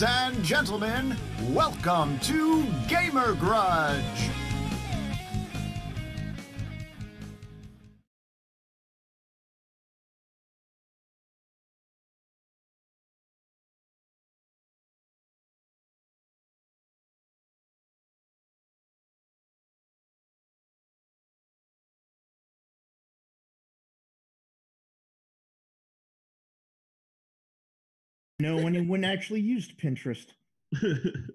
Ladies and gentlemen, welcome to Gamer Grudge. No anyone actually used Pinterest.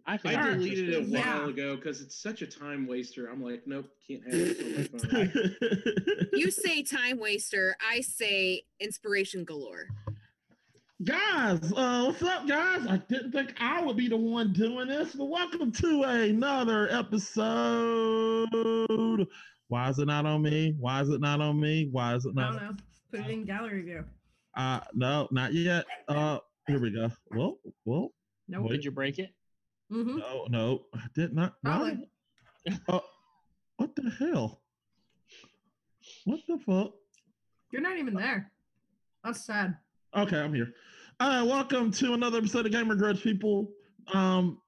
I I deleted it a Yeah. while ago because it's such a time waster. I'm like, nope, can't have it on my phone. You say time waster. I say inspiration galore. guys, uh, what's up, guys? I didn't think I would be the one doing this, but welcome to another episode. Why is it not on me? Why is it not on me? Why is it Oh, I don't not? know. Put it in gallery view. Uh, no, not yet. Uh, here we go. Well, well, Nope. Did you break it? Mm-hmm. no, no, I did not. why- Probably. Uh, what the hell? What the fuck? You're not even there. That's sad. Okay, I'm here. Uh, welcome to another episode of Gamer Grudge, people. Um,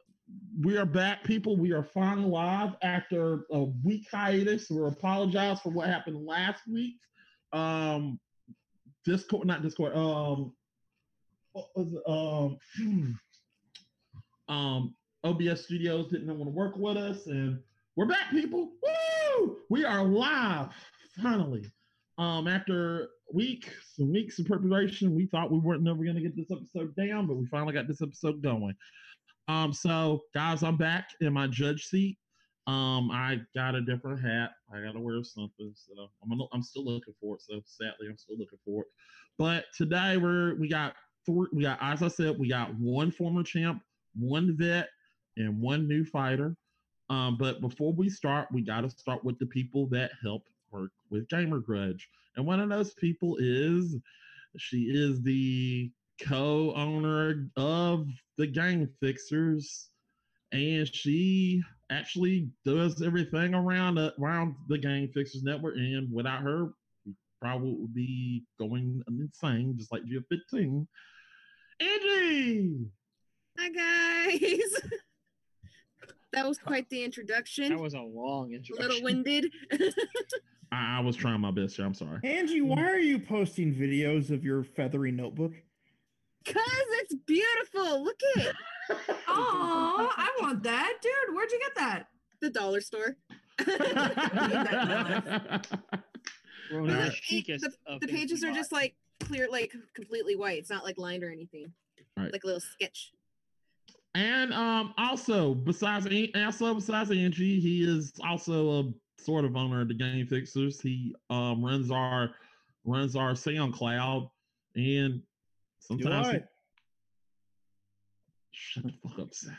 we are back, people. We are finally live after a week hiatus. We apologize for what happened last week. Um, Discord, not Discord. Um, what was it? Um, um, OBS Studios didn't want to work with us, and we're back, people. Woo! We are live finally. Um, after weeks and weeks of preparation, we thought we weren't never going to get this episode down, but we finally got this episode going. Um, so guys, I'm back in my judge seat. Um, I got a different hat. I got to wear something, so I'm I'm still looking for it. So sadly, I'm still looking for it. But today we're we got We got as I said, we got one former champ, one vet, and one new fighter. Um, but before we start, we got to start with the people that help work with Gamer Grudge. And one of those people is she is the co-owner of the Game Fixers, and she actually does everything around uh, around the Game Fixers network. And without her, we probably would be going insane, just like G15. Angie, Hi guys. that was quite the introduction. That was a long introduction. a little winded. I, I was trying my best here. I'm sorry. Angie, why are you posting videos of your feathery notebook? Cause it's beautiful. Look at it. Oh, I want that, dude. Where'd you get that? The dollar store. The the, the pages are just like clear, like completely white. It's not like lined or anything. Right. Like a little sketch. And um, also besides An- also besides Angie, he is also a sort of owner of the Game Fixers. He um runs our runs our SoundCloud, and Do sometimes he- shut the fuck up, Zach.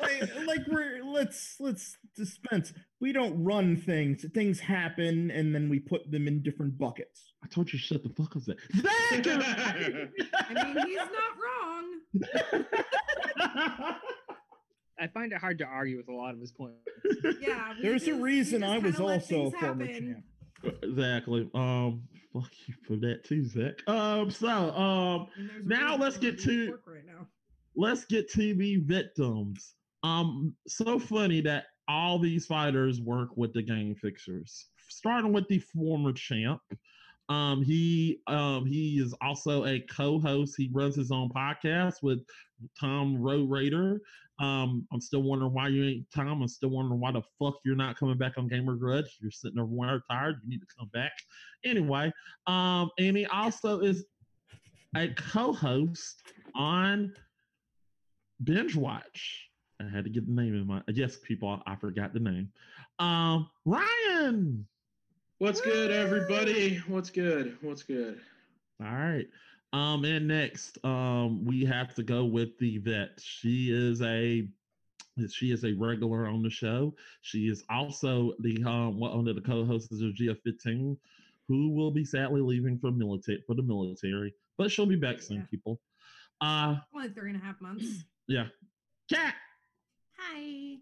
like, like we're let's let's dispense. We don't run things. Things happen, and then we put them in different buckets. I told you shut the fuck up, Zach. Zach! I mean, he's not wrong. I find it hard to argue with a lot of his points. Yeah. we There's a just- we reason I was also a former champ. exactly. Um, fuck you for that too, Zach. Um, so um, And there's a Now let's get to- right now. let's get to the victims. Um, so funny that all these fighters work with the game fixers. Starting with the former champ. Um, he um he is also a co-host. He runs his own podcast with Tom Road Raider. Um, I'm still wondering why you ain't Tom. I'm still wondering why the fuck you're not coming back on Gamer Grudge. You're sitting there wire tired. You need to come back. Anyway, um, and he also is a co-host on binge watch. I had to get the name in my yes, people. I forgot the name. Um, Ryan. What's good, everybody? What's good? What's good? All right. Um, and next, um, we have to go with the vet. She is a she is a regular on the show. She is also the um one of the co-hosts of GF15, who will be sadly leaving for military for the military, but she'll be back soon, Yeah. people. Uh, Only three and a half months. yeah. Cat. Hi.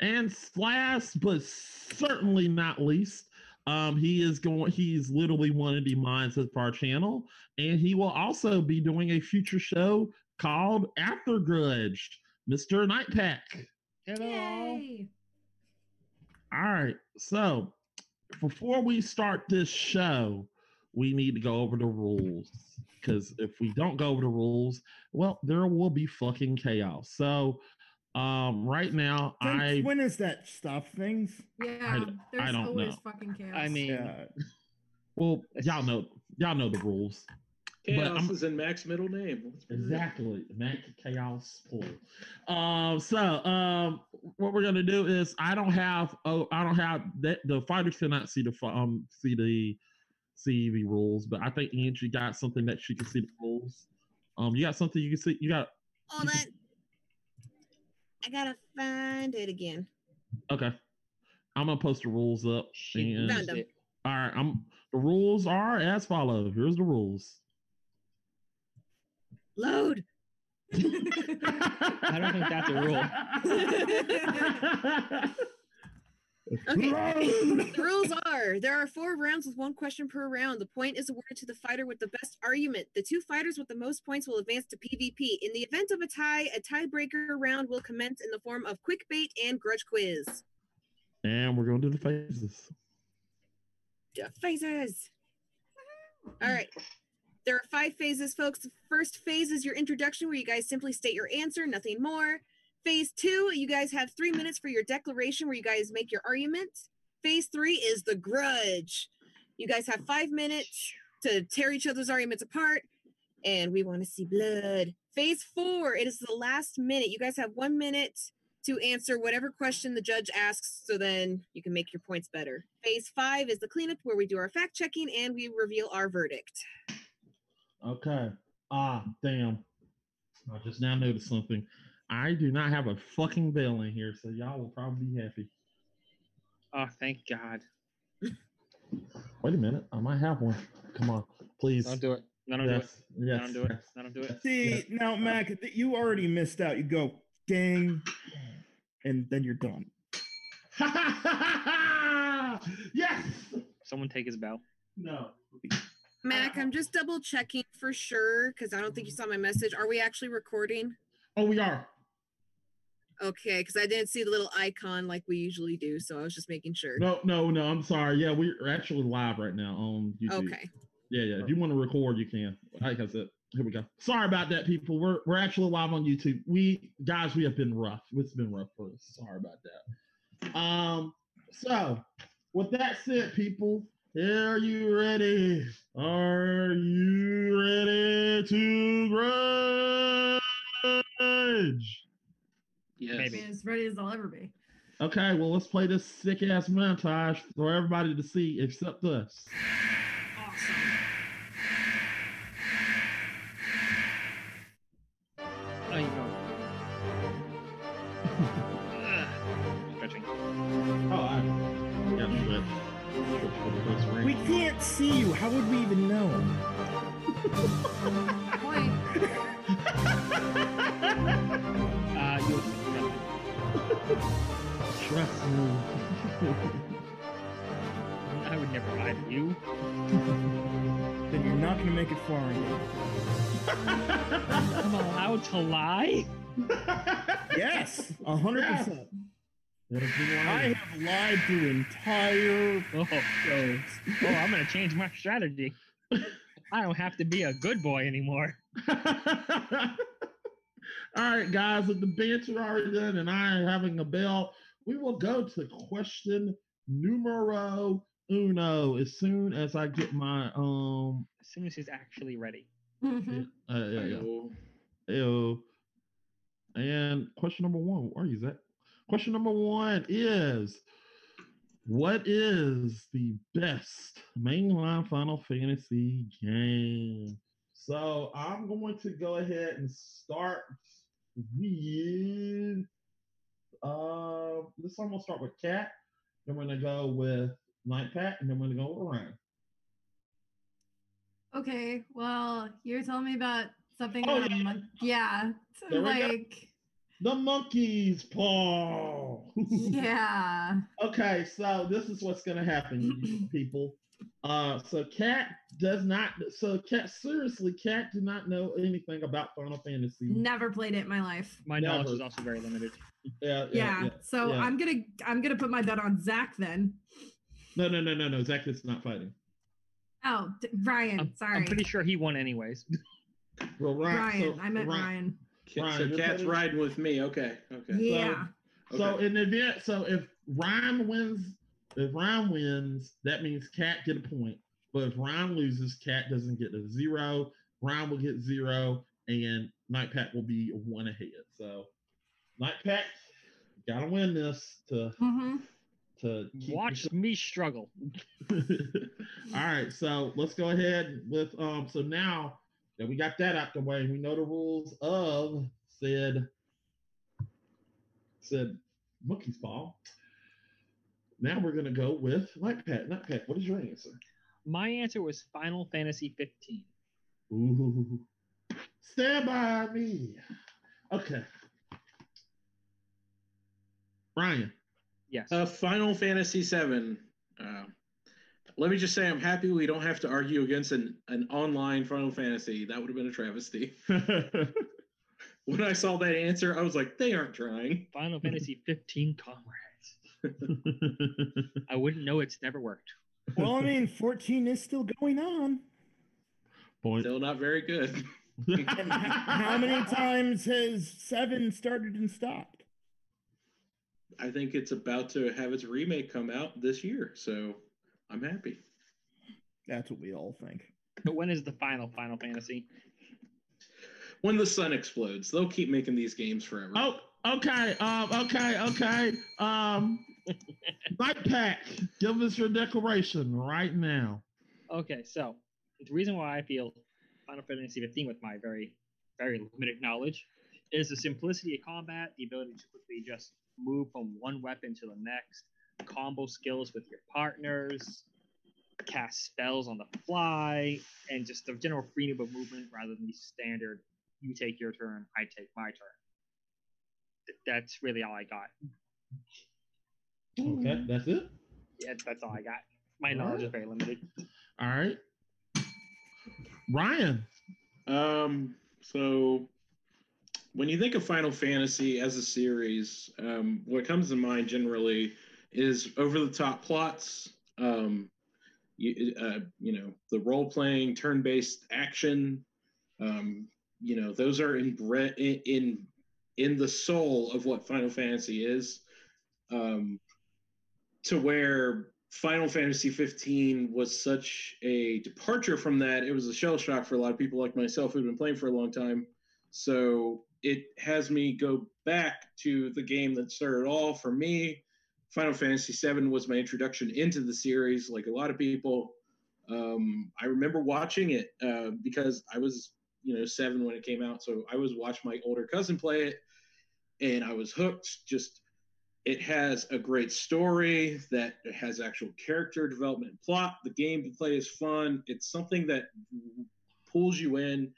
And last but certainly not least, um, he is going. He's literally one of the minds of our channel, and he will also be doing a future show called After Grudge, Mr. Night Pack. Hello. Yay. All right. So before we start this show, we need to go over the rules. Because if we don't go over the rules, well, there will be fucking chaos. So um right now Since I when is that stuff things? Yeah, d- I there's don't always know. fucking chaos. I mean, Yeah. well y'all know y'all know the rules. Chaos I'm- is in Mac's middle name. Let's put it in. Exactly. Mac Chaos Pool. Um, so um what we're gonna do is I don't have oh I don't have that the fighters cannot see the fi- um see the see the rules, but I think Angie got something that she can see the rules. Um you got something you can see you got Hold on. I gotta find it again. okay. I'm gonna post the rules up. she and- Found 'em. it. All right, I'm the rules are as follow. Here's the rules. Load. I don't think that's a rule. Okay. the rules are there are four rounds with one question per round. The point is awarded to the fighter with the best argument. The two fighters with the most points will advance to PvP. In the event of a tie, a tiebreaker round will commence in the form of quick bait and grudge quiz. and we're gonna do the phases. Yeah, Phases. All right. There are five phases, folks. The first phase is your introduction, where you guys simply state your answer, nothing more. Phase two, you guys have three minutes for your declaration, where you guys make your argument. Phase three is the grudge. You guys have five minutes to tear each other's arguments apart, and we want to see blood. Phase four, it is the last minute. You guys have one minute to answer whatever question the judge asks, so then you can make your points better. Phase five is the cleanup, where we do our fact checking and we reveal our verdict. Okay. Ah, damn. I just now noticed something. I do not have a fucking bell in here, so y'all will probably be happy. Oh, thank God. Wait a minute. I might have one. Come on, please. Don't do it. No, don't do it. yes, yes, don't do it. yes, No, don't do it. yes, See yes. now, Mac, th- you already missed out. You go ding, and then you're done. yes. Someone take his bell. No. Mac, I'm just double checking for sure because I don't think you saw my message. Are we actually recording? Oh, we are. Okay, because I didn't see the little icon like we usually do, so I was just making sure. No, no, no. I'm sorry. Yeah, we're actually live right now on YouTube. Okay. Yeah, yeah. If you want to record, you can. Like I said, here we go. Sorry about that, people. We're we're actually live on YouTube. We guys, we have been rough. It's been rough for us. Sorry about that. Um. So, with that said, people, are you ready? Are you ready to grudge? Yes. Maybe. as ready as I'll ever be. Okay, well, let's play this sick ass montage for everybody to see except us. Awesome. Oh, you go. Stretching. Oh, I got switch. Switch for the first ring. We can't see you. How would we even know? Trust me. I would never lie to you. Then you're not gonna make it far. I'm allowed to lie? Yes, a hundred Yes. percent. What if you I want? have lied through entire Oh, shows. oh, I'm gonna change my strategy. I don't have to be a good boy anymore. All right, guys, with the banter already done and I having a bell, we will go to question numero uno as soon as I get my um As soon as he's actually ready. Mhm. uh, yeah, yeah. Ew. And question number one, where are you, Zach? Question number one is What is the best mainline Final Fantasy game? So I'm going to go ahead and start with uh this time we'll start with Cat. Then we're gonna go with Night Pat, and then we're gonna go with Ryan. Okay, well, you're telling me about something. Oh, yeah. mon- yeah. There we go. like, The monkey's paw. yeah. Okay, so this is what's gonna happen, people. Uh, so Cat does not. So Cat seriously, Cat did not know anything about Final Fantasy. Never played it in my life. My knowledge is also very limited. Yeah, Yeah. So yeah. I'm gonna I'm gonna put my bet on Zach then. No, no, no, no, no. Zach is not fighting. Oh, d- Ryan. I'm, sorry. I'm pretty sure he won anyways. Well, Ryan. Ryan. so, I meant Ryan. Ryan, so cat's riding with me. Okay. Okay. Yeah. So Okay. in the event, so if Ryan wins, if Ryan wins, that means Cat get a point. But if Ryan loses, Cat doesn't get a zero. Ryan will get zero, and Night Pack will be one ahead. So Night Pack, gotta win this to hmm to keep Watch me struggle. All right, so let's go ahead with um. So now that we got that out the way, we know the rules of said said monkey's paw. Now we're gonna go with Nightpack. Nightpack, what is your answer? My answer was Final Fantasy 15. Ooh, stand by me. Okay, Ryan. Yes. Uh, Final Fantasy 7. Uh, let me just say, I'm happy we don't have to argue against an, an online Final Fantasy. That would have been a travesty. When I saw that answer, I was like, they aren't trying. Final Fantasy 15 comrades. I wouldn't know it's never worked. Well, I mean, 14 is still going on. Point. Still not very good. And how many times has seven started and stopped? I think it's about to have its remake come out this year, so I'm happy. That's what we all think. But when is the final Final Fantasy? When the sun explodes, they'll keep making these games forever. Oh, okay. Um, okay, okay. Um, Nightpack, give us your declaration right now. Okay, so the reason why I feel Final Fantasy 15 with my very, very limited knowledge is the simplicity of combat, the ability to quickly just move from one weapon to the next, combo skills with your partners, cast spells on the fly, and just the general freedom of movement rather than the standard you take your turn, I take my turn. That's really all I got. Okay, that's it. Yeah, that's all I got. My knowledge is very limited. All right. Ryan. Um, so when you think of Final Fantasy as a series, um, what comes to mind generally is over the top plots. Um, you, uh, you know, the role playing, turn based action. Um, you know, those are inbred in, in in the soul of what Final Fantasy is. Um, to where Final Fantasy 15 was such a departure from that. It was a shell shock for a lot of people like myself who've been playing for a long time. So it has me go back to the game that started all for me. Final Fantasy 7 was my introduction into the series, like a lot of people. Um, I remember watching it uh, because I was, you know, seven when it came out. So I was watching my older cousin play it, and I was hooked. Just it has a great story that has actual character development plot. The game to play is fun. It's something that pulls you in.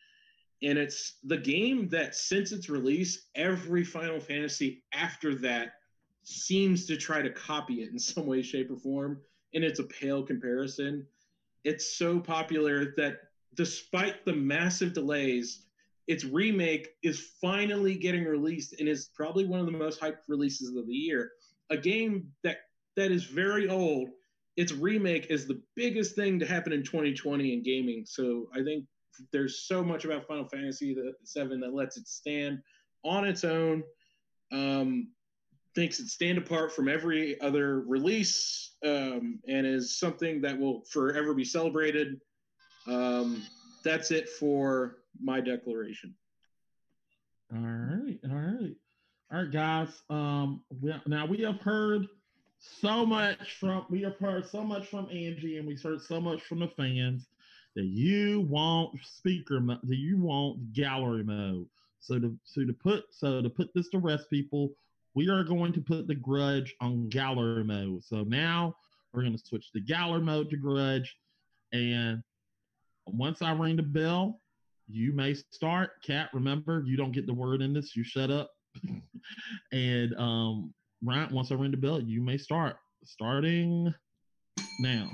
And it's the game that, since its release, every Final Fantasy after that seems to try to copy it in some way, shape, or form. And it's a pale comparison. It's so popular that despite the massive delays, its remake is finally getting released and is probably one of the most hyped releases of the year. A game that that is very old. Its remake is the biggest thing to happen in 2020 in gaming. So I think there's so much about Final Fantasy VII that lets it stand on its own. Um, thinks it stand apart from every other release um, and is something that will forever be celebrated. Um, that's it for my declaration. All right, all right, all right, guys. Um, we, now we have heard so much from we have heard so much from Angie, and we've heard so much from the fans that you want speaker that you want gallery mode. So to so to put so to put this to rest, people, we are going to put the grudge on gallery mode. So now we're going to switch the gallery mode to grudge, and once I ring the bell, you may start. Cat, remember, you don't get the word in this. You shut up. and um, Ryan, once I ring the bell, you may start. Starting now.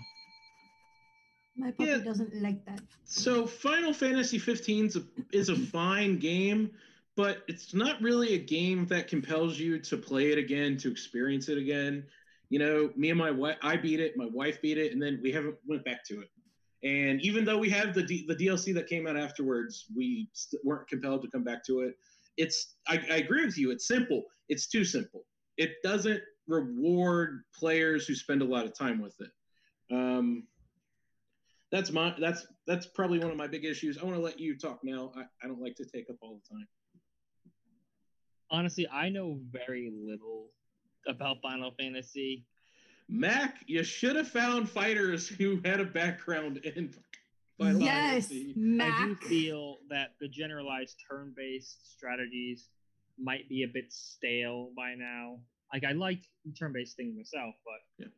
My puppy Yeah. doesn't like that. So Final Fantasy 15 is a, is a fine game, but it's not really a game that compels you to play it again, to experience it again. You know, me and my wife, I beat it, my wife beat it, and then we haven't went back to it. And even though we have the D, the DLC that came out afterwards, we st- weren't compelled to come back to it. It's I, I agree with you. It's simple. It's too simple. It doesn't reward players who spend a lot of time with it. Um, that's my that's that's probably one of my big issues. I want to let you talk now. I, I don't like to take up all the time. Honestly, I know very little about Final Fantasy. Mac, you should have found fighters who had a background in Final yes, Fantasy. I do feel that the generalized turn-based strategies might be a bit stale by now. Like I like turn-based things myself, but Yeah.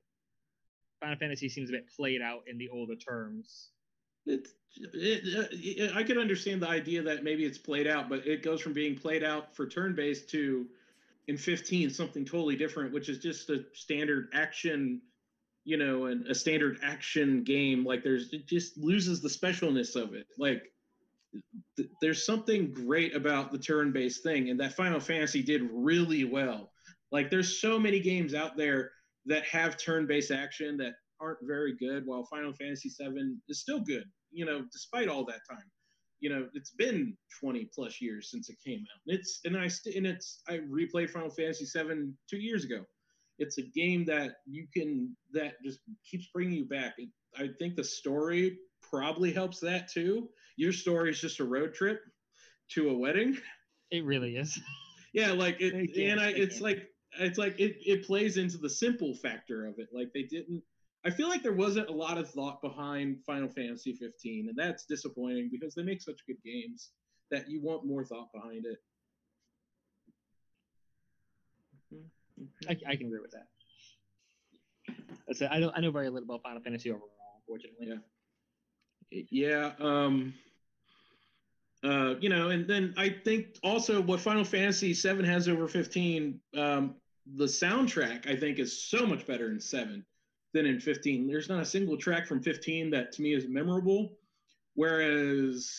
Final Fantasy seems a bit played out in the older terms. It's it, uh, it, I could understand the idea that maybe it's played out, but it goes from being played out for turn-based to in 15 something totally different, which is just a standard action, you know, and a standard action game. Like there's it just loses the specialness of it. Like th- there's something great about the turn-based thing, and that Final Fantasy did really well. Like there's so many games out there that have turn-based action that aren't very good, while Final Fantasy 7 is still good. You know, despite all that time. You know, it's been 20 plus years since it came out. It's and I st- and it's I replayed Final Fantasy VII two years ago. It's a game that you can that just keeps bringing you back. It, I think the story probably helps that too. Your story is just a road trip to a wedding. It really is. Yeah, like it, and I, it's like it's like it, it plays into the simple factor of it. Like they didn't. I feel like there wasn't a lot of thought behind Final Fantasy 15, and that's disappointing because they make such good games that you want more thought behind it. I, I can agree with that. That's it. I know I know very little about Final Fantasy overall, unfortunately. Yeah. Yeah. Um. Uh, you know, and then I think also what Final Fantasy Seven has over 15, um, the soundtrack I think is so much better in seven than in 15. There's not a single track from 15 that to me is memorable, whereas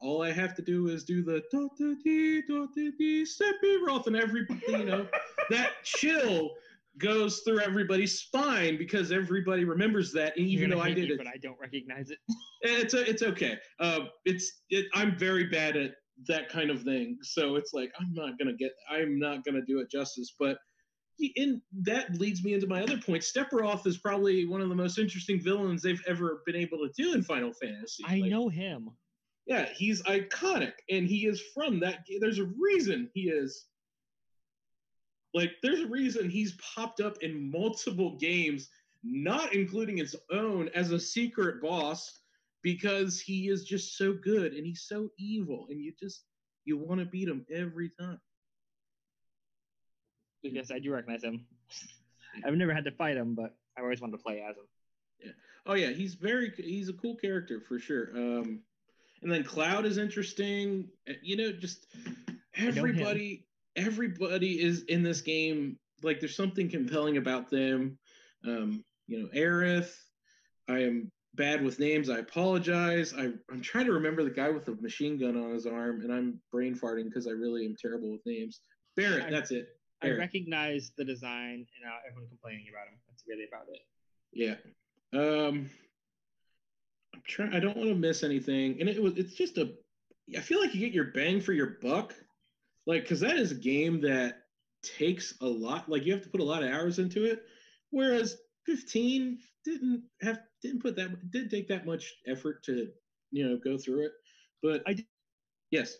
all I have to do is do the da da dee da da dee Sephiroth and everybody, you know, that chill goes through everybody's spine because everybody remembers that, and even though I did it, but I don't recognize it. it's a, it's okay. Uh, it's it, I'm very bad at that kind of thing, so it's like I'm not gonna get I'm not gonna do it justice. But he, in that leads me into my other point. Sephiroth is probably one of the most interesting villains they've ever been able to do in Final Fantasy. I Like, know him. Yeah, he's iconic, and he is from that. There's a reason he is. Like, there's a reason he's popped up in multiple games, not including his own, as a secret boss, because he is just so good and he's so evil, and you just you want to beat him every time. Yes, I do recognize him. I've never had to fight him, but I always wanted to play as him. Yeah. Oh yeah, he's very he's a cool character for sure. Um, and then Cloud is interesting. Uh, You know, just everybody everybody is in this game. Like there's something compelling about them. Um, you know, Aerith. I am bad with names. I apologize. I, I'm trying to remember the guy with the machine gun on his arm, and I'm brain farting because I really am terrible with names. Barret, that's it. I recognize the design and uh, everyone complaining about him. That's really about it. Yeah. Um I'm trying I don't want to miss anything. And it was it's just a I feel like you get your bang for your buck. Like cuz that is a game that takes a lot like you have to put a lot of hours into it whereas 15 didn't have didn't put that didn't take that much effort to you know go through it. But I d- Yes.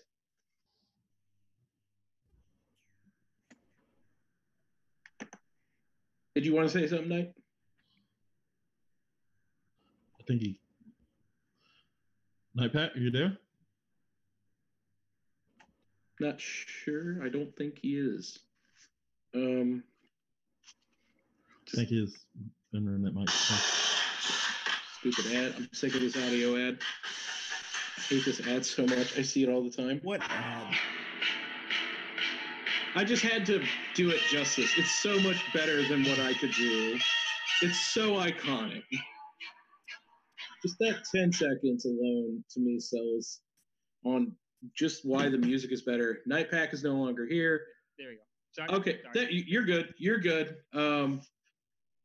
Did you want to say something, Knight? I think he. Night Pat, are you there? Not sure. I don't think he is. Um, I think his internet might. stupid ad. I'm sick of this audio ad. I hate this ad so much. I see it all the time. What ad? I just had to do it justice. It's so much better than what I could do. It's so iconic. just that 10 seconds alone to me sells on just why the music is better. Night Pack is no longer here. There we go. Sorry. Okay, sorry. that, you- you're good. You're good. Um,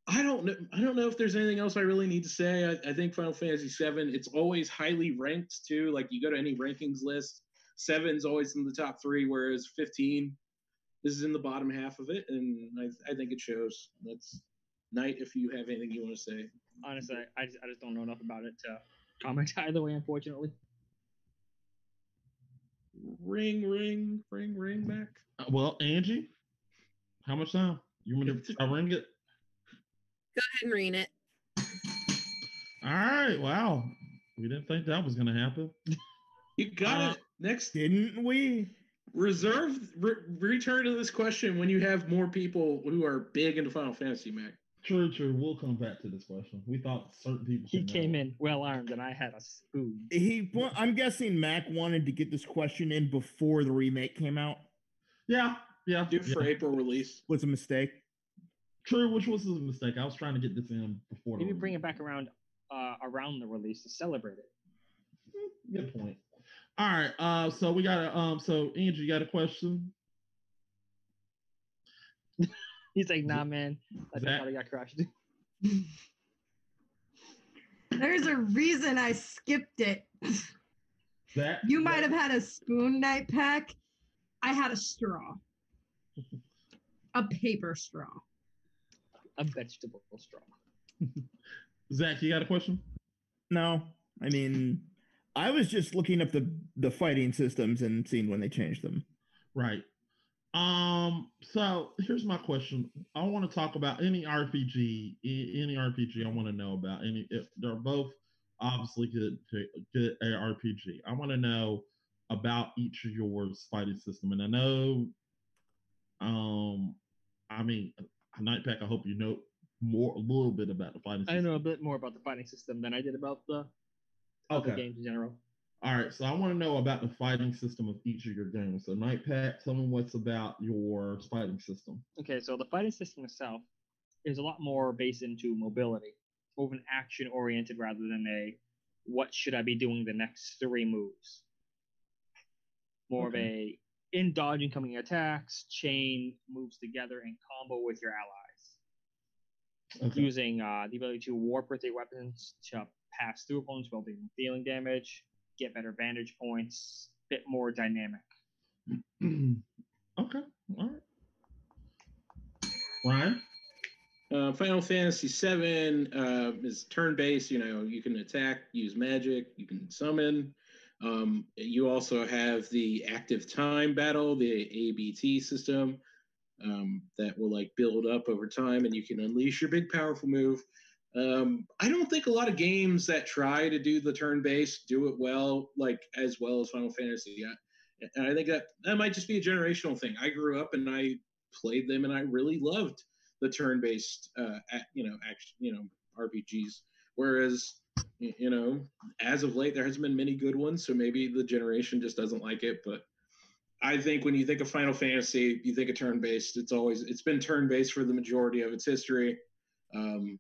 I don't know. I don't know if there's anything else I really need to say. I, I think Final Fantasy VII. It's always highly ranked too. Like you go to any rankings list, seven's always in the top three, whereas 15 this is in the bottom half of it, and I, I think it shows. That's night. If you have anything you want to say, Honestly, I just, I just don't know enough about it to comment either way, unfortunately. ring, ring, ring, ring back. Uh, Well, Angie, how much time? You want to I ring it? Go ahead and ring it. All right. Wow. We didn't think that was going to happen. You got Uh, it. Next, Didn't we? Reserve re- return to this question when you have more people who are big into Final Fantasy, Mac. True, true. We'll come back to this question. We thought certain people. He should know. came in well armed, and I had a spoon. He. I'm guessing Mac wanted to get this question in before the remake came out. Yeah, yeah. Due for yeah. April release. Was a mistake. True, which was a mistake. I was trying to get this in before. the Maybe bring it back around uh, around the release to celebrate it. Good point. All right. Uh, so we got a um. So Andrew, you got a question? He's like, nah, man. I Zach? just thought I got crushed. There's a reason I skipped it. That You might have had a spoon night pack. I had a straw. A paper straw. a vegetable straw. Zach. You got a question? No, I mean, I was just looking up the the fighting systems and seeing when they changed them. Right. Um. So here's my question. I want to talk about any RPG. Any RPG I want to know about. Any. If they're both obviously good. to- Good RPG. I want to know about each of yours fighting system. And I know. Um. I mean, Night Pack. I hope you know more a little bit about the fighting. I know a bit more about the fighting system than I did about the other Okay. games in general. All right, so I want to know about the fighting system of each of your games. So, Night Pack, tell me what's about your fighting system. Okay, so the fighting system itself is a lot more based into mobility, more of an action oriented rather than a what should I be doing the next three moves. More of a in dodging coming attacks, chain moves together and combo with your allies. Okay. Using uh, the ability to warp with your weapons to pass through opponents while doing dealing damage, get better vantage points, bit more dynamic. okay. All right. Ryan. Uh, Final Fantasy VII uh, is turn-based. You know, you can attack, use magic, you can summon. Um, you also have the active time battle, the ABT system um, that will like build up over time, and you can unleash your big powerful move. Um, I don't think a lot of games that try to do the turn-based do it well, like as well as Final Fantasy. Yeah, and I think that that might just be a generational thing. I grew up and I played them, and I really loved the turn-based, uh, at, you know, action, you know, RPGs. Whereas, you know, as of late, there hasn't been many good ones. So maybe the generation just doesn't like it. But I think when you think of Final Fantasy, you think of turn-based. It's always it's been turn-based for the majority of its history. Um,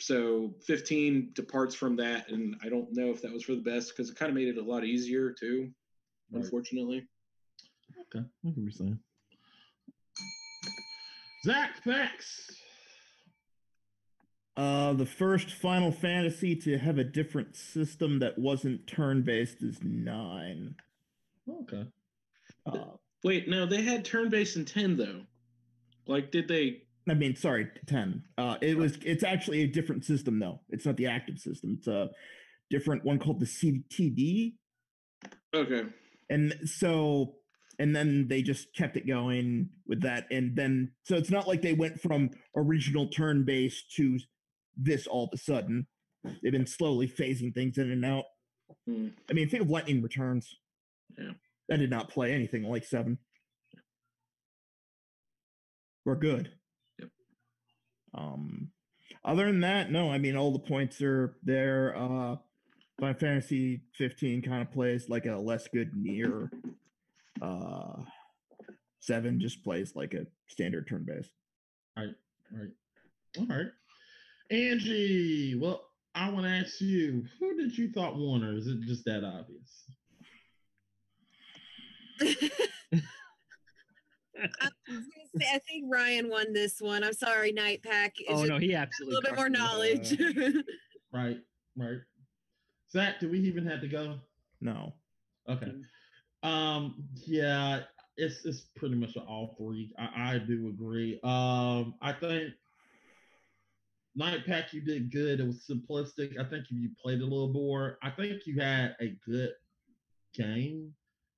so 15 departs from that, and I don't know if that was for the best because it kind of made it a lot easier too. Right. Unfortunately. Okay. I can be saying. Zach, thanks. Uh, the first Final Fantasy to have a different system that wasn't turn-based is nine. Okay. Uh, Wait, no, they had turn-based in 10 though. Like, did they? I mean, sorry, ten. Uh, it was. It's actually a different system though. It's not the active system. It's a different one called the CTB. Okay. and so and then they just kept it going with that and then so it's not like they went from original turn based to this all of a sudden they've been slowly phasing things in and out Hmm. i mean think of lightning returns Yeah. that did not play anything like seven we're good. Um other than that no i mean all the points are there uh Final Fantasy 15 kind of plays like a less good NieR. Uh, seven just plays like a standard turn based. Right. Right, all right. Angie. Well, I want to ask you, who did you thought won, or is it just that obvious? I say, I think Ryan won this one. I'm sorry, Night Pack. It's Oh no, he absolutely a little bit more crushed it. knowledge. Right, right. Zach, do we even have to go? No. Okay. Um, yeah, it's it's pretty much all three. I, I do agree. Um, I think Night Pack, you did good. It was simplistic. I think if you played a little more, I think you had a good game.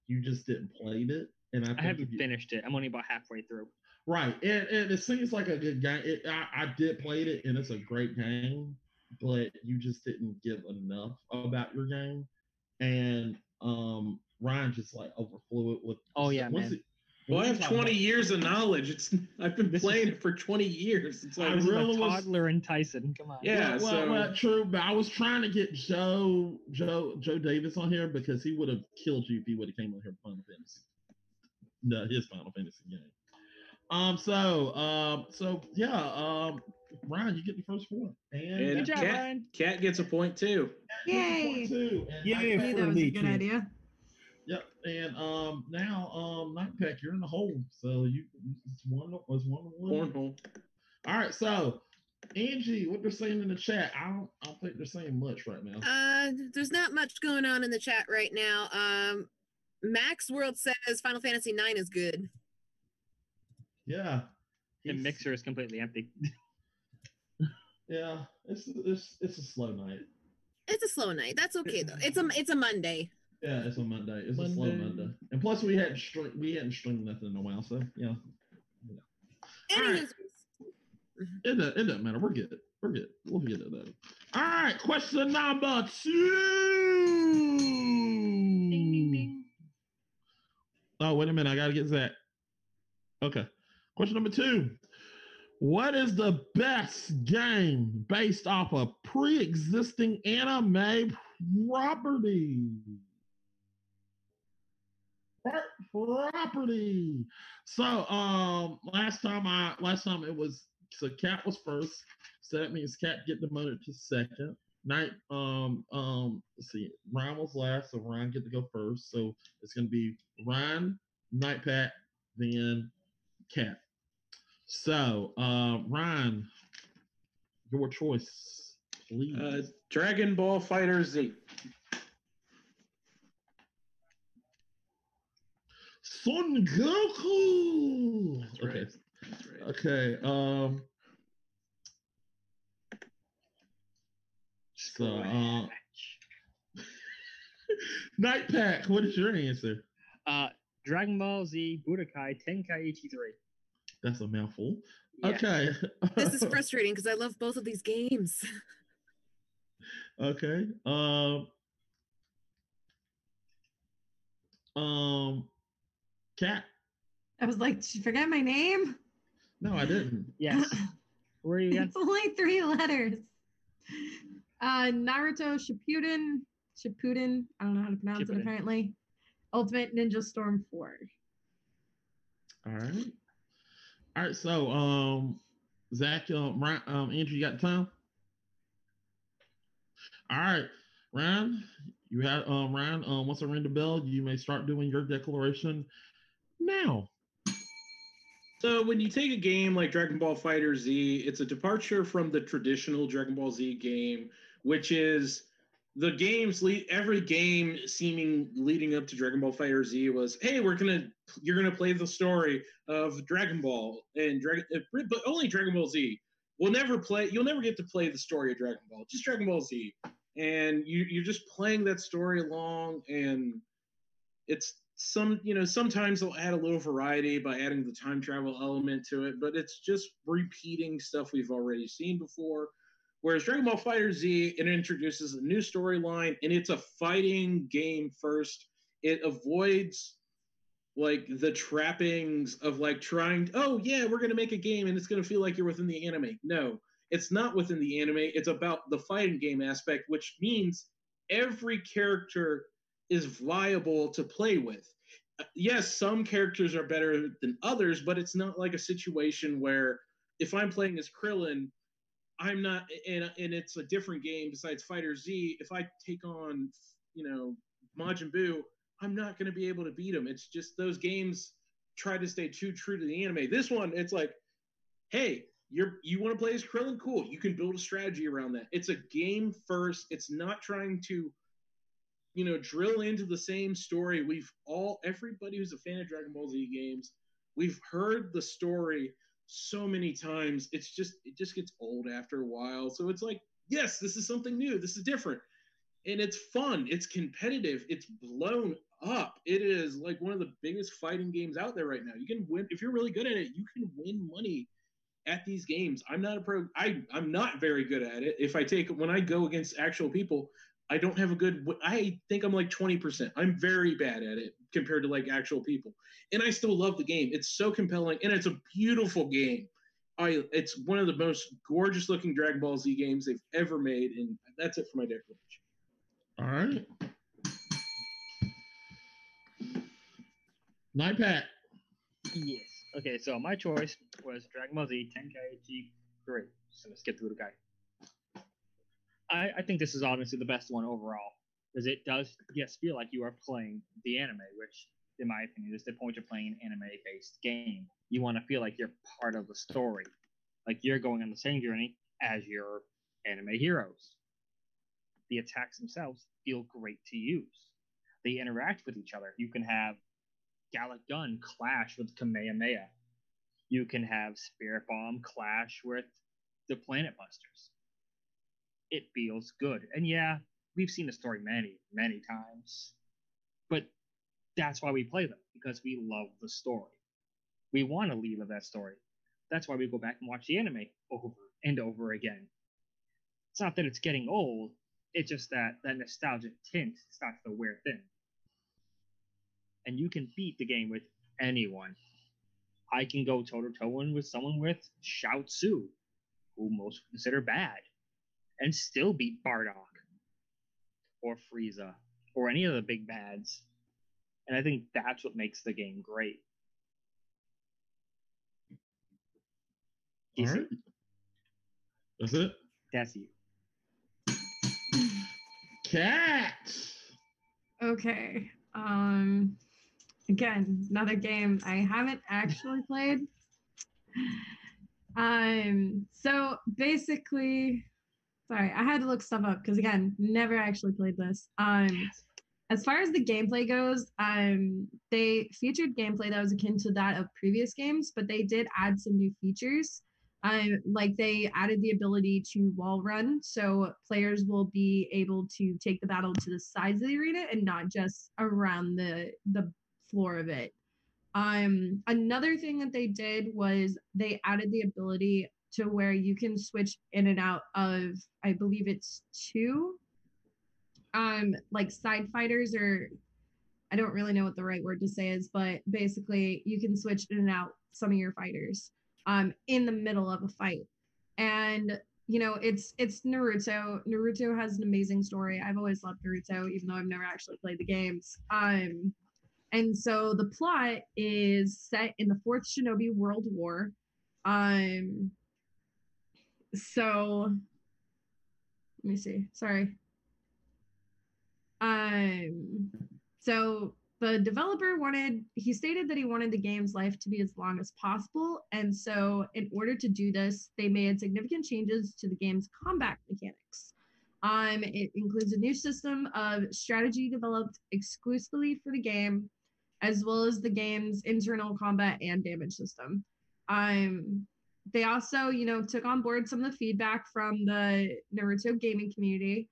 You just didn't play it. And I, I haven't finished it. I'm only about halfway through. Right, and, and it seems like a good game. It, I, I did play it, and it's a great game, but you just didn't give enough about your game, and um, Ryan just like overflew it with. Oh, yeah, once man. it- Well, I have 20 about- years of knowledge. It's I've been This playing it for 20 years. It's like I This is really a was- toddler and Tyson. Come on. Yeah, well, well, so- well, true, but I was trying to get Joe, Joe, Joe Davis on here because he would have killed you if he would have came on here for Final Fantasy. No, his Final Fantasy game. Um. So. Um. So yeah. Um. Ryan, you get the first one, and, And Good job, Cat- Ryan. Cat gets a point too. that gets a point Yay. too. Yay Night I knew Pack- for that was a good Leechy. idea. Yep. And um. Now um. Nightpack, you're in the hole. So you. It's one. Was one to one. Cornhole. All right. So. Angie, what they're saying in the chat, I don't, I don't think they're saying much right now. uh, there's not much going on in the chat right now. Um, Max World says Final Fantasy IX is good. Yeah. The mixer is completely empty. Yeah, it's it's it's a slow night. It's a slow night. That's okay though. It's a it's a Monday. Yeah, it's a Monday. It's a slow Monday. Monday, and plus we hadn't string we hadn't streamed nothing in a while, so yeah, All right. Anywho, it doesn't, it doesn't matter. We're good. We're good. We'll get it that. All right, question number two. Oh, wait a minute. I gotta get Zach. Okay. Question number two. What is the best game based off a pre-existing anime property? Pro- Property. So um last time I last time it was so Cat was first. So that means Cat get demoted to second. Night um um let's see, Ryan was last, so Ryan get to go first. So it's gonna be Ryan, Night Pack, then Cat. So uh Ryan, your choice, please. Uh, Dragon Ball Fighter Z. Son Goku. That's okay. right. That's right. Okay. Um. So, uh, Night Pack, what is your answer? Uh, Dragon Ball Z Budokai Tenkaichi 3. That's a mouthful. Yeah. Okay. this is frustrating because I love both of these games. okay. Um. Um. Cat. I was like, did you forget my name? No, I didn't. Yes. Where are you it's only three letters. Uh, Naruto Shippuden, Shippuden. I don't know how to pronounce Shippuden. it. Apparently, Ultimate Ninja Storm Four. All right. All right. So, um, Zach, um, Ryan, um, Andrew, you got the time? All right, Ryan, you have um, Ryan. Um, once I ring the bell, you may start doing your declaration now. So when you take a game like Dragon Ball Fighter Z, it's a departure from the traditional Dragon Ball Z game, which is the games lead every game seeming leading up to Dragon Ball Fighter Z was, hey, we're gonna you're gonna play the story of Dragon Ball and Dragon, uh, but only Dragon Ball Z. We'll never play. You'll never get to play the story of Dragon Ball. Just Dragon Ball Z, and you you're just playing that story along, and it's some you know sometimes they'll add a little variety by adding the time travel element to it but it's just repeating stuff we've already seen before whereas dragon ball fighter z it introduces a new storyline and it's a fighting game first. It avoids like the trappings of like trying oh yeah we're to make a game and it's to feel like you're within the anime. No it's not within the anime. It's about the fighting game aspect which means every character is viable to play with. Uh, Yes, some characters are better than others, but it's not like a situation where if I'm playing as Krillin, I'm not, and and it's a different game besides Fighter Z. If I take on, you know, Majin Buu, I'm not going to be able to beat him. It's just those games try to stay too true to the anime. This one, it's like, hey, you're you want to play as Krillin? Cool. You can build a strategy around that. It's a game first. It's not trying to, you know, drill into the same story. We've all everybody who's a fan of Dragon Ball Z games, we've heard the story so many times. It's just it just gets old after a while. So it's like, yes, this is something new. This is different. And it's fun. It's competitive. It's blown up. It is like one of the biggest fighting games out there right now. You can win if you're really good at it, you can win money at these games. I'm not a pro. I I'm not very good at it. If I take when I go against actual people, I don't have a good. I think I'm like 20%. I'm very bad at it compared to like actual people, and I still love the game. It's so compelling, and it's a beautiful game. I it's one of the most gorgeous looking Dragon Ball Z games they've ever made, and that's it for my declaration. All right. Night Pat. Yes. Okay, so my choice was Dragon Ball Z Tenkaichi 3. So let's get through the guy. I, I think this is honestly the best one overall because it does, yes, feel like you are playing the anime, which, in my opinion, is the point of playing an anime-based game. You want to feel like you're part of the story, like you're going on the same journey as your anime heroes. The attacks themselves feel great to use. They interact with each other. You can have Galick Gun clash with Kamehameha. You can have Spirit Bomb clash with the Planet Busters. It feels good. And yeah, we've seen the story many, many times. But that's why we play them, because we love the story. We want to relive that story. That's why we go back and watch the anime over and over again. It's not that it's getting old, it's just that that nostalgic tint starts to wear thin and you can beat the game with anyone. I can go toe to toe with someone with Chaozu, who most consider bad, and still beat Bardock or Frieza or any of the big bads. And I think that's what makes the game great. All right. That's it. That's you. Cat. Okay. Um again, another game I haven't actually played. Um, so basically, sorry, I had to look stuff up because again, never actually played this. Um, as far as the gameplay goes, um, they featured gameplay that was akin to that of previous games, but they did add some new features. Um, like they added the ability to wall run, so players will be able to take the battle to the sides of the arena and not just around the the floor of it. Um, another thing that they did was they added the ability to where you can switch in and out of, I believe it's two, um, like side fighters or I don't really know what the right word to say is, but basically you can switch in and out some of your fighters um, in the middle of a fight. And you know, it's it's Naruto. Naruto has an amazing story. I've always loved Naruto, even though I've never actually played the games. Um, and so the plot is set in the fourth Shinobi World War. Um so let me see. Sorry. Um so the developer wanted he stated that he wanted the game's life to be as long as possible and so in order to do this they made significant changes to the game's combat mechanics um, it includes a new system of strategy developed exclusively for the game as well as the game's internal combat and damage system. Um, they also, you know, took on board some of the feedback from the Naruto gaming community,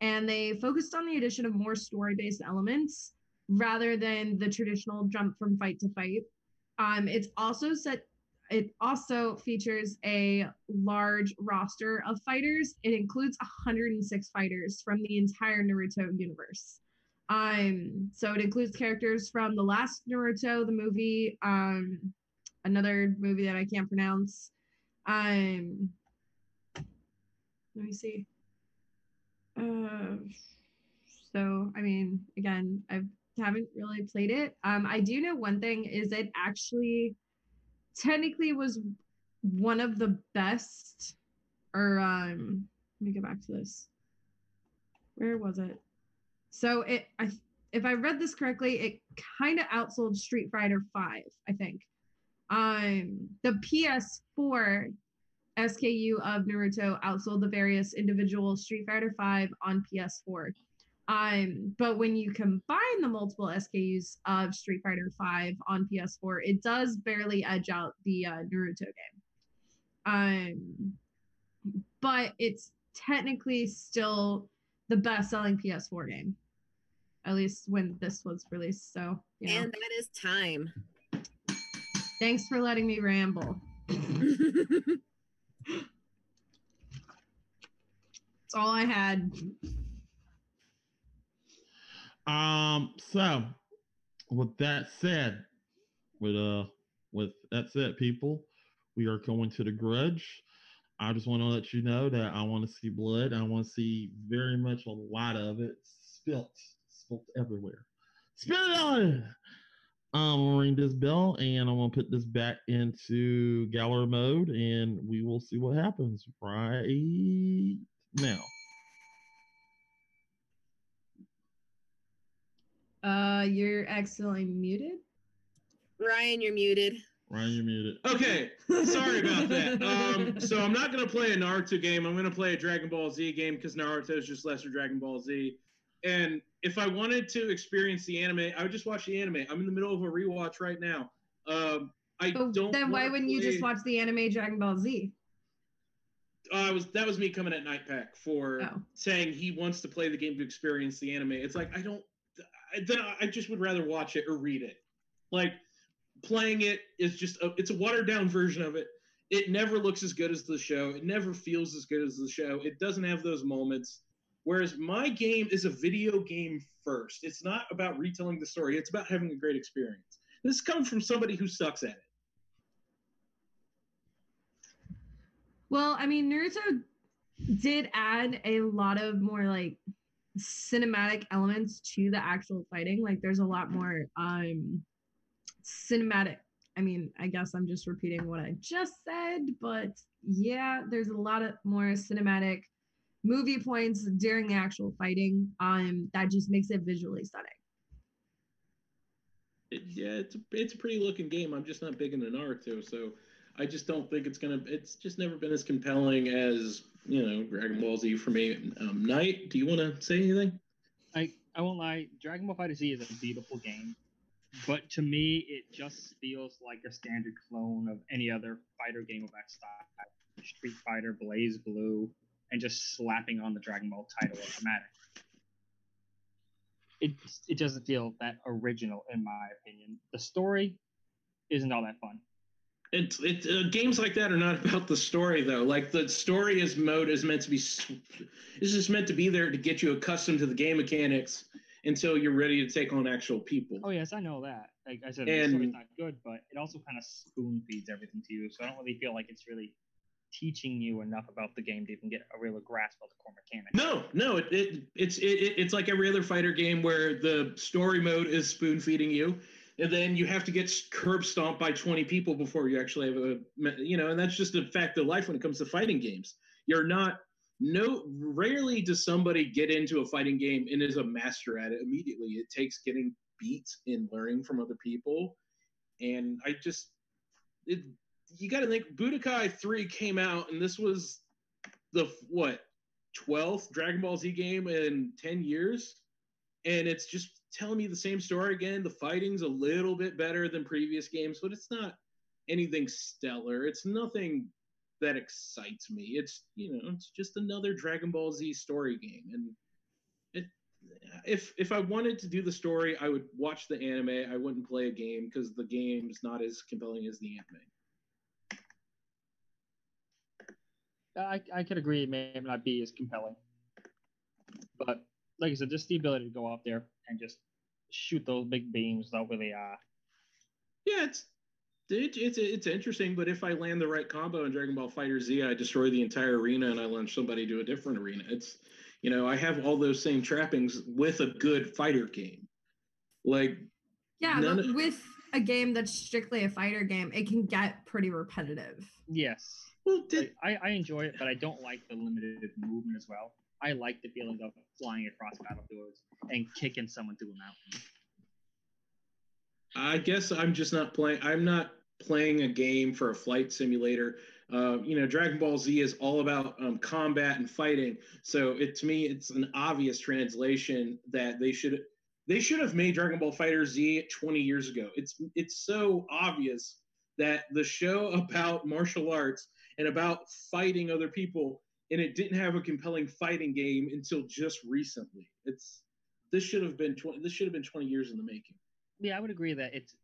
and they focused on the addition of more story-based elements rather than the traditional jump from fight to fight. Um, it's also set. It also features a large roster of fighters. It includes 106 fighters from the entire Naruto universe. Um, so it includes characters from the last Naruto, the movie, um, another movie that I can't pronounce. Um, let me see. Uh, so I mean, again, I haven't really played it. Um, I do know one thing is it actually technically was one of the best or um let me go back to this. Where was it? So it I if I read this correctly, it kind of outsold Street Fighter 5, I think. Um the PS4 SKU of Naruto outsold the various individual Street Fighter 5 on PS4. Um, but when you combine the multiple SKUs of Street Fighter 5 on PS4, it does barely edge out the uh, Naruto game. Um, but it's technically still the best-selling PS4 game, at least when this was released. So, know, And that is time. Thanks for letting me ramble. That's all I had. Um, so with that said, with uh with that said, people, we are going to the grudge. I just want to let you know that I want to see blood. I want to see very much a lot of it spilt, spilt everywhere. Spill it on. I'm gonna ring this bell and I'm gonna put this back into gallery mode and we will see what happens right now. Uh, you're accidentally muted. Ryan, you're muted. Ryan, you're muted. Okay, sorry about that. Um, so I'm not gonna play a Naruto game. I'm gonna play a Dragon Ball Z game because Naruto is just lesser Dragon Ball Z. And if I wanted to experience the anime, I would just watch the anime. I'm in the middle of a rewatch right now. Um, I Oh, don't. then why wouldn't you just watch the anime Dragon Ball Z? Uh, I was that was me coming at Nightpack for Oh. saying he wants to play the game to experience the anime. It's like I don't. I, then I just would rather watch it or read it. Like playing it is just a, it's a watered down version of it. It never looks as good as the show. It never feels as good as the show. It doesn't have those moments. Whereas my game is a video game first. It's not about retelling the story. It's about having a great experience. This comes from somebody who sucks at it. Well, I mean, Naruto did add a lot of more like cinematic elements to the actual fighting. Like, there's a lot more um cinematic. I mean, I guess I'm just repeating what I just said, but yeah, there's a lot of more cinematic movie points during the actual fighting. Um, that just makes it visually stunning. It, yeah, it's a, it's a pretty looking game. I'm just not big into Naruto, so I just don't think it's gonna. It's just never been as compelling as you know Dragon Ball Z for me. Um, Knight, do you want to say anything? I I won't lie, Dragon Ball Fighter Z is a beautiful game, but to me, it just feels like a standard clone of any other fighter game of that style. Street Fighter, BlazBlue, and just slapping on the Dragon Ball title automatic. It it doesn't feel that original in my opinion. The story isn't all that fun. It's it uh, games like that are not about the story though. Like the story is mode is meant to be. s- It's just meant to be there to get you accustomed to the game mechanics until you're ready to take on actual people. Oh yes, I know that. Like I said, the story's not good, but it also kind of spoon feeds everything to you. So I don't really feel like it's really teaching you enough about the game to even get a real grasp of the core mechanics. No, no, it, it it's it, it, it's like every other fighter game where the story mode is spoon feeding you, and then you have to get curb stomped by twenty people before you actually have a you know, and that's just a fact of life when it comes to fighting games. You're not no rarely does somebody get into a fighting game and is a master at it immediately. It takes getting beat and learning from other people, and I just it you got to think Budokai 3 came out and this was the what 12th Dragon Ball Z game in 10 years? And it's just telling me the same story again. The fighting's a little bit better than previous games but it's not anything stellar. It's nothing that excites me. It's you know it's just another Dragon Ball Z story game. And it if if I wanted to do the story I would watch the anime. I wouldn't play a game because the game's not as compelling as the anime I, I could agree it may not be as compelling. But like I said, just the ability to go out there and just shoot those big beams without really uh Yeah, it's it, it's it's interesting, but if I land the right combo in Dragon Ball Fighter Z, I destroy the entire arena and I launch somebody to a different arena. It's you know I have all those same trappings with a good fighter game. Like Yeah, but of- with a game that's strictly a fighter game, it can get pretty repetitive. Yes. Well, did, I, I enjoy it, but I don't like the limited movement as well. I like the feeling of flying across battlefields and kicking someone through a mountain. I guess I'm just not playing. I'm not playing a game for a flight simulator. Uh, you know, Dragon Ball Z is all about um, combat and fighting. So it to me, it's an obvious translation that they should they should have made Dragon Ball Fighter Z 20 years ago. It's it's so obvious that the show about martial arts and about fighting other people, and it didn't have a compelling fighting game until just recently. It's this should have been 20. This should have been 20 years in the making. Yeah, I would agree that it's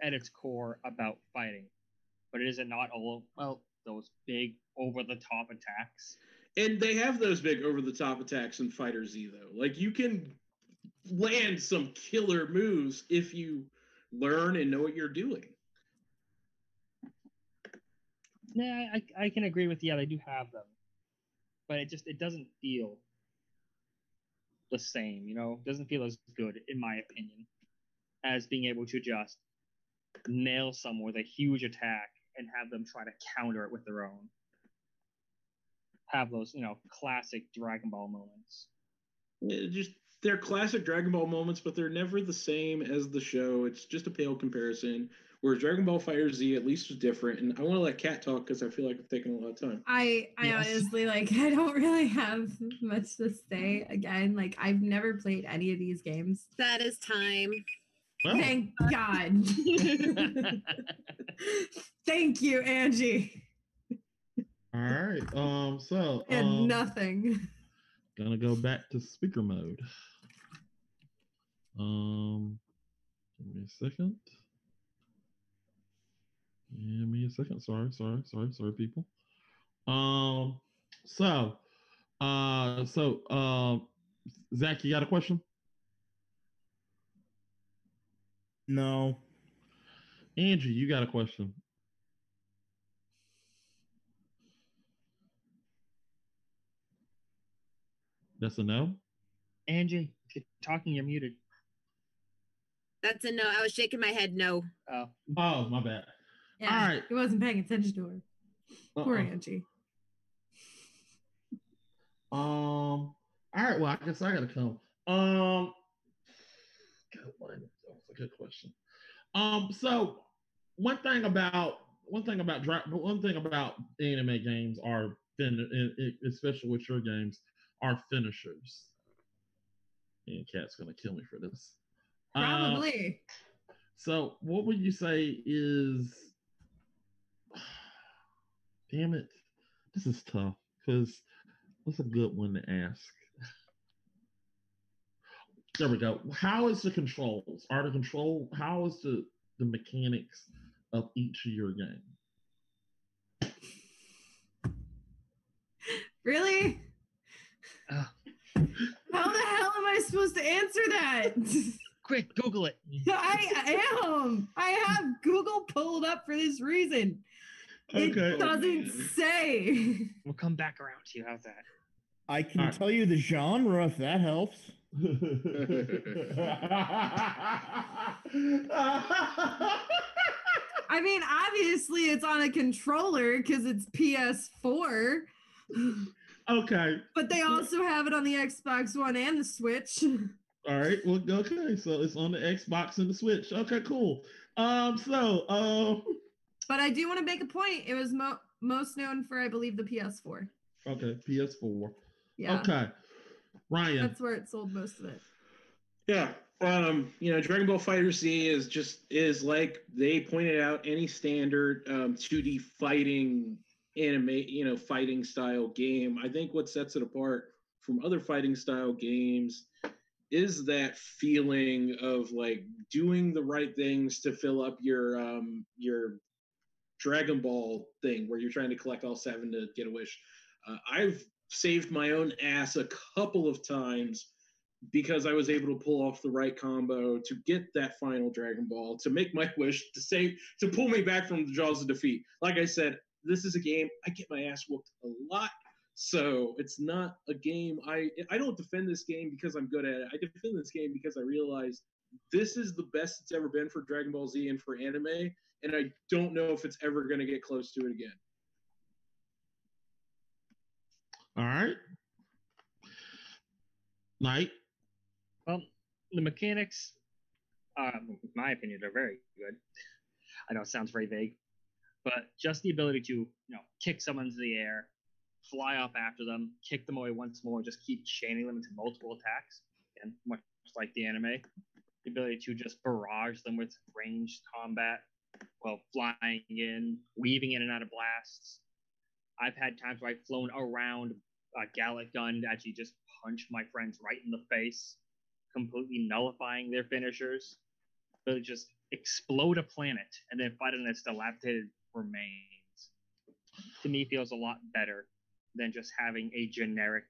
at its core about fighting, but it isn't not all well those big over the top attacks. And they have those big over the top attacks in Fighter Z though. Like you can land some killer moves if you learn and know what you're doing. Yeah, I, I can agree with yeah, they do have them, but it just it doesn't feel the same. You know, it doesn't feel as good in my opinion as being able to just nail someone with a huge attack and have them try to counter it with their own. Have those, you know, classic Dragon Ball moments. It just they're classic Dragon Ball moments, but they're never the same as the show. It's just a pale comparison. Whereas Dragon Ball Fighter Z at least was different. And I want to let Kat talk because I feel like I'm taking a lot of time. I I Yes. honestly like I don't really have much to say. Again, like I've never played any of these games. That is time. Well, Thank God. Thank you, Angie. all right. Um. So. And um, nothing. Gonna go back to speaker mode. Um, give me a second. Give me a second. Sorry, sorry, sorry, sorry, people. Um, so, uh, so, uh, Zach, you got a question? No. Angie, you got a question? That's a no. Angie, if you're talking, you're muted. That's a no. I was shaking my head no. Oh, Oh, my bad. Yeah, All right. he wasn't paying attention to her. Poor Uh-uh. Angie. Um. All right. Well, I guess I gotta come. Um. God, that was a good question. Um. So one thing about one thing about one thing about anime games are fin- especially with your games are finishers. And Cat's gonna kill me for this. Uh, Probably. so, what would you say is? Damn it, this is tough because what's a good one to ask? There we go. How is the controls? Are the control? How is the the mechanics of each of your game? really? Ugh. How the hell am I supposed to answer that? quick, Google it. I am. I have Google pulled up for this reason. It doesn't say. We'll come back around to you. How's that? I can Alright. tell you the genre if that helps. I mean, obviously it's on a controller because it's PS4, okay. but they also have it on the Xbox One and the Switch. All right. Well, okay. So it's on the Xbox and the Switch. Okay, cool. Um, so um But I do want to make a point. It was mo- most known for, I believe, the PS4. okay, PS4. Yeah, Okay. Ryan. that's where it sold most of it. Yeah. Um, you know, Dragon Ball Fighter Z is just is like they pointed out any standard um 2D fighting anime, you know, fighting style game. I think what sets it apart from other fighting style games is that feeling of like doing the right things to fill up your um your Dragon Ball thing where you're trying to collect all seven to get a wish. Uh, I've saved my own ass a couple of times because I was able to pull off the right combo to get that final Dragon Ball to make my wish to save to pull me back from the jaws of defeat. Like I said, this is a game I get my ass whooped a lot. So it's not a game I I don't defend this game because I'm good at it. I defend this game because I realize this is the best it's ever been for Dragon Ball Z and for anime, and I don't know if it's ever going to get close to it again. All right. Knight. Well, the mechanics, um, in my opinion, are very good. I know it sounds very vague, but just the ability to, you know, kick someone into the air, fly up after them, kick them away once more, just keep chaining them into multiple attacks, and much like the anime, the ability to just barrage them with ranged combat while flying in, weaving in and out of blasts. I've had times where I've flown around a Galick gun to actually just punch my friends right in the face, completely nullifying their finishers. But just explode a planet and then fight on its dilapidated remains. To me, feels a lot better than just having a generic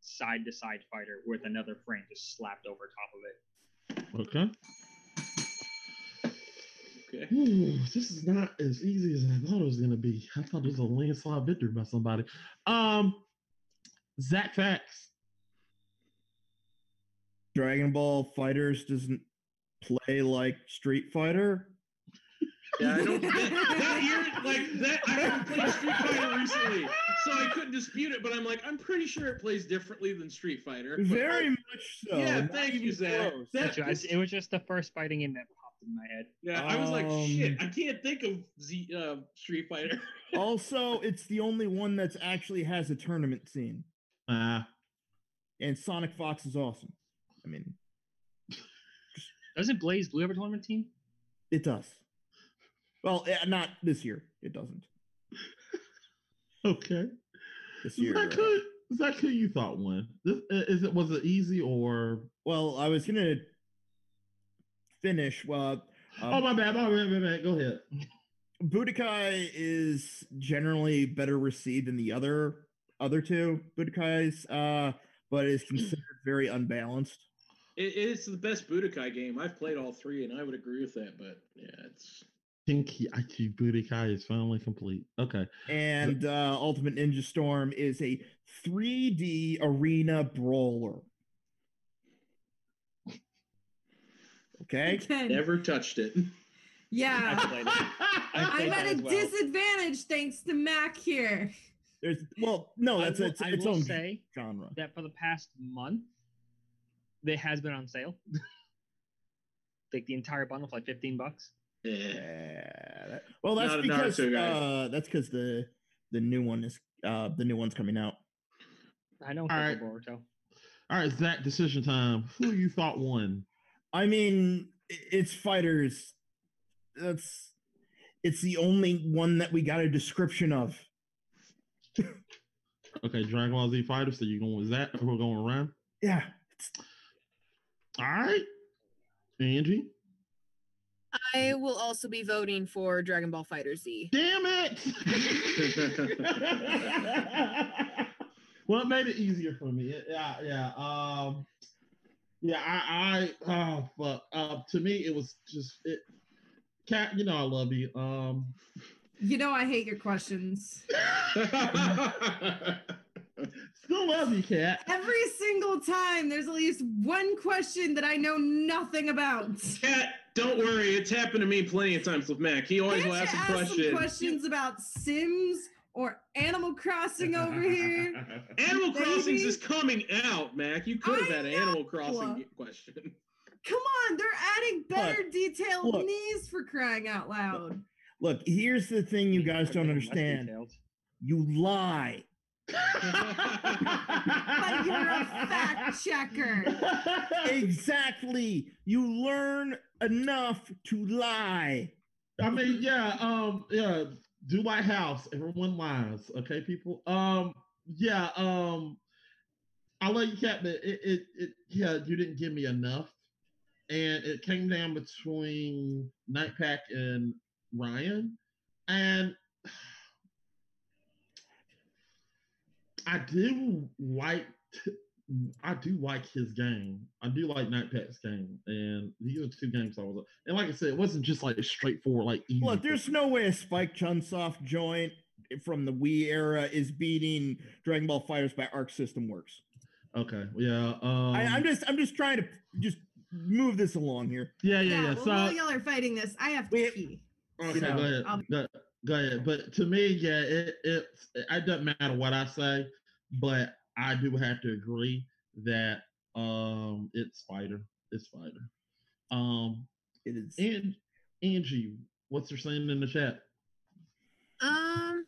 side to side fighter with another frame just slapped over top of it. Okay. Okay. Ooh, this is not as easy as I thought it was gonna be. I thought it was a landslide victory by somebody. Um, Zach Facts. Dragon Ball Fighters doesn't play like Street Fighter. Yeah, I don't. That, that year, like that, I haven't played Street Fighter recently, so I couldn't dispute it. But I'm like, I'm pretty sure it plays differently than Street Fighter. but Very I- much so. Yeah, not thank you, Zach. That- Which it was just the first fighting game that popped in my head. yeah, I was like, shit, Um, I can't think of Z uh, Street Fighter. also, it's the only one that's actually has a tournament scene, Ah, and Sonic Fox is awesome. I mean, Doesn't BlazBlue have a tournament team? it does. Well, eh, not this year. It doesn't. okay. This year. Zach, uh, who, Zach, who you thought won? This, uh, is it was it easy or? well, I was gonna finish. Well, oh um, my bad, my bad, my bad. Go ahead. Budokai is generally better received than the other other two Budokais, uh, but is considered very unbalanced. It, it's the best Budokai game. I've played all three, and I would agree with that. But yeah, it's Tenkaichi Budokai is finally complete. Okay. And uh, Ultimate Ninja Storm is a 3D arena brawler. Okay. Again, never touched it. yeah. I it. I I'm at a well. disadvantage thanks to Mac here. There's well, no, that's will- its, I its own say genre. that for the past month, it has been on sale. like the entire bundle for like 15 bucks. Yeah. Yeah. well, that's Not because Naruto uh, that's because the the new one is uh the new one's coming out. I know All right. Boruto. All right, Zach. Decision time. Who you thought won? I mean, it's fighters. That's it's the only one that we got a description of. Okay, Dragon Ball Z Fighter. So you going with that? Or we're going around. Yeah. All right, Angie. I will also be voting for Dragon Ball Fighter Z. Damn it! well, it made it easier for me. It- yeah, yeah. Um, yeah, I, I, oh, fuck. Uh, to me, it was just it. Cat, you know I love you. Um, You know I hate your questions. still love you, Cat. Every single time there's at least one question that I know nothing about. Cat, don't worry. It's happened to me plenty of times with Mac. He always Can't will you ask a question. some questions about Sims or Animal Crossing over here? Animal Baby. Crossings is coming out, Mac. You could have I had an. Animal Crossing question. Come on, they're adding better detailed look. knees for crying out loud. Look, here's the thing you guys don't understand. You lie. But you're a fact checker. Exactly. You learn enough to lie. I mean, yeah, um, yeah. Do my house. Everyone lies. Okay, people. Um, yeah. Um, I love you, but it, it, it, yeah, you didn't give me enough, and it came down between Nightpack and Ryan, and I do like. I do like his game. I do like Nightpack's game, and these are two games I was. And like I said, it wasn't just like straightforward, like easy. Look, there's no way a Spike Chunsoft joint from the Wii era is beating Dragon Ball Fighters by Arc System Works. Okay. Yeah. Um, I, I'm just I'm just trying to just move this along here. Yeah, yeah, yeah. well, so while y'all are fighting this, I have to We- pee. Okay, know, go ahead. I'll- Go, go ahead. But to me, yeah, it, it it doesn't matter what I say, but I do have to agree that um it's Spider. It's Spider. Um It is. and Angie, what's her saying in the chat? Um,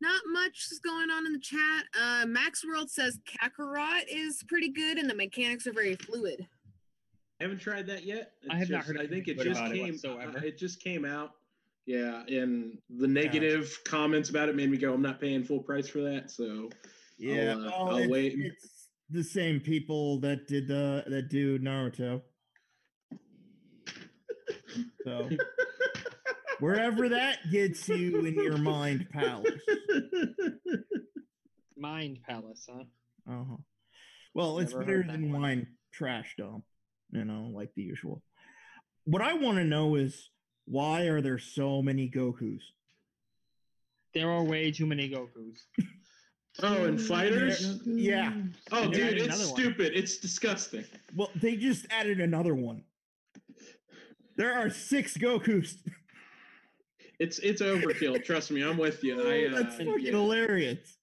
not much is going on in the chat. Uh, Max World says Kakarot is pretty good, and the mechanics are very fluid. I haven't tried that yet. I have not heard I think it just about it came. uh, It just came out. Yeah, and the negative comments about it made me go, "I'm not paying full price for that." So yeah, uh, well, I'll it's, wait. it's the same people that did the that do Naruto. So wherever that gets you in your mind palace. Mind Palace, huh? Uh-huh. Well, it's better than one. wine trash dump, you know, like the usual. What I want to know is why are there so many Gokus? There are way too many Gokus. Oh, and fighters. Yeah. Oh, And they dude, it's another one. stupid. It's disgusting. Well, they just added another one. There are six Gokus. It's it's overkill. Trust me, I'm with you. I, uh, That's fucking yeah. hilarious.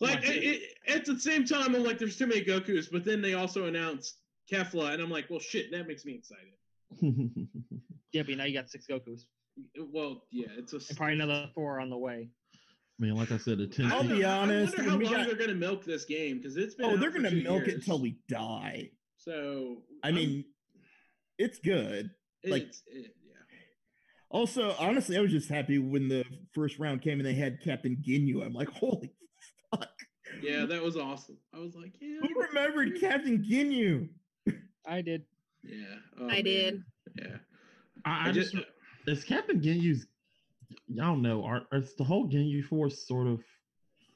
Like Watch it, it. it, at the same time, I'm like, there's too many Gokus, but then they also announced Kefla, and I'm like, well, shit, that makes me excited. Yeah, but now you got six Gokus. Well, yeah, it's a. And probably another four on the way. I mean, like I said, I attention. I'll wonder- be I honest, wonder how we long got- they're gonna milk this game because it's been. Oh, they're gonna two milk it years. till we die. So I I'm- mean, it's good. like- it, yeah. Also, honestly, I was just happy when the first round came and they had Captain Ginyu. I'm like, holy fuck. Yeah, that was awesome. I was like, yeah. Who remembered Captain Ginyu? I did. Yeah. oh, I man. did. Yeah. I, I I just just. is Captain Ginyu's. Y'all know, are is the whole Ginyu force sort of?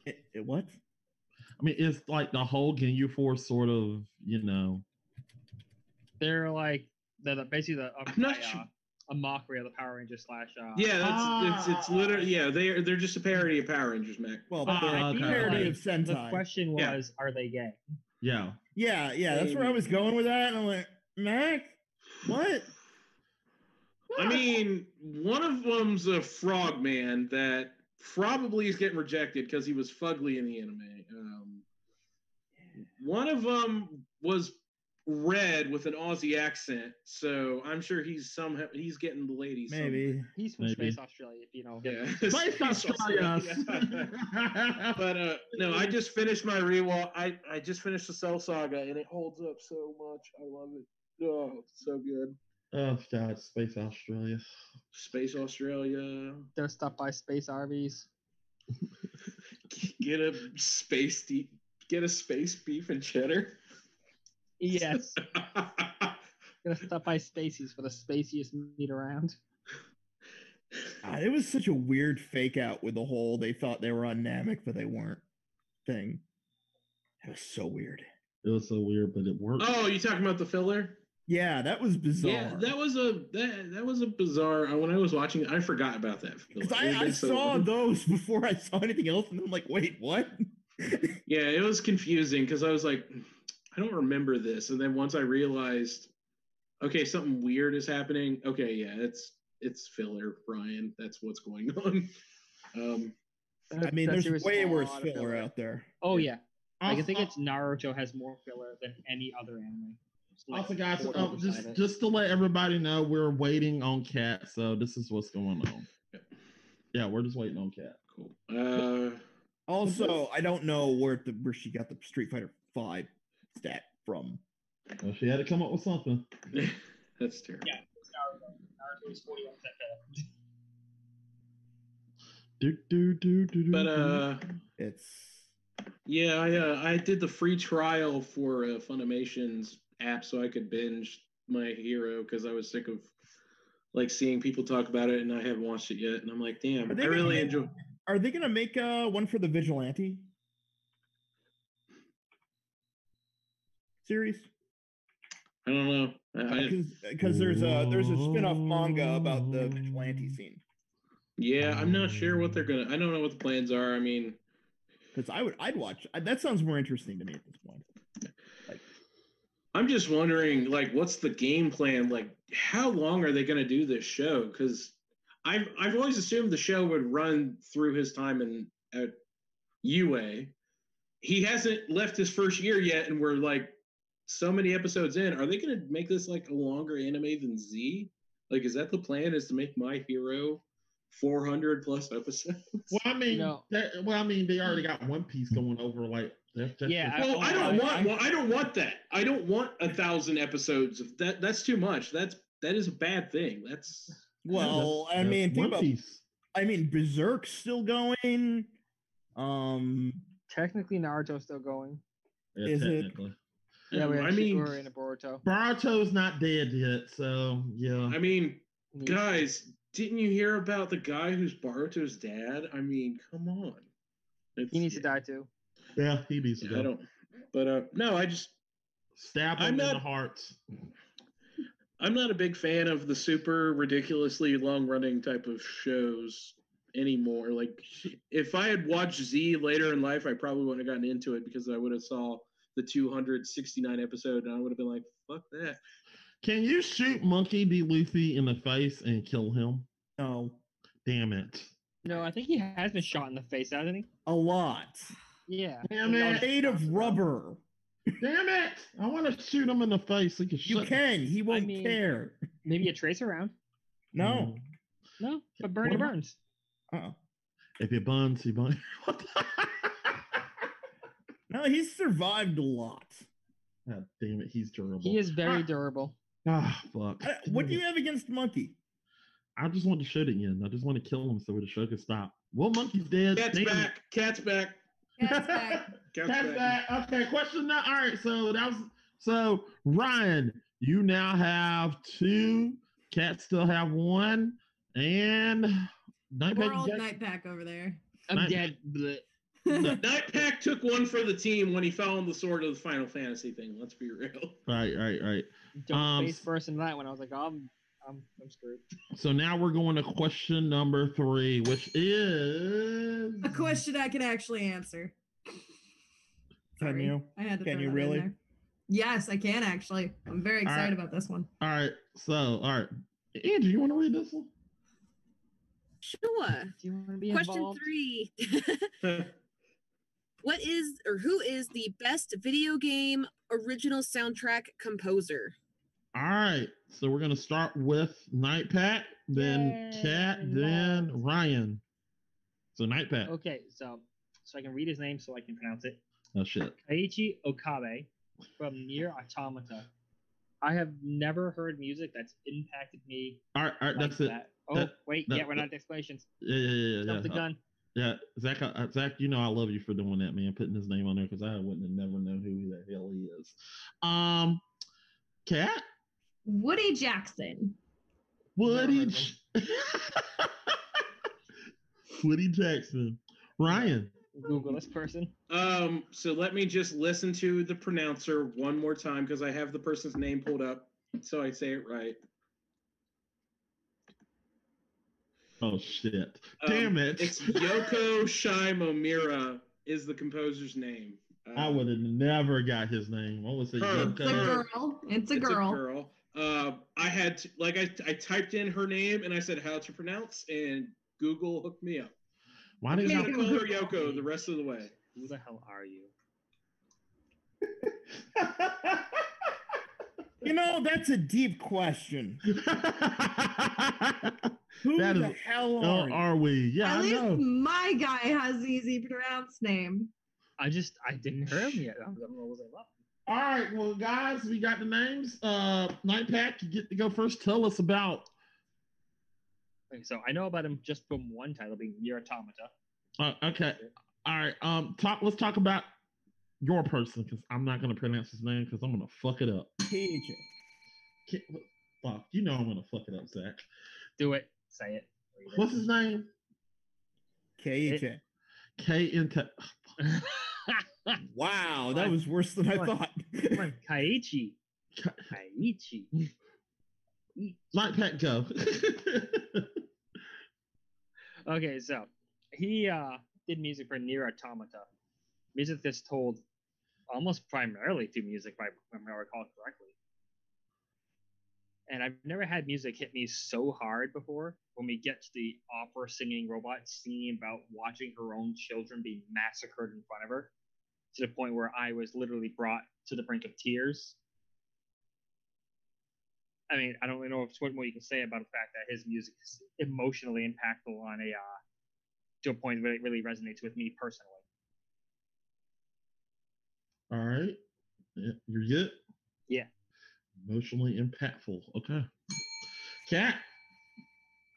Eh, eh, what? I mean, it's like the whole Ginyu force sort of, you know. They're like they're the, basically the uh, I'm not uh, sure. a mockery of the Power Rangers slash. Uh, Yeah, that's it's it's literally yeah. They're they're just a parody of Power Rangers, Mac. Well, Ah, they're a okay. parody Like, of Sentai. The question Yeah. was, are they gay? Yeah. yeah, yeah, that's where I was going with that. And I'm like, Mac, what? I mean, one of them's a frog man that probably is getting rejected because he was fugly in the anime. Um, one of them was red with an Aussie accent, so I'm sure he's somehow he's getting the ladies. somewhere. Maybe. He's from Maybe. Space Australia, if you know. Yeah. Space Space Australia. Australia. but uh no, I just finished my rewatch. I I just finished the Cell Saga, and it holds up so much. I love it. Oh, it's so good. Oh God, Space Australia. Space Australia. They're stopped by space RVs. Get a space deep. Get a space beef and cheddar. Yes. Gonna stop by Spaceys for the spaciest meat around. God, it was such a weird fake out with the whole they thought they were on Namek, but they weren't thing. It was so weird. It was so weird, but it worked. oh, you talking about the filler? Yeah, that was bizarre. Yeah, that was a that that was a bizarre. uh, When I was watching, I forgot about that. Because I, I so saw long. those before I saw anything else, and I'm like, wait, what? Yeah, it was confusing because I was like, I don't remember this, and then once I realized, okay, something weird is happening. Okay, yeah, it's it's filler, Brian. That's what's going on. Um, I mean, there's series way has a worse lot of filler out there. Oh yeah, like, I think it's Naruto has more filler than any other anime. It's like Also, guys, 40 uh, just it. just to let everybody know, we're waiting on Cat. So this is what's going on. Yeah, we're just waiting on Cat. cool. Uh, Also, I don't know where the, where she got the Street Fighter Five stat from. Well, she had to come up with something. that's terrible. Yeah, it's Naruto. Naruto is 41 percent filler. Do do do do do. But uh, It's yeah, I uh, I did the free trial for uh, Funimation's app so I could binge my hero because I was sick of like seeing people talk about it and I haven't watched it yet. And I'm like, damn, I really make- enjoy. are they gonna make uh one for the Vigilante series? I don't know. Because there's a there's a spin-off manga about the vigilante scene. yeah, I'm not sure what they're gonna. I don't know what the plans are. I mean, Because I would I'd watch that sounds more interesting to me at this point. I'm just wondering, like, what's the game plan? Like, how long are they going to do this show? Because I've I've always assumed the show would run through his time in at UA. He hasn't left his first year yet, and we're like so many episodes in. Are they going to make this like a longer anime than Z? Like, is that the plan? Is to make My Hero 400 plus episodes? Well, I mean, No. that, well, I mean, they already hmm. got One Piece going over like. That's, that's Yeah, Well, I I- don't I- want. Well, I don't want that. I don't want a thousand episodes. Of that that's too much. That's that is a bad thing. That's Well, I that's mean, think about. Piece. I mean, Berserk's still going. Um, Technically, Naruto's still going. Yeah, Is it- Yeah, we have I mean, Shigure and Boruto. Boruto's not dead yet, so yeah. I mean, Neat. guys, didn't you hear about the guy who's Boruto's dad? I mean, come on. It's, He needs to die too. Yeah, he needs to I go. don't. But uh, no, I just Stab I'm him in not- the hearts. I'm not a big fan of the super ridiculously long running type of shows anymore. Like if I had watched Z later in life, I probably wouldn't have gotten into it because I would have saw the 269 episode and I would have been like, fuck that. Can you shoot Monkey D. Luffy in the face and kill him? no, Damn it. No, I think he has been shot in the face, hasn't he? a lot. Yeah. Damn it. Made of rubber. Damn it! I want to shoot him in the face. He can You can. He won't mean- care. Maybe a trace around. No. No, but burn What burns. Uh-uh. If he burns, he buns. What the- No, he's survived a lot. God damn it, he's durable. He is very Ah. durable. Ah, fuck. I- what do you have against Monkey? I just want to shoot it again. I just want to kill him so the show can stop. Well, Monkey's dead. Cat's Damn. back. Cat's back. Cat's back. Cat's Cat's back. back. Okay, question now. All right, so that was so Ryan. You now have two. Cats still have one, and Night Poor Pack old Jack- night pack over there. I'm Nice. dead. Bleh. Night Pack took one for the team when he fell on the sword of the Final Fantasy thing. Let's be real. Right, right, right. Don't Um, face first in that one. I was like, I'm, I'm, I'm screwed. So now we're going to question number three, which is A question I can actually answer. Can Sorry, you? I had to Can you really? Yes, I can actually. I'm very excited right. about this one. All right. So, all right. Andrew, you want to read this one? Sure. Do you want to be Question involved? three. what is or who is the best video game original soundtrack composer? All right. So we're gonna start with Night Pat, then Yay, Cat, then Ryan. So Night Pat. Okay, so so I can read his name so I can pronounce it. Oh shit. Kaiichi Okabe from NieR Automata. I have never heard music that's impacted me All right. All right. like That's it. Oh, That- wait, that- yeah, we're not at explanations. Yeah, yeah, yeah, yeah. Jump the yeah. gun. Yeah, Zach, uh, Zach, you know I love you for doing that, man. Putting his name on there because I wouldn't have never known who the hell he is. Um, Cat, Woody Jackson. Woody, J- Woody Jackson, Ryan. Google this person. Um, so let me just listen to the pronouncer one more time because I have the person's name pulled up, so I say it right. Oh shit! Um, Damn it! It's Yoko Shimomura is the composer's name. I would have never got his name. What was it? Her. It's a girl. It's a it's girl. a girl. Uh, I had to, like I, I typed in her name and I said how to pronounce, and Google hooked me up. Why I'm did just you? gonna call her Yoko the rest of the way. Who the hell are you? You know, that's a deep question. Who That the is- hell Oh, are are we? Yeah, At I least know. my guy has the easy to pronounce name. I just I didn't hear him yet. I was, I was like, what? All right, well, guys, we got the names. Uh, Night Pack, you get to go first. Tell us about. Okay, so I know about him just from one title being NieR Automata. Uh, okay, all right. Um, talk. Let's talk about your person because I'm not gonna pronounce his name because I'm gonna fuck it up. TJ. Ki- Fuck, you know I'm gonna fuck it up, Zach. Do it. Say it. What's his name? KJ. K N T. Wow, that was worse than I thought. Come on, Kaiichi. Ka- Kaiichi. Night Pack, go. Okay, so he uh did music for NieR Automata. Music that's told almost primarily through music, if I, if I recall correctly. And I've never had music hit me so hard before. When we get to the opera singing robot scene about watching her own children be massacred in front of her, to the point where I was literally brought to the brink of tears. I mean, I don't really know if what more you can say about the fact that his music is emotionally impactful on a uh, to a point where it really resonates with me personally. All right. Yeah, you're good? Yeah. Emotionally impactful. Okay. Cat.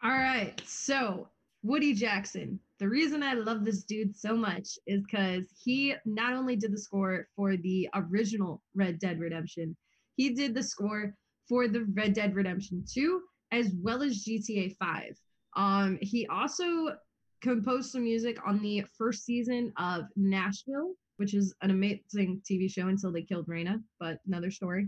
All right. So, Woody Jackson. The reason I love this dude so much is because he not only did the score for the original Red Dead Redemption, he did the score for the Red Dead Redemption 2 as well as GTA 5. Um, he also composed some music on the first season of Nashville, which is an amazing TV show until they killed Rayna, but another story.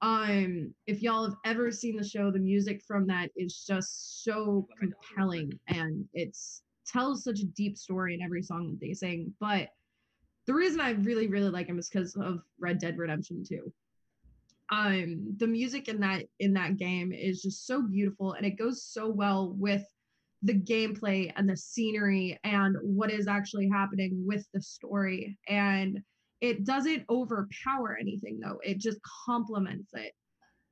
Um, if y'all have ever seen the show, the music from that is just so compelling and it's tells such a deep story in every song that they sing. But the reason I really, really like him is because of Red Dead Redemption 2 um the music in that in that game is just so beautiful and it goes so well with the gameplay and the scenery and what is actually happening with the story and it doesn't overpower anything though. It just complements it.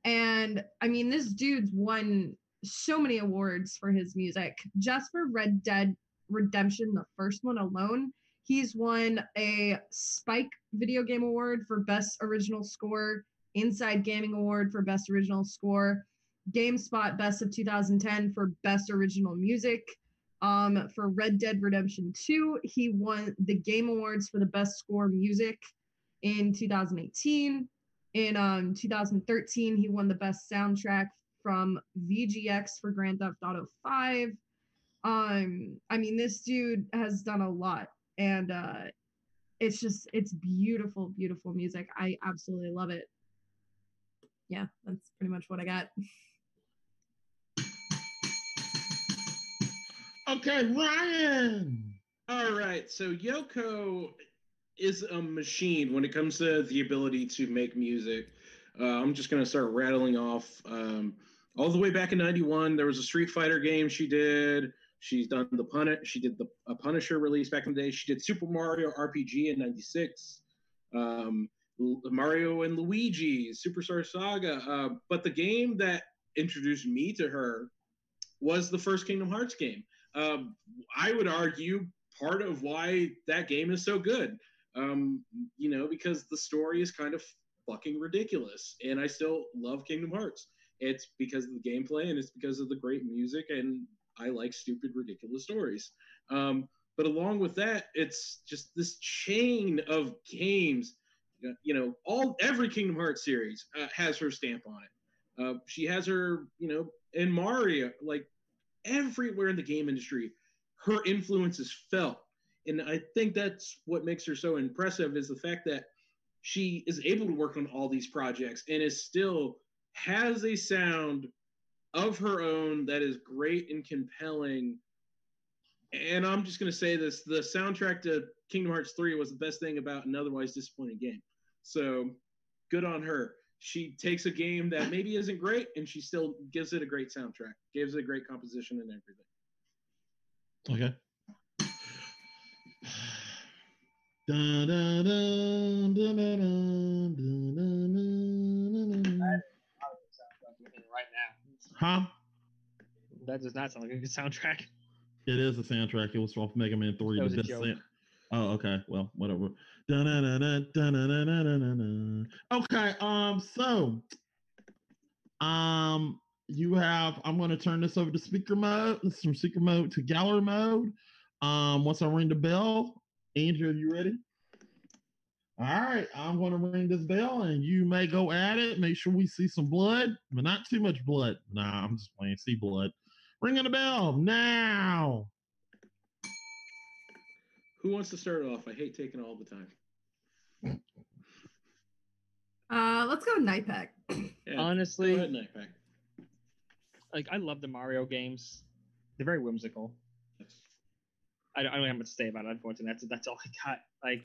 And i mean this dude's won so many awards for his music. Just for red dead redemption the first one alone he's won a spike video game award for best original score Inside Gaming Award for Best Original Score, GameSpot Best of 2010 for Best Original Music. Um, for Red Dead Redemption 2, he won the Game Awards for the Best Score Music in 2018. In um, 2013, he won the Best Soundtrack from VGX for Grand Theft Auto 5. Um, I mean, this dude has done a lot, and uh, it's just it's beautiful, beautiful music. I absolutely love it yeah, that's pretty much what I got. Okay, Ryan. All right. So Yoko is a machine when it comes to the ability to make music. Uh, I'm just going to start rattling off. Um, all the way back in 91, there was a Street Fighter game she did. She's done the Punish. She did the a Punisher release back in the day. She did Super Mario RPG in '96. Um, Mario and Luigi, Superstar Saga. Uh, but the game that introduced me to her was the first Kingdom Hearts game. Um, I would argue part of why that game is so good, um, you know, because the story is kind of fucking ridiculous, and I still love Kingdom Hearts. It's because of the gameplay and it's because of the great music, and I like stupid, ridiculous stories. Um, but along with that, it's just this chain of games you know, all every Kingdom Hearts series uh, has her stamp on it. Uh, she has her, you know, in Mario, like everywhere in the game industry, her influence is felt, and I think that's what makes her so impressive is the fact that she is able to work on all these projects and is still has a sound of her own that is great and compelling. And I'm just going to say this the soundtrack to Kingdom Hearts 3 was the best thing about an otherwise disappointing game. So good on her. She takes a game that maybe isn't great and she still gives it a great soundtrack, gives it a great composition and everything. Okay. Huh? that does not sound like a good soundtrack. It is a soundtrack. It was off Mega Man 3. That was the a best joke. sound- Oh, okay. Well, whatever. Okay, um, so um you have I'm gonna turn this over to speaker mode. This is from speaker mode to gallery mode. Um, once I ring the bell, Andrew, are you ready? All right, I'm gonna ring this bell and you may go at it. Make sure we see some blood, but not too much blood. Nah, I'm just playing. See blood. Ringing the bell now. Who wants to start off? I hate taking all the time. Uh, let's go Night Pack. Yeah, Honestly, go ahead, Nightpack. like I love the Mario games. They're very whimsical. I don't, I don't have much to say about it. Unfortunately, that's that's all I got. Like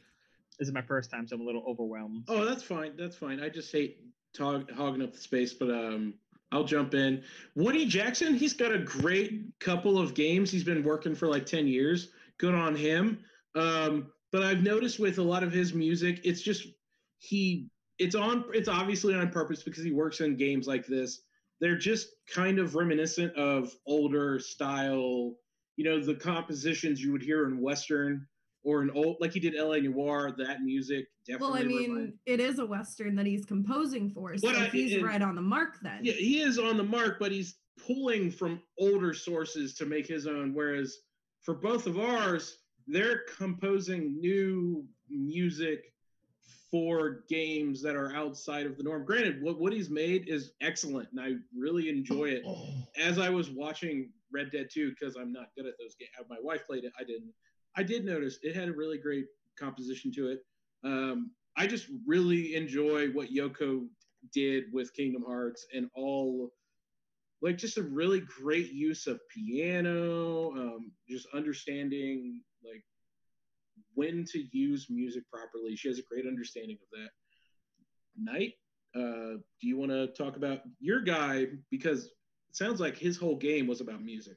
This is my first time, so I'm a little overwhelmed. Oh, that's fine. That's fine. I just hate tog- hogging up the space, but um, I'll jump in. Woody Jackson, he's got a great couple of games. He's been working for like 10 years. Good on him. Um, but I've noticed with a lot of his music, it's just he it's on it's obviously on purpose because he works in games like this. They're just kind of reminiscent of older style, you know, the compositions you would hear in Western or an old like he did LA Noire, that music definitely Well, I mean, remind- it is a western that he's composing for, so What uh, I- he's it- right on the mark then. Yeah, he is on the mark, but he's pulling from older sources to make his own. Whereas for both of ours, they're composing new music for games that are outside of the norm. Granted, what, what he's made is excellent, and I really enjoy it. Oh. As I was watching Red Dead 2, because I'm not good at those games, uh, my wife played it, I didn't. I did notice it had a really great composition to it. Um, I just really enjoy what Yoko did with Kingdom Hearts and all like just a really great use of piano, um, just understanding like when to use music properly. She has a great understanding of that. Knight, uh, do you want to talk about your guy because it sounds like his whole game was about music.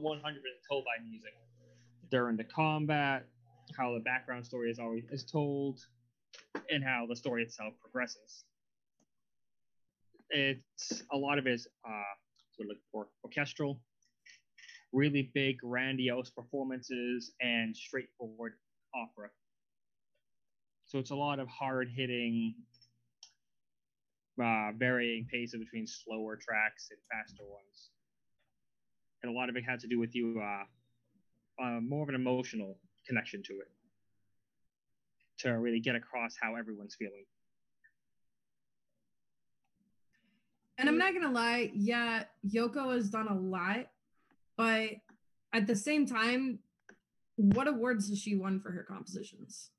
But 100 is told by music. During the combat, how the background story is always is told, and how the story itself progresses. It's a lot of it is uh, sort of for orchestral, really big, grandiose performances, and straightforward opera. So it's a lot of hard hitting, uh, varying paces between slower tracks and faster ones. And a lot of it had to do with you, uh, uh, more of an emotional connection to it to really get across how everyone's feeling. And I'm not gonna lie, yeah, Yoko has done a lot, but at the same time, what awards has she won for her compositions?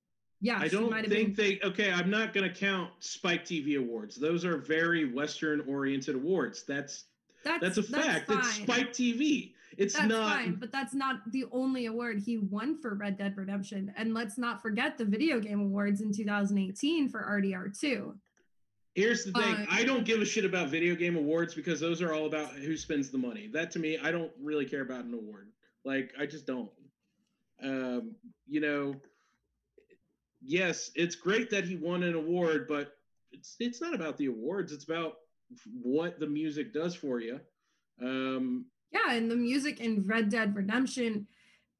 Yeah, I she don't might have think been. they. Okay, I'm not going to count Spike TV awards. Those are very Western-oriented awards. That's That's that's a fact. it's. Spike TV. It's That's not. fine, but that's not the only award he won for Red Dead Redemption. And let's not forget the video game awards in 2018 for RDR2. Here's the thing. Uh, I don't give a shit about video game awards because those are all about who spends the money. That to me, I don't really care about an award. Like I just don't. Um, you know, yes, it's great that he won an award, but it's it's not about the awards. It's about what the music does for you. Um, Yeah, and the music in Red Dead Redemption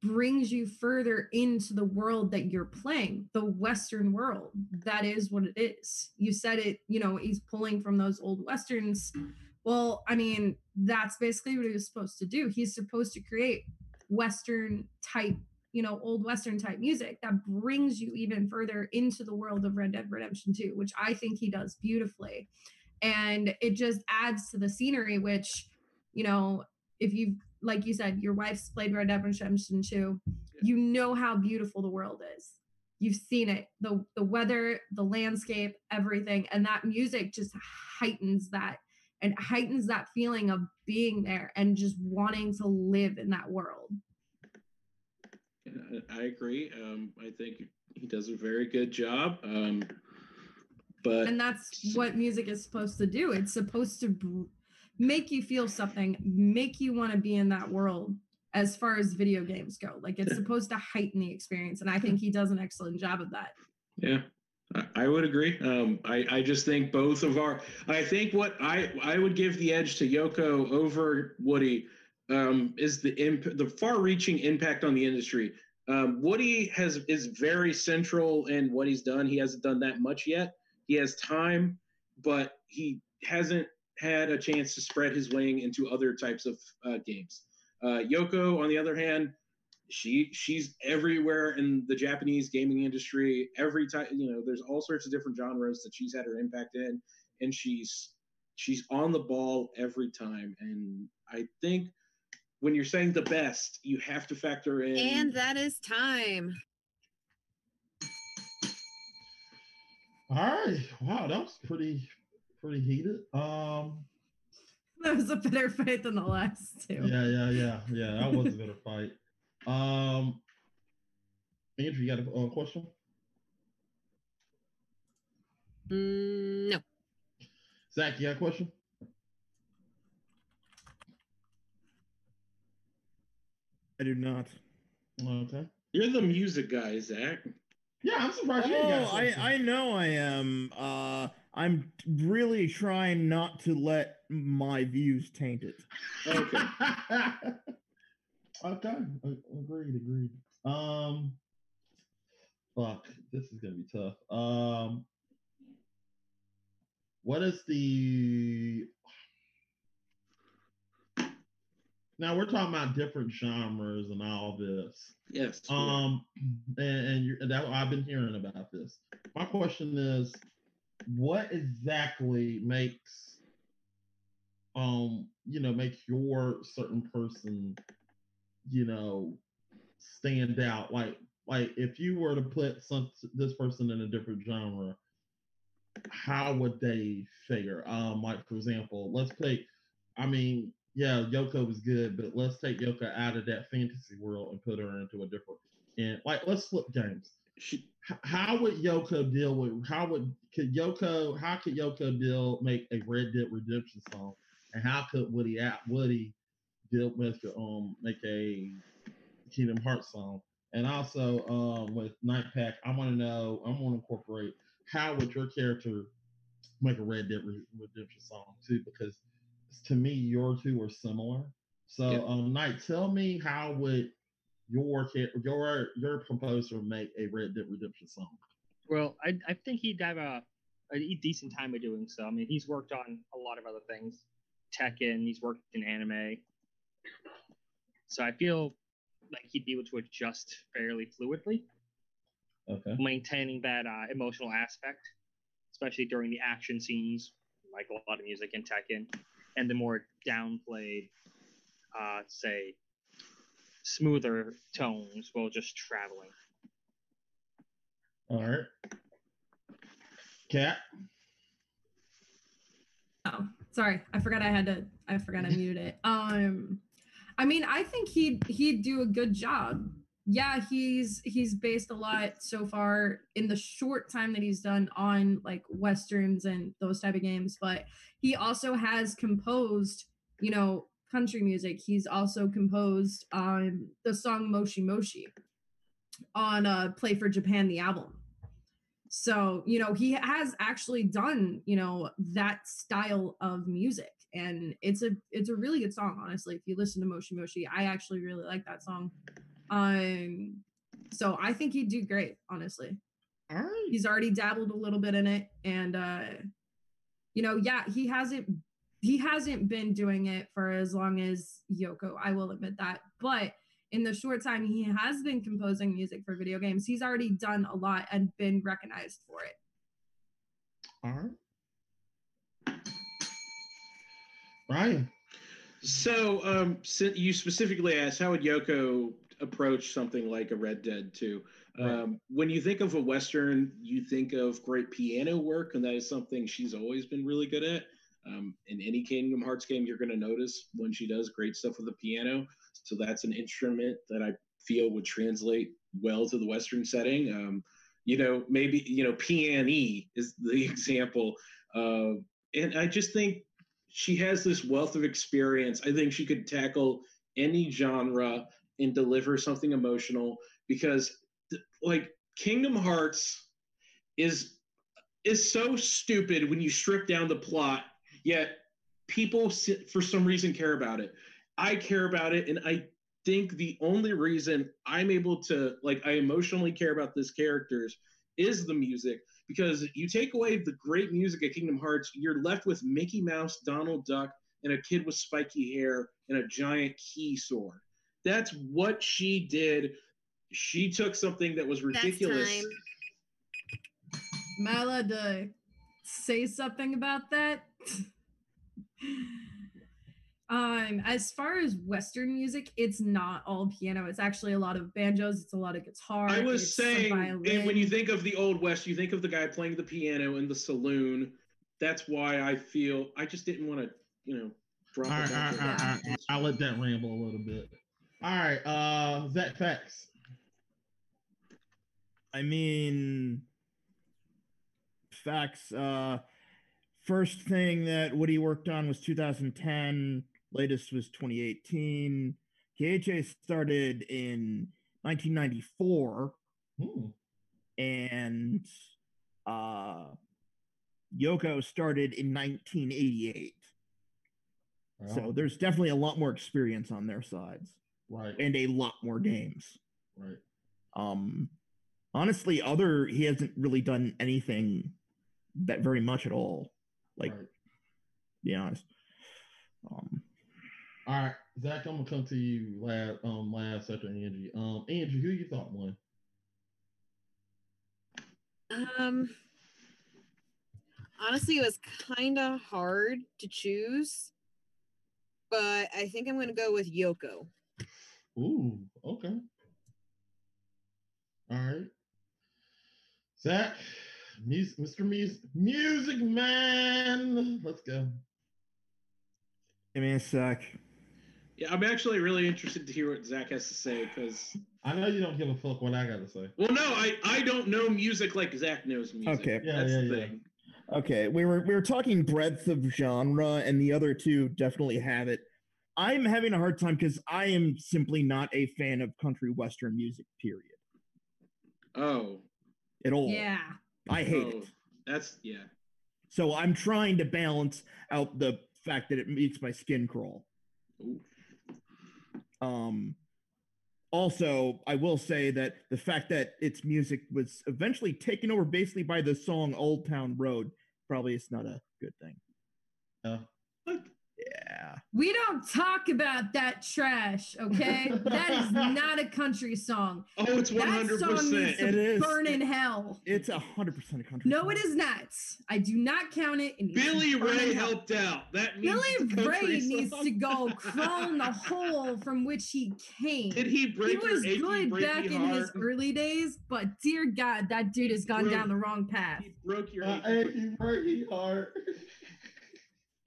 brings you further into the world that you're playing, the Western world. That is what it is. You said it, you know, he's pulling from those old Westerns. Well, I mean, that's basically what he was supposed to do. He's supposed to create Western type, you know, old Western type music that brings you even further into the world of Red Dead Redemption 2, which I think he does beautifully. And it just adds to the scenery, which, you know, if you've like you said, your wife's played Red Dead Redemption 2, you know how beautiful the world is. You've seen it, the the weather, the landscape, everything, and that music just heightens that and heightens that feeling of being there and just wanting to live in that world. I agree. Um, I think he does a very good job. Um, but And that's what music is supposed to do. It's supposed to make you feel something, make you want to be in that world as far as video games go. Like it's supposed to heighten the experience. And I think he does an excellent job of that. yeah, I, I would agree. Um, I, I just think both of our. I think what I I would give the edge to Yoko over Woody um, is the imp- the far-reaching impact on the industry. Um, Woody has is very central in what he's done. He hasn't done that much yet. He has time, but he hasn't had a chance to spread his wing into other types of uh, games. Uh, Yoko, on the other hand, she she's everywhere in the Japanese gaming industry. Every time, you know, there's all sorts of different genres that she's had her impact in, and she's she's on the ball every time. And I think when you're saying the best, you have to factor in. And that is time. All right. Wow, that was pretty pretty heated. Um That was a better fight than the last two. yeah, yeah, yeah, yeah. That was a better fight. Um Andrew, you got a uh, question? Mm, no. Zach, you got a question? I do not. Okay. You're the music guy, Zach. Yeah, I'm surprised you ain't got Oh, I. I know I am. Uh, I'm really trying not to let my views taint it. Okay. okay. Agreed. Agreed. Um. Fuck. This is gonna be tough. Um. What is the? Now we're talking about different genres and all this. Yes. Um, and, and you that I've been hearing about this. My question is, what exactly makes, um, you know, makes your certain person, you know, stand out? Like, like if you were to put some this person in a different genre, how would they figure? Um, like for example, let's take, I mean, yeah, Yoko was good, but let's take Yoko out of that fantasy world and put her into a different. And like, let's flip games. She, How would Yoko deal with? How would could Yoko? How could Yoko deal make a Red Dead Redemption song? And how could Woody at Woody deal with um make a Kingdom Hearts song? And also um with Night Pack, I want to know. I want to incorporate how would your character make a Red Dead Redemption song too? Because to me, your two are similar. So, Yep. um, Knight, tell me how would your your your composer make a Red Dead Redemption song? Well, I, I think he'd have a, a decent time of doing so. I mean, he's worked on a lot of other things, Tekken. He's worked in anime, so I feel like he'd be able to adjust fairly fluidly, Okay. maintaining that uh, emotional aspect, especially during the action scenes, like a lot of music in Tekken, and the more downplayed, uh, say, smoother tones while just traveling. All right. Cat. Oh, sorry. I forgot I had to I forgot I muted it. Um I mean, I think he'd he'd do a good job. Yeah, he's he's based a lot so far in the short time that he's done on like westerns and those type of games, but he also has composed, you know, country music. He's also composed um the song Moshi Moshi on uh Play for Japan the album. So, you know, he has actually done, you know, that style of music. And it's a it's a really good song, honestly. If you listen to Moshi Moshi, I actually really like that song. Um so I think he'd do great, honestly. All right. He's already dabbled a little bit in it. And uh you know, yeah, he hasn't he hasn't been doing it for as long as Yoko, I will admit that. But in the short time he has been composing music for video games, he's already done a lot and been recognized for it. All right. Ryan. So, um, si- you specifically asked how would Yoko approach something like a Red Dead 2? Um, when you think of a Western, you think of great piano work, and that is something she's always been really good at. Um, in any Kingdom Hearts game, you're going to notice when she does great stuff with the piano. So that's an instrument that I feel would translate well to the Western setting. Um, you know, maybe you know, Peony is the example. Uh, and I just think she has this wealth of experience. I think she could tackle any genre and deliver something emotional because, like, Kingdom Hearts is is so stupid when you strip down the plot. Yet people, for some reason, care about it. I care about it, and I think the only reason I'm able to like I emotionally care about this characters is the music because you take away the great music at Kingdom Hearts, you're left with Mickey Mouse, Donald Duck, and a kid with spiky hair and a giant key sword. That's what she did. She took something that was ridiculous. That's time. Am I allowed to say something about that? um, as far as Western music, it's not all piano. It's actually a lot of banjos. It's a lot of guitar. I was saying, and when you think of the Old West, you think of the guy playing the piano in the saloon. That's why I feel I just didn't want to, you know, drop All it right, all back right, there. all right, all right. I'll let that ramble a little bit. All right, uh, Zach Facts. I mean, facts. Uh, first thing that Woody worked on was 2010. Latest was 2018. KHA started in 1994, Hmm. and uh, Yoko started in 1988. So there's definitely a lot more experience on their sides right, and a lot more games. right. Um, honestly, other he hasn't really done anything that very much at all. Like, right. be honest. Um, All right, Zach, I'm gonna come to you last um last after Angie. Um Angie, who you thought won? Um, honestly, it was kind of hard to choose, but I think I'm going to go with Yoko. Ooh, okay. All right. Zach, music, Mr. Music, Music Man. Let's go. give me a sec. Yeah, I'm actually really interested to hear what Zach has to say because, I know you don't give a fuck what I gotta say. well, no, I I don't know music like Zach knows music. Okay. Yeah, that's yeah, the yeah. thing. Okay, we were we were talking breadth of genre, and the other two definitely have it. I'm having a hard time because I am simply not a fan of country western music. Period. Oh, At all. Yeah. I hate oh, it. that's yeah. So I'm trying to balance out the fact that it makes my skin crawl. Ooh. Um, also, I will say that the fact that its music was eventually taken over basically by the song Old Town Road probably is not a good thing. Yeah. What? Yeah. We don't talk about that trash, okay? that is not a country song. Oh, it's one That song needs percent. to It is. burn in hell. It's a hundred percent a country. No, song. it is not. I do not count it. it Billy Ray helped out. That means Billy it's a country Ray needs to go crawl in the hole from which he came. Did he he break your was good back in heart? his early days, but dear God, that dude has gone Bro. down the wrong path. He broke your Uh, achy, achy, breaky heart.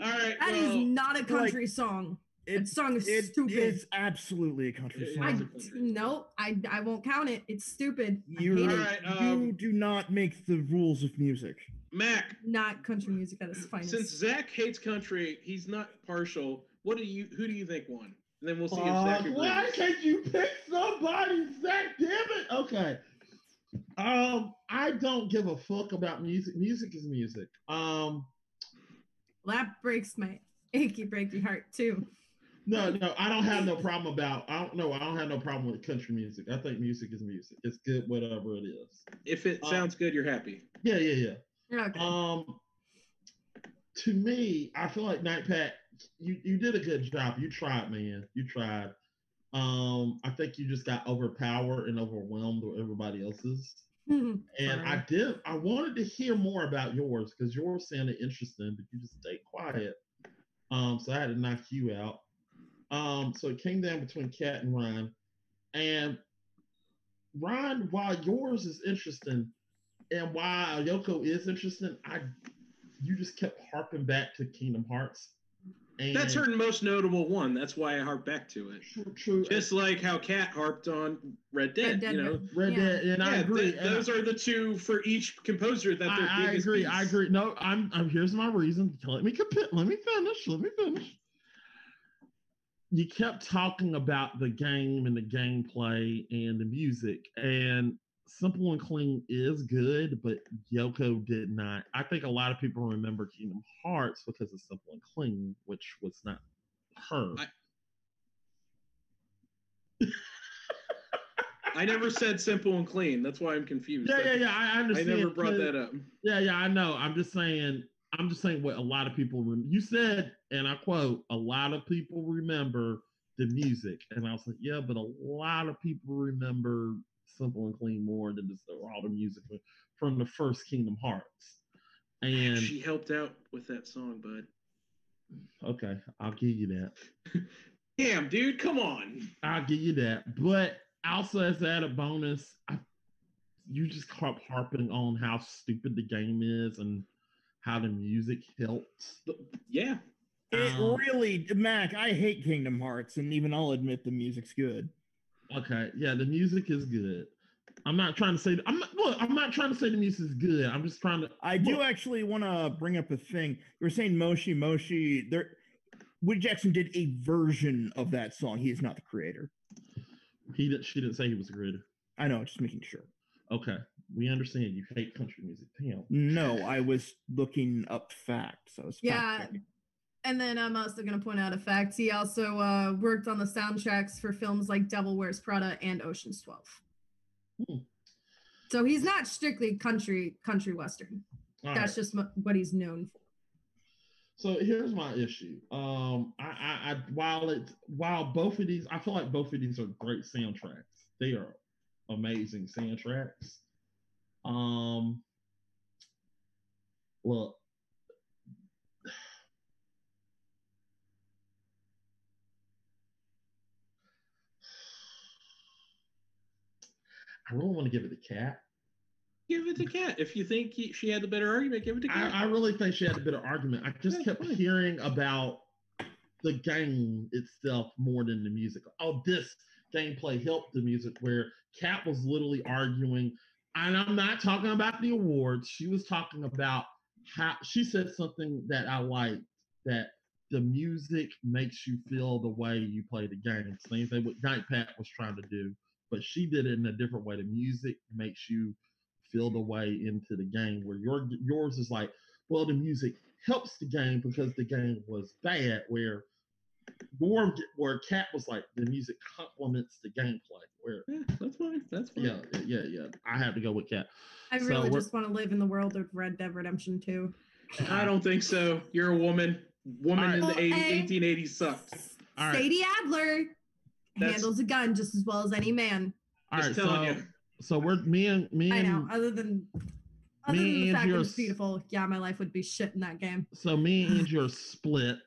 All right. That is well, not a country song. That It, song is it stupid. It's absolutely a country It song. I is a country. no, I I won't count it. It's stupid. You, hate All it. right, you um, do not make the rules of music. Mac. Not country music at its finest. Since Zach hates country, he's not partial. What do you? Who do you think won? And then we'll see if Fuck, Zach why agrees. can't you pick somebody, Zach? Damn it. Okay. Um, I don't give a fuck about music. Music is music. Um, that breaks my achy breaky heart too. no, no, I don't have no problem about. I don't know. I don't have no problem with country music. I think music is music. It's good, whatever it is. If it Uh, sounds good, you're happy. Yeah, yeah, yeah. Okay. Um, to me, I feel like Night Pat, you you did a good job. You tried, man. You tried. Um, I think you just got overpowered and overwhelmed with everybody else's. And I did. I wanted to hear more about yours because yours sounded interesting, but you just stayed quiet. Um, so I had to knock you out. Um, so it came down between Cat and Ryan, and Ryan, while yours is interesting, and while Yoko is interesting, I you just kept harping back to Kingdom Hearts. And That's her most notable one. That's why I harp back to it. True, true. Just like how Kat harped on Red Dead. Red Dead you know, Red yeah. Dead, and I agree. th- and I- those are the two for each composer that they're I, I biggest agree. I agree. No, I'm. I'm. Here's my reason. Let me compi- Let me finish. Let me finish. You kept talking about the game and the gameplay and the music, and Simple and Clean is good, but Yoko did not. I think a lot of people remember Kingdom Hearts because of Simple and Clean, which was not her. I- I never said simple and clean. That's why I'm confused. yeah, I, yeah, yeah. I understand. I never brought that up. Yeah, yeah, I know. I'm just saying. I'm just saying what a lot of people. Rem- you said, and I quote: "A lot of people remember the music," and I was like, "Yeah, but a lot of people remember Simple and Clean more than just all the music from the first Kingdom Hearts." And She helped out with that song, bud. okay, I'll give you that. Damn, dude, come on. I'll give you that. But also, as that a bonus, I, you just kept harping on how stupid the game is and how the music helps. Yeah. It Um, really, Mac. I hate Kingdom Hearts, and even I'll admit the music's good. Okay, yeah, the music is good. I'm not trying to say. I'm not, look. I'm not trying to say the music is good. I'm just trying to. I do actually want to bring up a thing. You were saying Moshi Moshi. There, Woody Jackson did a version of that song. He is not the creator. He didn't. She didn't say he was a creator. I know, just making sure. Okay, we understand. You hate country music. Damn. No, I was looking up facts. I was Yeah. fact-checking. And then I'm also going to point out a fact. He also uh, worked on the soundtracks for films like Devil Wears Prada and Ocean's 12. Hmm. So he's not strictly country country western. All That's right. just what he's known for. So here's my issue. Um, I, I, I while it while both of these, I feel like both of these are great soundtracks. They are amazing soundtracks. Um, look, I really want to give it to Cat. Give it to Cat. If you think he, she had the better argument, give it to Cat. I, I really think she had a better argument. I just Yeah, kept fine. hearing about the game itself more than the music. Oh, this gameplay helped the music, where Kat was literally arguing. And I'm not talking about the awards. She was talking about how she said something that I liked that the music makes you feel the way you play the game. Same thing what Night Pat was trying to do, but she did it in a different way. The music makes you feel the way into the game where your yours is like, well, the music helps the game because the game was bad. Where your where Cat was like, the music complements the gameplay. Where yeah, that's fine. That's fine. yeah, yeah, yeah. I have to go with Cat. I So really just want to live in the world of Red Dead Redemption 2. I don't think so. You're a woman. Woman in the Well, 80, 1880s sucked. All right. Sadie Adler That's- handles a gun just as well as any man. All right, so you. so we're me and me I and know. Other than other Me than the and fact that yours- it's beautiful, yeah, my life would be shit in that game. so me and Angie are split.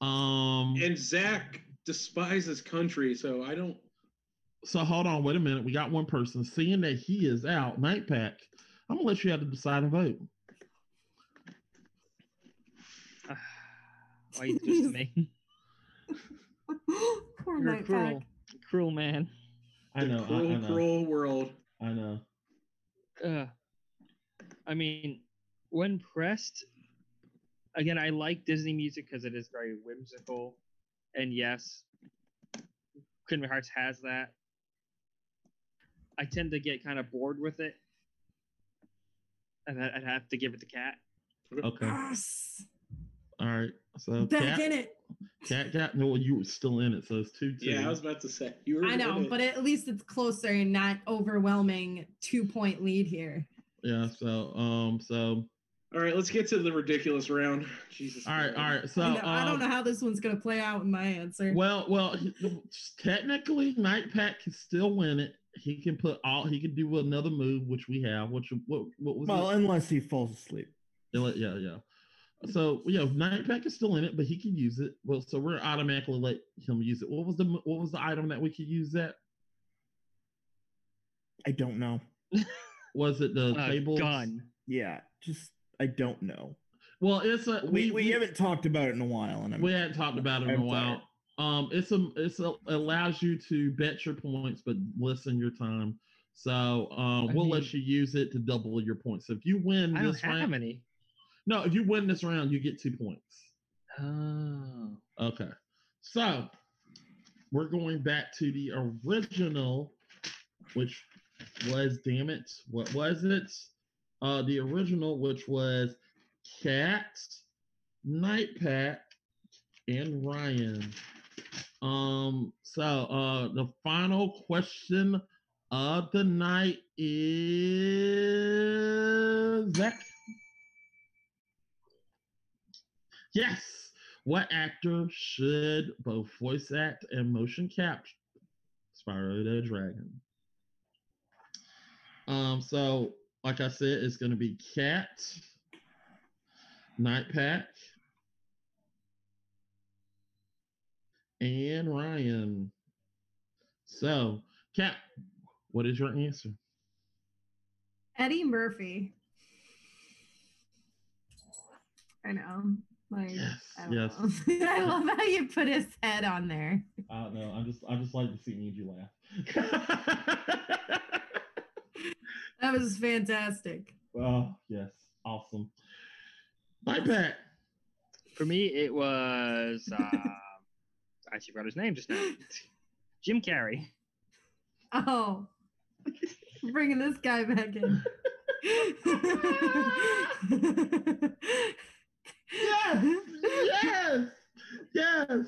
Um. And Zach despises country, so I don't. So hold on, wait a minute. We got one person. Seeing that he is out, Night Pack. I'm gonna let you have to decide and vote. Why you do this to me? Poor You're Night cruel, Pack. Cruel man. I know. I, Cruel, I know. cruel world. I know. Uh, I mean, when pressed, again, I like Disney music because it is very whimsical, and yes, Kingdom Hearts has that. I tend to get kind of bored with it, and I- I'd have to give it to Cat. Okay. Yes. All right. So Back cat, in it. cat, cat. No, you were still in it, so it's two two. Yeah, I was about to say. You were I know, in it. but at least it's closer and not overwhelming two point lead here. yeah. So um. So All right, let's get to the ridiculous round. Jesus. all right. All right. So I, know- I don't um, know how this one's gonna play out in my answer. Well, well, technically, Night Pack can still win it. He can put all. He can do another move, which we have. Which what what was Well, it? unless he falls asleep. Yeah, yeah, yeah. So yeah, Night Pack is still in it, but he can use it. Well, so we're automatically let him use it. What was the what was the item that we could use? That I don't know. was it the table gun. Yeah, just I don't know. Well, it's a We we haven't talked about it in a while, and I'm we hadn't talked about it in a I'm while. Um, it's a it's a allows you to bet your points, but listen your time. So um, I we'll mean- let you use it to double your points. So if you win I don't this have round, any. No, if you win this round, you get two points. Oh. Okay. So we're going back to the original, which was damn it, what was it? Uh the original, which was Cat, Night Pack, and Ryan. Um, so uh the final question of the night is Zach. Yes. What actor should both voice act and motion capture Spyro the Dragon? Um, so like I said, it's gonna be Cat, Night Pack, and Ryan. So, Cat, what is your answer? Eddie Murphy. I know. Like, Yes, I yes. know. I love how you put his head on there. I don't know. I'm just I just like to see Angie laugh. That was fantastic. Oh yes, awesome. My Pat. For me, it was. Uh, I actually forgot his name just now. Jim Carrey. Oh, bringing this guy back in. Yes, yes, yes.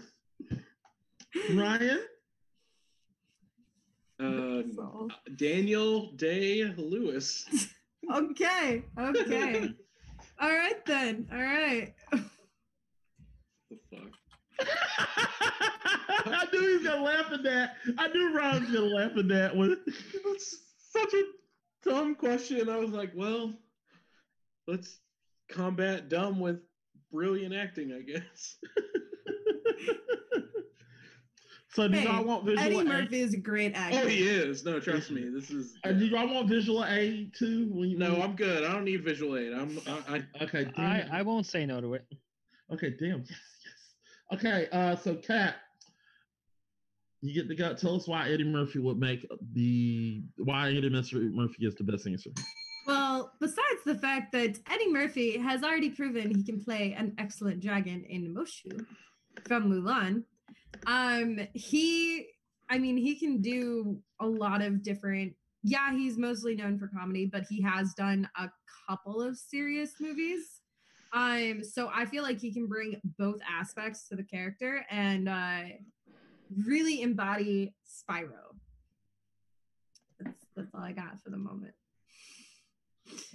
Ryan. Uh, Daniel Day Lewis. okay, okay. All right then. All right. the fuck? I knew he was gonna laugh at that. I knew Ryan was gonna laugh at that one. That's such a dumb question. I was like, well, let's combat dumb with brilliant acting, I guess. so do Hey, y'all want visual aid? Eddie A? Murphy is a great actor. Oh, he is. No, trust me. This is. Uh, do y'all want visual aid too? When you, No, when- I'm good. I don't need visual aid. I'm. I, I, okay. Damn. I, I won't say no to it. Okay, damn. Yes, yes. Okay, uh, so Kat, you get to go. Tell us why Eddie Murphy would make the why Eddie Murphy Murphy is the best answer. Besides the fact that Eddie Murphy has already proven he can play an excellent dragon in Mushu from Mulan, um, he, I mean, he can do a lot of different. Yeah, he's mostly known for comedy, but he has done a couple of serious movies. Um, so I feel like he can bring both aspects to the character and uh, really embody Spyro. That's that's all I got for the moment.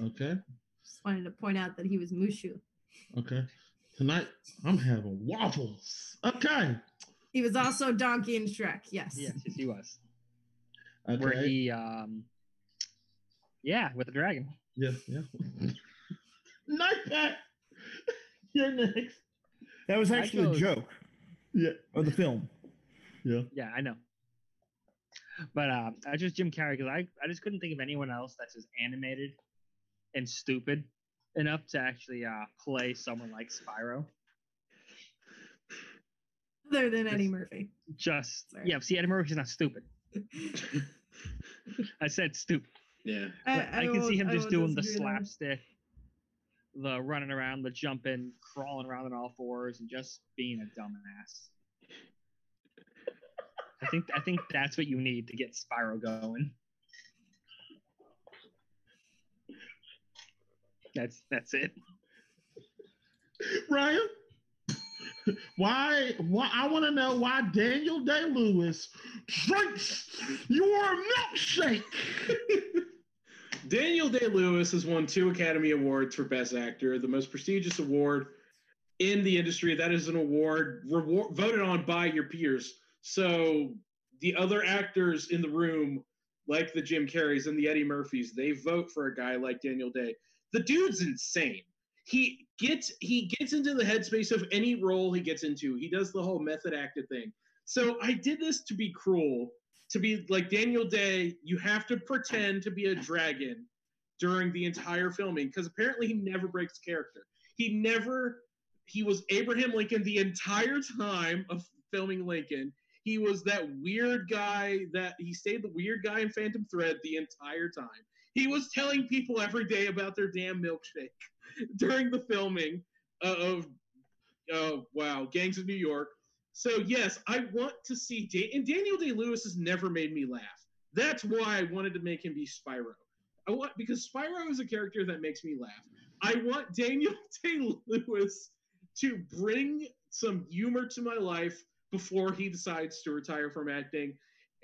Okay, Just wanted to point out that he was Mushu. okay. Tonight I'm having waffles. Okay, He was also Donkey and Shrek. Yes. Yes, yes, he was. okay. Where he, um, yeah, with the dragon. Yeah, yeah. Night Pat, you're next. That was I actually a chose- joke Yeah, of the film. yeah. Yeah, I know. But uh, I just Jim Carrey because I, I just couldn't think of anyone else that's as animated and stupid enough to actually uh, play someone like Spyro. Other than Eddie Murphy. Just Sorry. yeah, see, Eddie Murphy's not stupid. I said stupid. yeah. But I, can see him just doing the disagree there. slapstick, the running around, the jumping, crawling around on all fours, and just being a dumbass. I think I think that's what you need to get Spyro going. That's that's it. Ryan, why? Why? I want to know why Daniel Day Lewis drinks your milkshake. Daniel Day Lewis has won two Academy Awards for Best Actor, the most prestigious award in the industry. That is an award reward, voted on by your peers. So the other actors in the room, like the Jim Carreys and the Eddie Murphys, they vote for a guy like Daniel Day. The dude's insane. He gets he gets into the headspace of any role he gets into. He does the whole method actor thing. So I did this to be cruel, to be like Daniel Day, you have to pretend to be a dragon during the entire filming because apparently he never breaks character. He never, he was Abraham Lincoln the entire time of filming Lincoln. He was that weird guy that he stayed the weird guy in Phantom Thread the entire time. He was telling people every day about their damn milkshake during the filming of, oh wow, Gangs of New York. So yes, I want to see Dan- and Daniel Day Lewis has never made me laugh. That's why I wanted to make him be Spyro. I want because Spyro is a character that makes me laugh. I want Daniel Day Lewis to bring some humor to my life before he decides to retire from acting,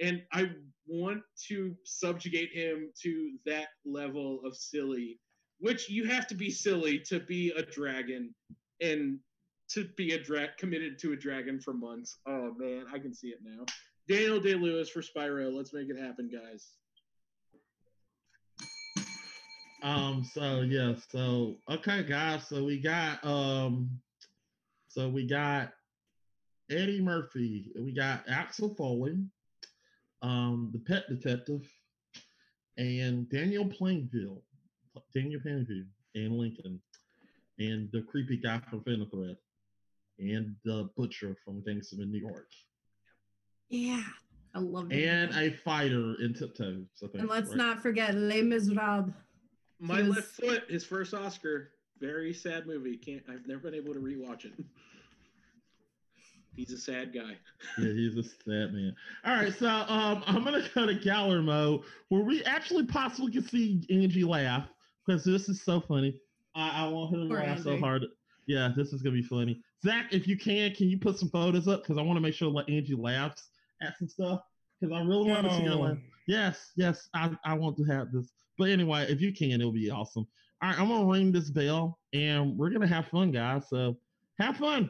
and I want to subjugate him to that level of silly, which you have to be silly to be a dragon and to be a dra- committed to a dragon for months. Oh man, I can see it now. Daniel Day Lewis for Spyro. Let's make it happen, guys. Um. So yeah. So okay, guys. So we got um. So we got Eddie Murphy. We got Axel Foley, um, the Pet Detective, and Daniel Plainview, Daniel Plainview, and Lincoln, and the creepy guy from Phantom Thread, and the butcher from Gangs of New York. Yeah. I love it. and a fighter in Tiptoes. I think, And let's right? not forget Les Miserables. My was- Left Foot, his first Oscar. Very sad movie. Can't I've never been able to rewatch it. He's a sad guy. Yeah, he's a sad man. All right, so um, I'm gonna go to Gallermo, where we actually possibly can see Angie laugh because this is so funny. I, I want her to Poor laugh so hard. Yeah, this is gonna be funny. Zach, if you can, can you put some photos up because I want to make sure that Angie laughs at some stuff because I really want to see her laugh. Yes, yes, I, I want to have this. But anyway, if you can, it'll be awesome. All right, I'm gonna ring this bell and we're gonna have fun, guys. So have fun.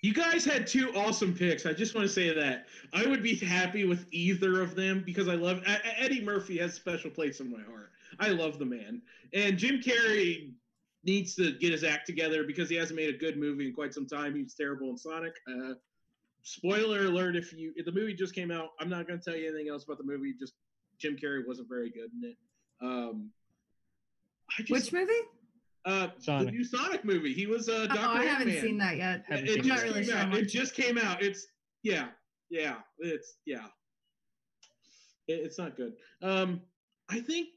You guys had two awesome picks. I just want to say that I would be happy with either of them because I love Eddie Murphy has a special place in my heart. I love the man, and Jim Carrey needs to get his act together because he hasn't made a good movie in quite some time. He was terrible in Sonic. Uh, spoiler alert: if you if the movie just came out, I'm not going to tell you anything else about the movie. Just Jim Carrey wasn't very good in it. Um, just, Which movie? Uh, the new Sonic movie. He was uh, Oh, Dr. I haven't Eggman. seen that yet. Haven't It seen just really came out. I'm It just came out. It's yeah, yeah. It's yeah. It- it's not good. Um, I think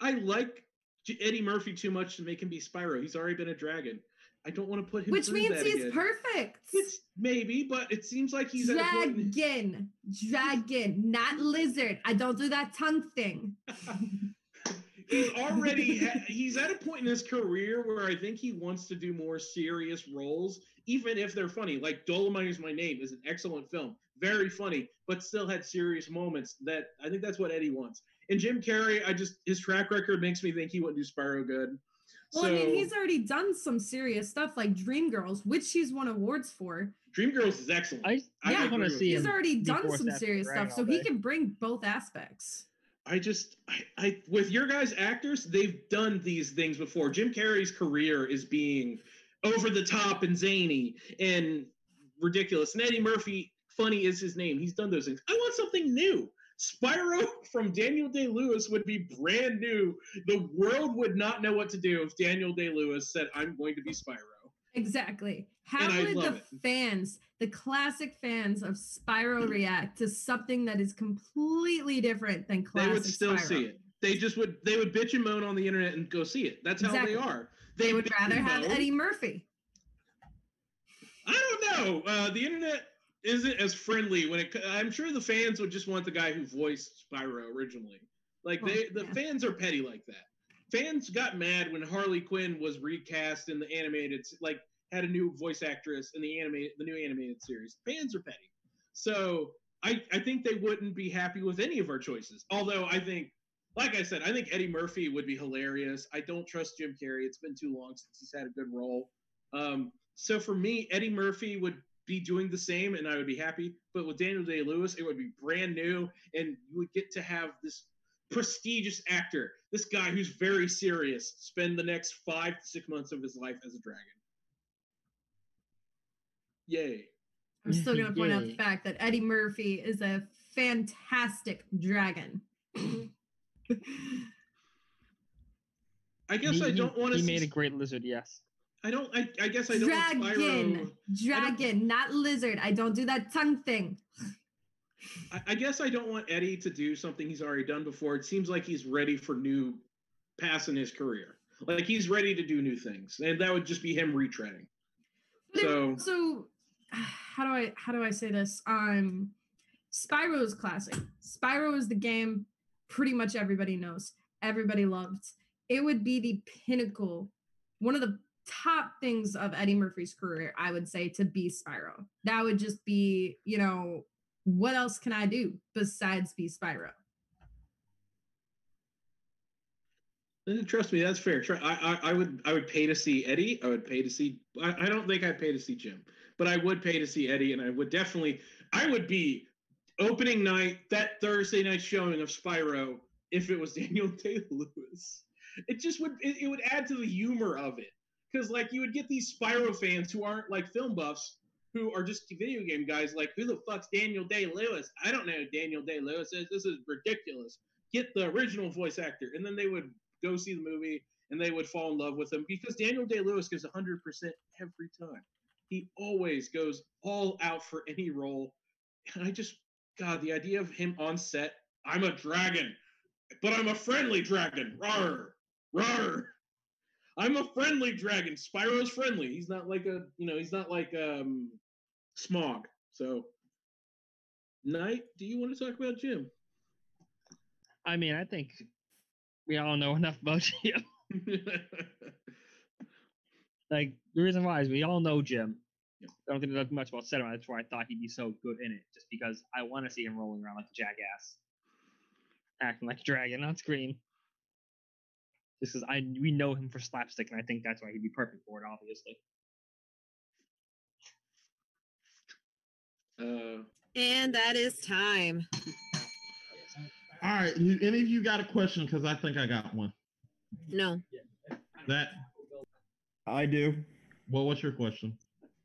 I like Eddie Murphy too much to make him be Spyro. He's already been a dragon. I don't want to put him. Which means that he's again. perfect. It's maybe, but it seems like he's at a Dragon. Dragon, not lizard. I don't do that tongue thing. he's already he's at a point in his career where I think he wants to do more serious roles, even if they're funny. Like Dolomite is My Name is an excellent film, very funny, but still had serious moments. That I think that's what Eddie wants. And Jim Carrey, I just his track record makes me think he wouldn't do Spyro good. Well, so I mean, he's already done some serious stuff like Dreamgirls, which he's won awards for. Dreamgirls is excellent. I, I I agree want to see He's him. already done some serious stuff, so he can bring both aspects. I just, I, I, with your guys' actors, they've done these things before. Jim Carrey's career is being over the top and zany and ridiculous. And Eddie Murphy, funny is his name. He's done those things. I want something new. Spyro from Daniel Day Lewis would be brand new. The world would not know what to do if Daniel Day Lewis said, I'm going to be Spyro. Exactly. How would the it. fans, the classic fans of Spyro react to something that is completely different than classic They would still Spyro? see it. They just would, they would bitch and moan on the internet and go see it. That's how Exactly. they are. They would rather have. Eddie Murphy. I don't know. Uh, the internet isn't as friendly when it. I'm sure the fans would just want the guy who voiced Spyro originally. Like they, Oh, the yeah. fans are petty like that. Fans got mad when Harley Quinn was recast in the animated, like had a new voice actress in the animated, the new animated series. Fans are petty, so I, I think they wouldn't be happy with any of our choices. Although I think, like I said, I think Eddie Murphy would be hilarious. I don't trust Jim Carrey. It's been too long since he's had a good role. Um, so for me, Eddie Murphy would be doing the same, and I would be happy. But with Daniel Day Lewis, it would be brand new, and you would get to have this prestigious actor, this guy who's very serious, spend the next five to six months of his life as a dragon. Yay! I'm still going to point out the fact that Eddie Murphy is a fantastic dragon. I guess he, I don't want to. He made a great lizard. Yes. I don't. I, I guess I don't. want dragon, Spyro- dragon, not lizard. I don't do that tongue thing. I, I guess I don't want Eddie to do something he's already done before. It seems like he's ready for new pass in his career. Like he's ready to do new things, and that would just be him retreading. But So- so how do I how do I say this? Um Spyro is classic. Spyro is the game pretty much everybody knows, everybody loved. It would be the pinnacle, one of the top things of Eddie Murphy's career, I would say, to be Spyro. That would just be, you know, what else can I do besides be Spyro? Uh, Trust me, that's fair. I, I, I would I would pay to see Eddie. I would pay to see. I, I don't think I'd pay to see Jim, but I would pay to see Eddie, and I would definitely. I would be opening night that Thursday night showing of Spyro if it was Daniel Day Lewis. It just would it, it would add to the humor of it because like you would get these Spyro fans who aren't like film buffs who are just video game guys like who the fuck's Daniel Day Lewis? I don't know Daniel Day Lewis is. This is ridiculous. Get the original voice actor, and then they would go see the movie and they would fall in love with him because Daniel Day Lewis gives 100% every time. He always goes all out for any role. And I just, God, the idea of him on set. I'm a dragon, but I'm a friendly dragon. Rar, rar. I'm a friendly dragon. Spyro's friendly. He's not like a, you know, he's not like um Smaug. So, Knight, do you want to talk about Jim? I mean, I think we all know enough about Jim. like the reason why is we all know Jim. Yep. I don't think there's much about cinema. That's why I thought he'd be so good in it, just because I want to see him rolling around like a jackass, acting like a dragon on screen. Just because I we know him for slapstick, and I think that's why he'd be perfect for it. Obviously, uh, And that is time. All right. You, any of you got a question? Because I think I got one. No. That. I do. Well, what's your question?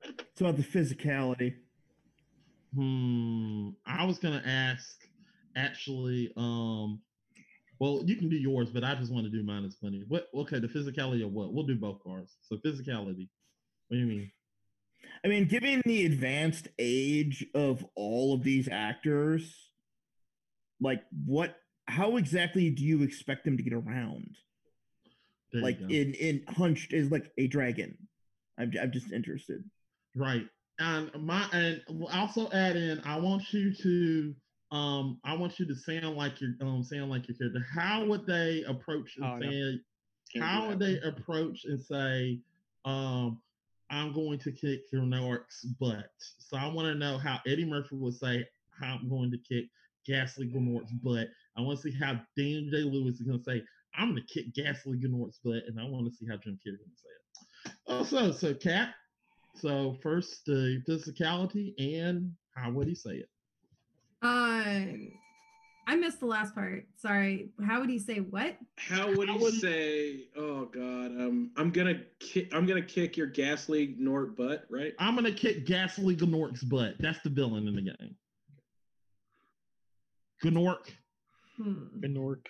It's about the physicality. Hmm. I was gonna ask. Actually, um. Well, you can do yours, but I just want to do mine as funny. What? Okay, the physicality of what? We'll do both cards. So physicality. What do you mean? I mean, given the advanced age of all of these actors, like what? How exactly do you expect them to get around? There like in in hunched is like a dragon. I'm I'm just interested. Right. And my and also add in, I want you to um I want you to sound like you're um sound like your character. How would they approach and Oh, say Can't how would they approach and say, um, I'm going to kick your Nork's butt? So I want to know how Eddie Murphy would say how I'm going to kick Ghastly Gnort's butt. I want to see how Daniel Day Lewis is going to say, I'm going to kick Ghastly Gnort's butt, and I want to see how Jim Carrey's going to say it. Also, so Cat. So first the physicality and how would he say it? Um, I missed the last part. Sorry. How would he say what? How would How he would say? Oh God, um, I'm gonna kick. I'm gonna kick your ghastly Nort butt, right? I'm going to kick Ghastly Gnort's butt. That's the villain in the game. Gnorc. Hmm. Gnorc.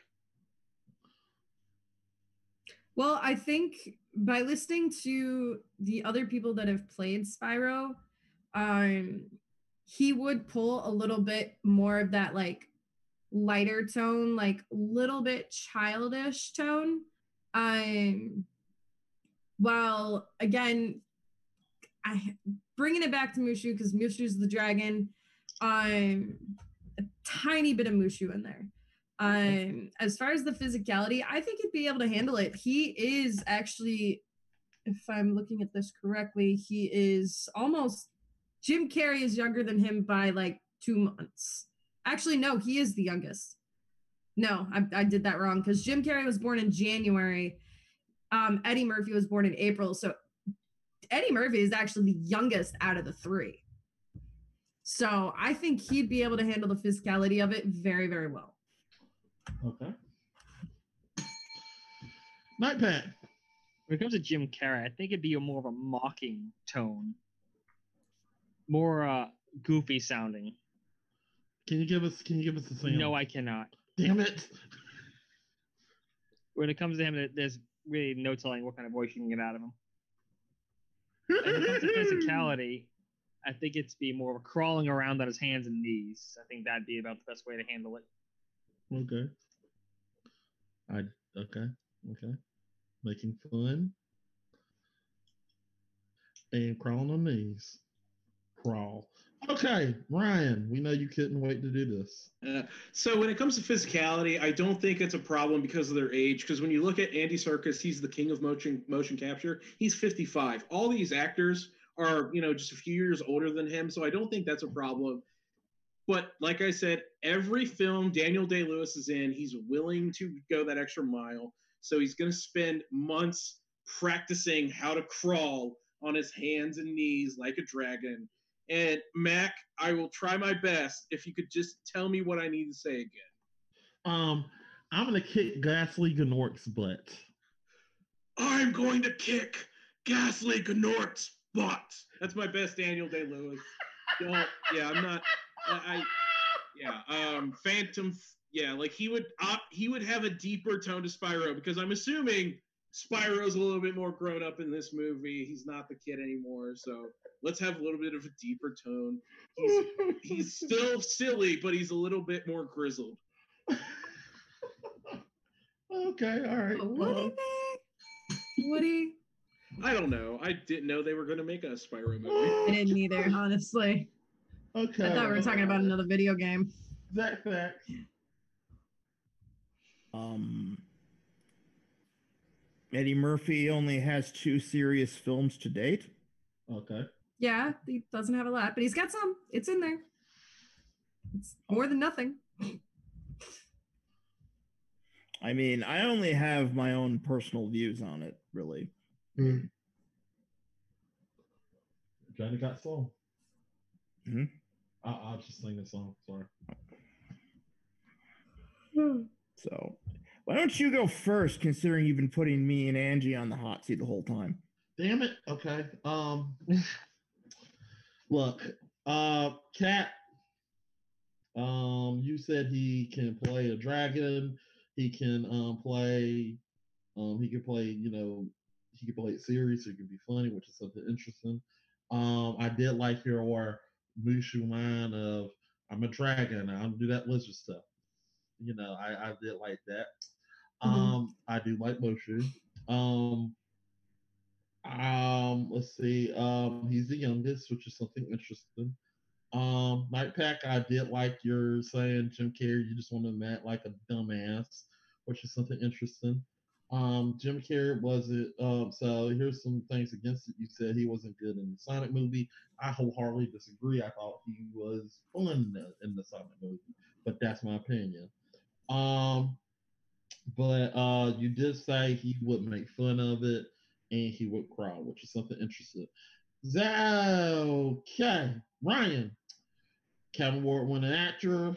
Well, I think by listening to the other people that have played Spyro, um, he would pull a little bit more of that like lighter tone, like little bit childish tone. Um, while again, I bringing it back to Mushu because Mushu's the dragon. Um, a tiny bit of Mushu in there. Um, as far as the physicality, I think he'd be able to handle it. He is actually, if I'm looking at this correctly, he is almost Jim Carrey is younger than him by like two months. Actually, no, he is the youngest. No, I, I did that wrong because Jim Carrey was born in January. Um, Eddie Murphy was born in April. So Eddie Murphy is actually the youngest out of the three. So I think he'd be able to handle the physicality of it very, very well. Okay. Nightpad. When it comes to Jim Carrey, I think it'd be a more of a mocking tone, more uh, goofy sounding. Can you give us? Can you give us a sound? No, I cannot. Damn it! When it comes to him, there- there's really no telling what kind of voice you can get out of him. When it comes to physicality, I think it's be more of a crawling around on his hands and knees. I think that'd be about the best way to handle it. Okay. I okay. Okay. Making fun. And crawling on knees. Crawl. Okay, Ryan, we know you couldn't wait to do this. Uh, so when it comes to physicality, I don't think it's a problem because of their age. Because when you look at Andy Serkis, he's the king of motion motion capture. He's 55. All these actors are, you know, just a few years older than him. So I don't think that's a problem. But like I said, every film Daniel Day Lewis is in, he's willing to go that extra mile. So he's going to spend months practicing how to crawl on his hands and knees like a dragon. And Mac, I will try my best. If you could just tell me what I need to say again. Um, I'm gonna kick Ghastly Gnorc's butt. I'm going to kick Ghastly Gnort's butt. That's my best Daniel Day Lewis. Don't, yeah, I'm not. I, I yeah. Um, Phantom. Yeah, like he would. Uh, he would have a deeper tone to Spyro because I'm assuming Spyro's a little bit more grown up in this movie. He's not the kid anymore. So let's have a little bit of a deeper tone. He's he's still silly, but he's a little bit more grizzled. okay, all right. A Woody uh, Bear? Woody? I don't know. I didn't know they were going to make a Spyro movie. I didn't either, honestly. okay. I thought we were talking about another video game. Zach Fact. Um, Eddie Murphy only has two serious films to date. Okay. Yeah, he doesn't have a lot, but he's got some. It's in there. It's more than nothing. I mean, I only have my own personal views on it, really. Johnny got song. Mhm. I, I'll just sing the song. Sorry. So, why don't you go first, considering you've been putting me and Angie on the hot seat the whole time? Damn it. Okay. Um. look, uh, Cat. Um, you said he can play a dragon. He can um play. Um, he can play. You know, he can play it serious. He can be funny, which is something interesting. Um, I did like your Mushu line of "I'm a dragon. I don't do that lizard stuff." You know, I I did like that. Mhm. Um, I do like Mushu. Um, um, let's see. Um, he's the youngest, which is something interesting. Um, Night Pack, I did like your saying Jim Carrey, you just want to act like a dumbass, which is something interesting. Um, Jim Carrey wasn't. Um, so here's some things against it. You said he wasn't good in the Sonic movie. I wholeheartedly disagree. I thought he was fun in the Sonic movie, but that's my opinion. Um, but uh, you did say he would make fun of it and he would cry, which is something interesting. Okay, Ryan, Kevin Award winning actor.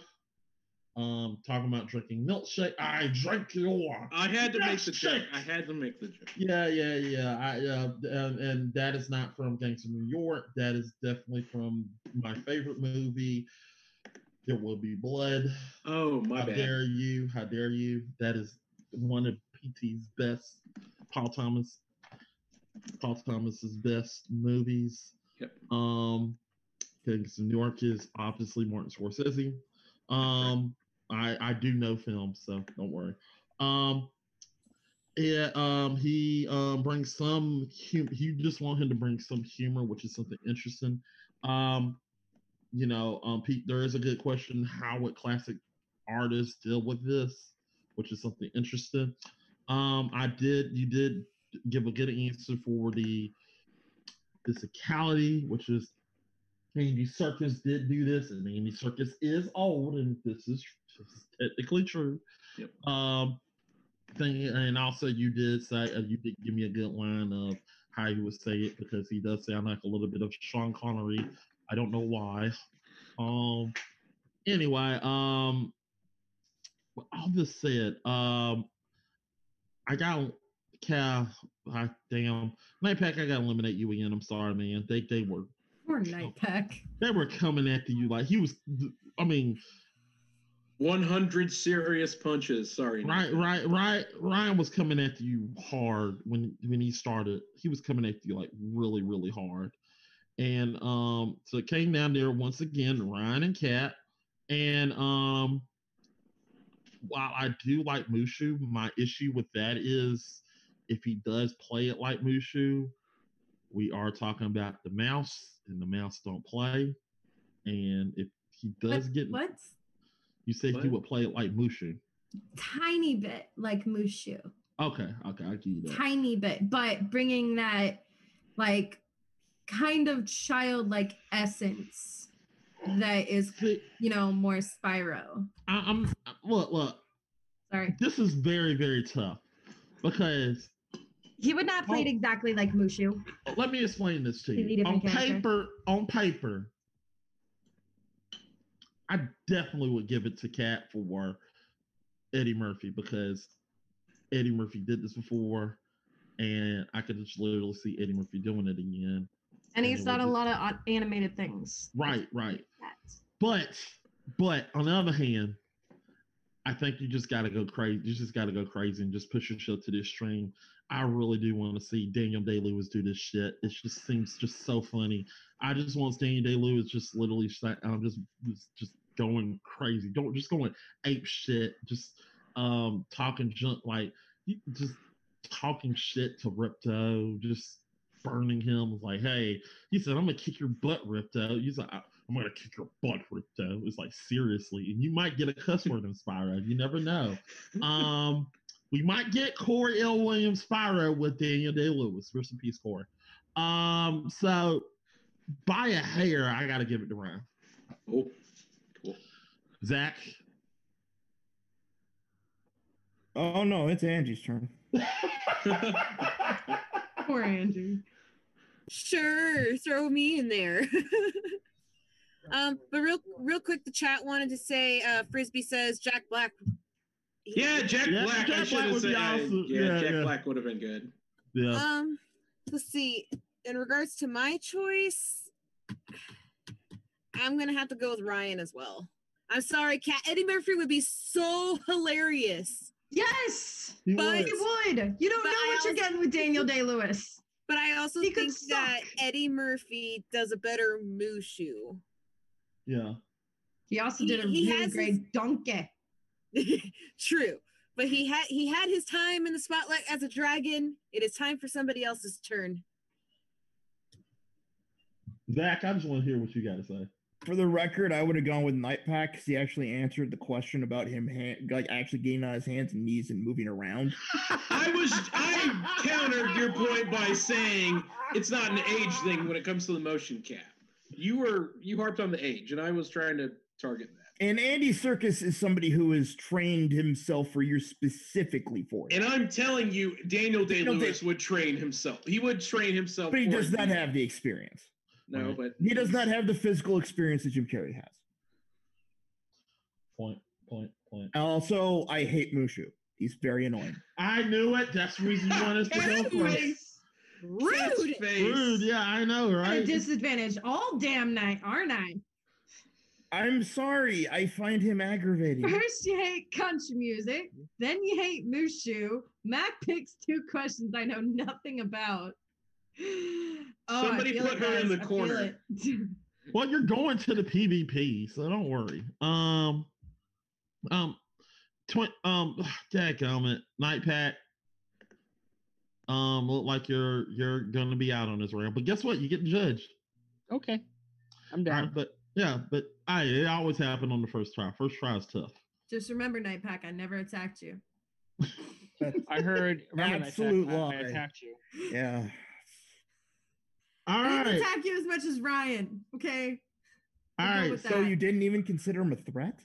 Um, talking about drinking milkshake. I drank your. I had to make the joke. I had to make the joke. Yeah, yeah, yeah. I uh, and, and that is not from Gangs of New York. That is definitely from my favorite movie. There will be blood. Oh my How bad. dare you? How dare you? That is one of PT's best. Paul Thomas. Paul Thomas's best movies. Yep. Um, of New York is obviously Martin Scorsese. Um, I I do know films, so don't worry. Um, yeah. Um, he um brings some. Hum- you just want him to bring some humor, which is something interesting. Um, you know, um, Pete, there is a good question: How would classic artists deal with this? Which is something interesting. Um, I did. You did give a good answer for the physicality, which is Andy Serkis did do this, and Andy Serkis is old, and this is, this is technically true. Yep. Um, thing, and also you did say uh, you did give me a good line of how you would say it because he does sound like a little bit of Sean Connery. I don't know why. Um. Anyway, um. well, All this said, um, I got Cal. I damn, Night Pack. I gotta eliminate you again. I'm sorry, man. They they were Poor Night Pack. they were coming after you like he was. I mean, 100 serious punches. Sorry. right, right, right. Ryan was coming after you hard when when he started. He was coming after you like really, really hard. And um, so it came down there once again, Ryan and Kat. And um, while I do like Mushu, my issue with that is if he does play it like Mushu, we are talking about the mouse, and the mouse don't play. And if he does What- get, what? you said he would play it like Mushu. Tiny bit like Mushu. Okay, okay, I give you that. Tiny bit, but bringing that like kind of childlike essence that is, you know, more Spyro. I, I'm look, look. Sorry. This is very, very tough because He would not play it Oh. exactly like Mushu. let me explain this to you. On character. paper, on paper, I definitely would give it to Cat for Eddie Murphy because Eddie Murphy did this before, and I could just literally see Eddie Murphy doing it again. And he's done a lot of animated things. Right, right. But, but on the other hand, I think you just got to go crazy. You just got to go crazy and just push yourself to the extreme. I really do want to see Daniel Day Lewis do this shit. It just seems just so funny. I just want Daniel Day Lewis just literally, I'm just just going crazy. Don't just going ape shit. Just um talking junk like just talking shit to Ripto. Just burning him. was Like, hey, he said, I'm gonna kick your butt, Ripto. He's like, I'm gonna kick your butt, Ripto. It's like seriously, and you might get a cuss word in Spyro. You never know. Um, we might get Corey L. Williams Spyro with Daniel Day Lewis. Rest in peace, Corey. Um, so by a hair, I gotta give it to Ryan. Oh, cool. Zach. Oh no, it's Angie's turn. Poor Andrew. Sure, throw me in there. um, but real, real quick, the chat wanted to say, uh, Frisbee says Jack Black. Yeah, Jack Yeah, Black. I Jack should Black have would said. be awesome. Yeah, Yeah, Jack yeah. Black would have been good. Yeah. Um, let's see. In regards to my choice, I'm gonna have to go with Ryan as well. I'm sorry, Cat. Eddie Murphy would be so hilarious, Yes, He but- would. he would. You don't But know I what you're getting with Daniel Day Lewis. But I also He think that. Eddie Murphy does a better Mushu. yeah. He also He- did a he really has great his- donkey. True. But he had he had his time in the spotlight as a dragon. It is time for somebody else's turn. Zach, I just want to hear what you got to say. For the record, I would have gone with Nightpack because he actually answered the question about him hand, like actually getting on his hands and knees and moving around. I was I countered your point by saying it's not an age thing when it comes to the motion cap. You were you harped on the age, and I was trying to target that. And Andy Serkis is somebody who has trained himself for years specifically for it. And I'm telling you, Daniel Day Lewis would train himself. He would train himself. but he for does not have the experience. No, Right. but He does not have the physical experience that Jim Carrey has. Point, point, point. Also, I hate Mushu. He's very annoying. I knew it. That's the reason you want us to go Cat's first. face. Rude. Face. Rude. Yeah, I know, At a right? disadvantage all damn night, aren't I? I'm sorry. I find him aggravating. First you hate country music, then you hate Mushu. Mac picks two questions I know nothing about. Oh, Somebody put it, her in the corner. Well, you're going to the PvP, so don't worry. Um, um, tw- um, dadgummit, Night Pack. Um, look like you're you're gonna be out on this round, but guess what? You get judged. Okay, I'm All down. right, but yeah, but I it always happened on the first try. First try is tough. Just remember, Night Pack, I never attacked you. I heard. Remember, I Absolute attacked, I, I attacked you. yeah. All I didn't right, attack you as much as Ryan. Okay. all We'll right. So that. you didn't even consider him a threat?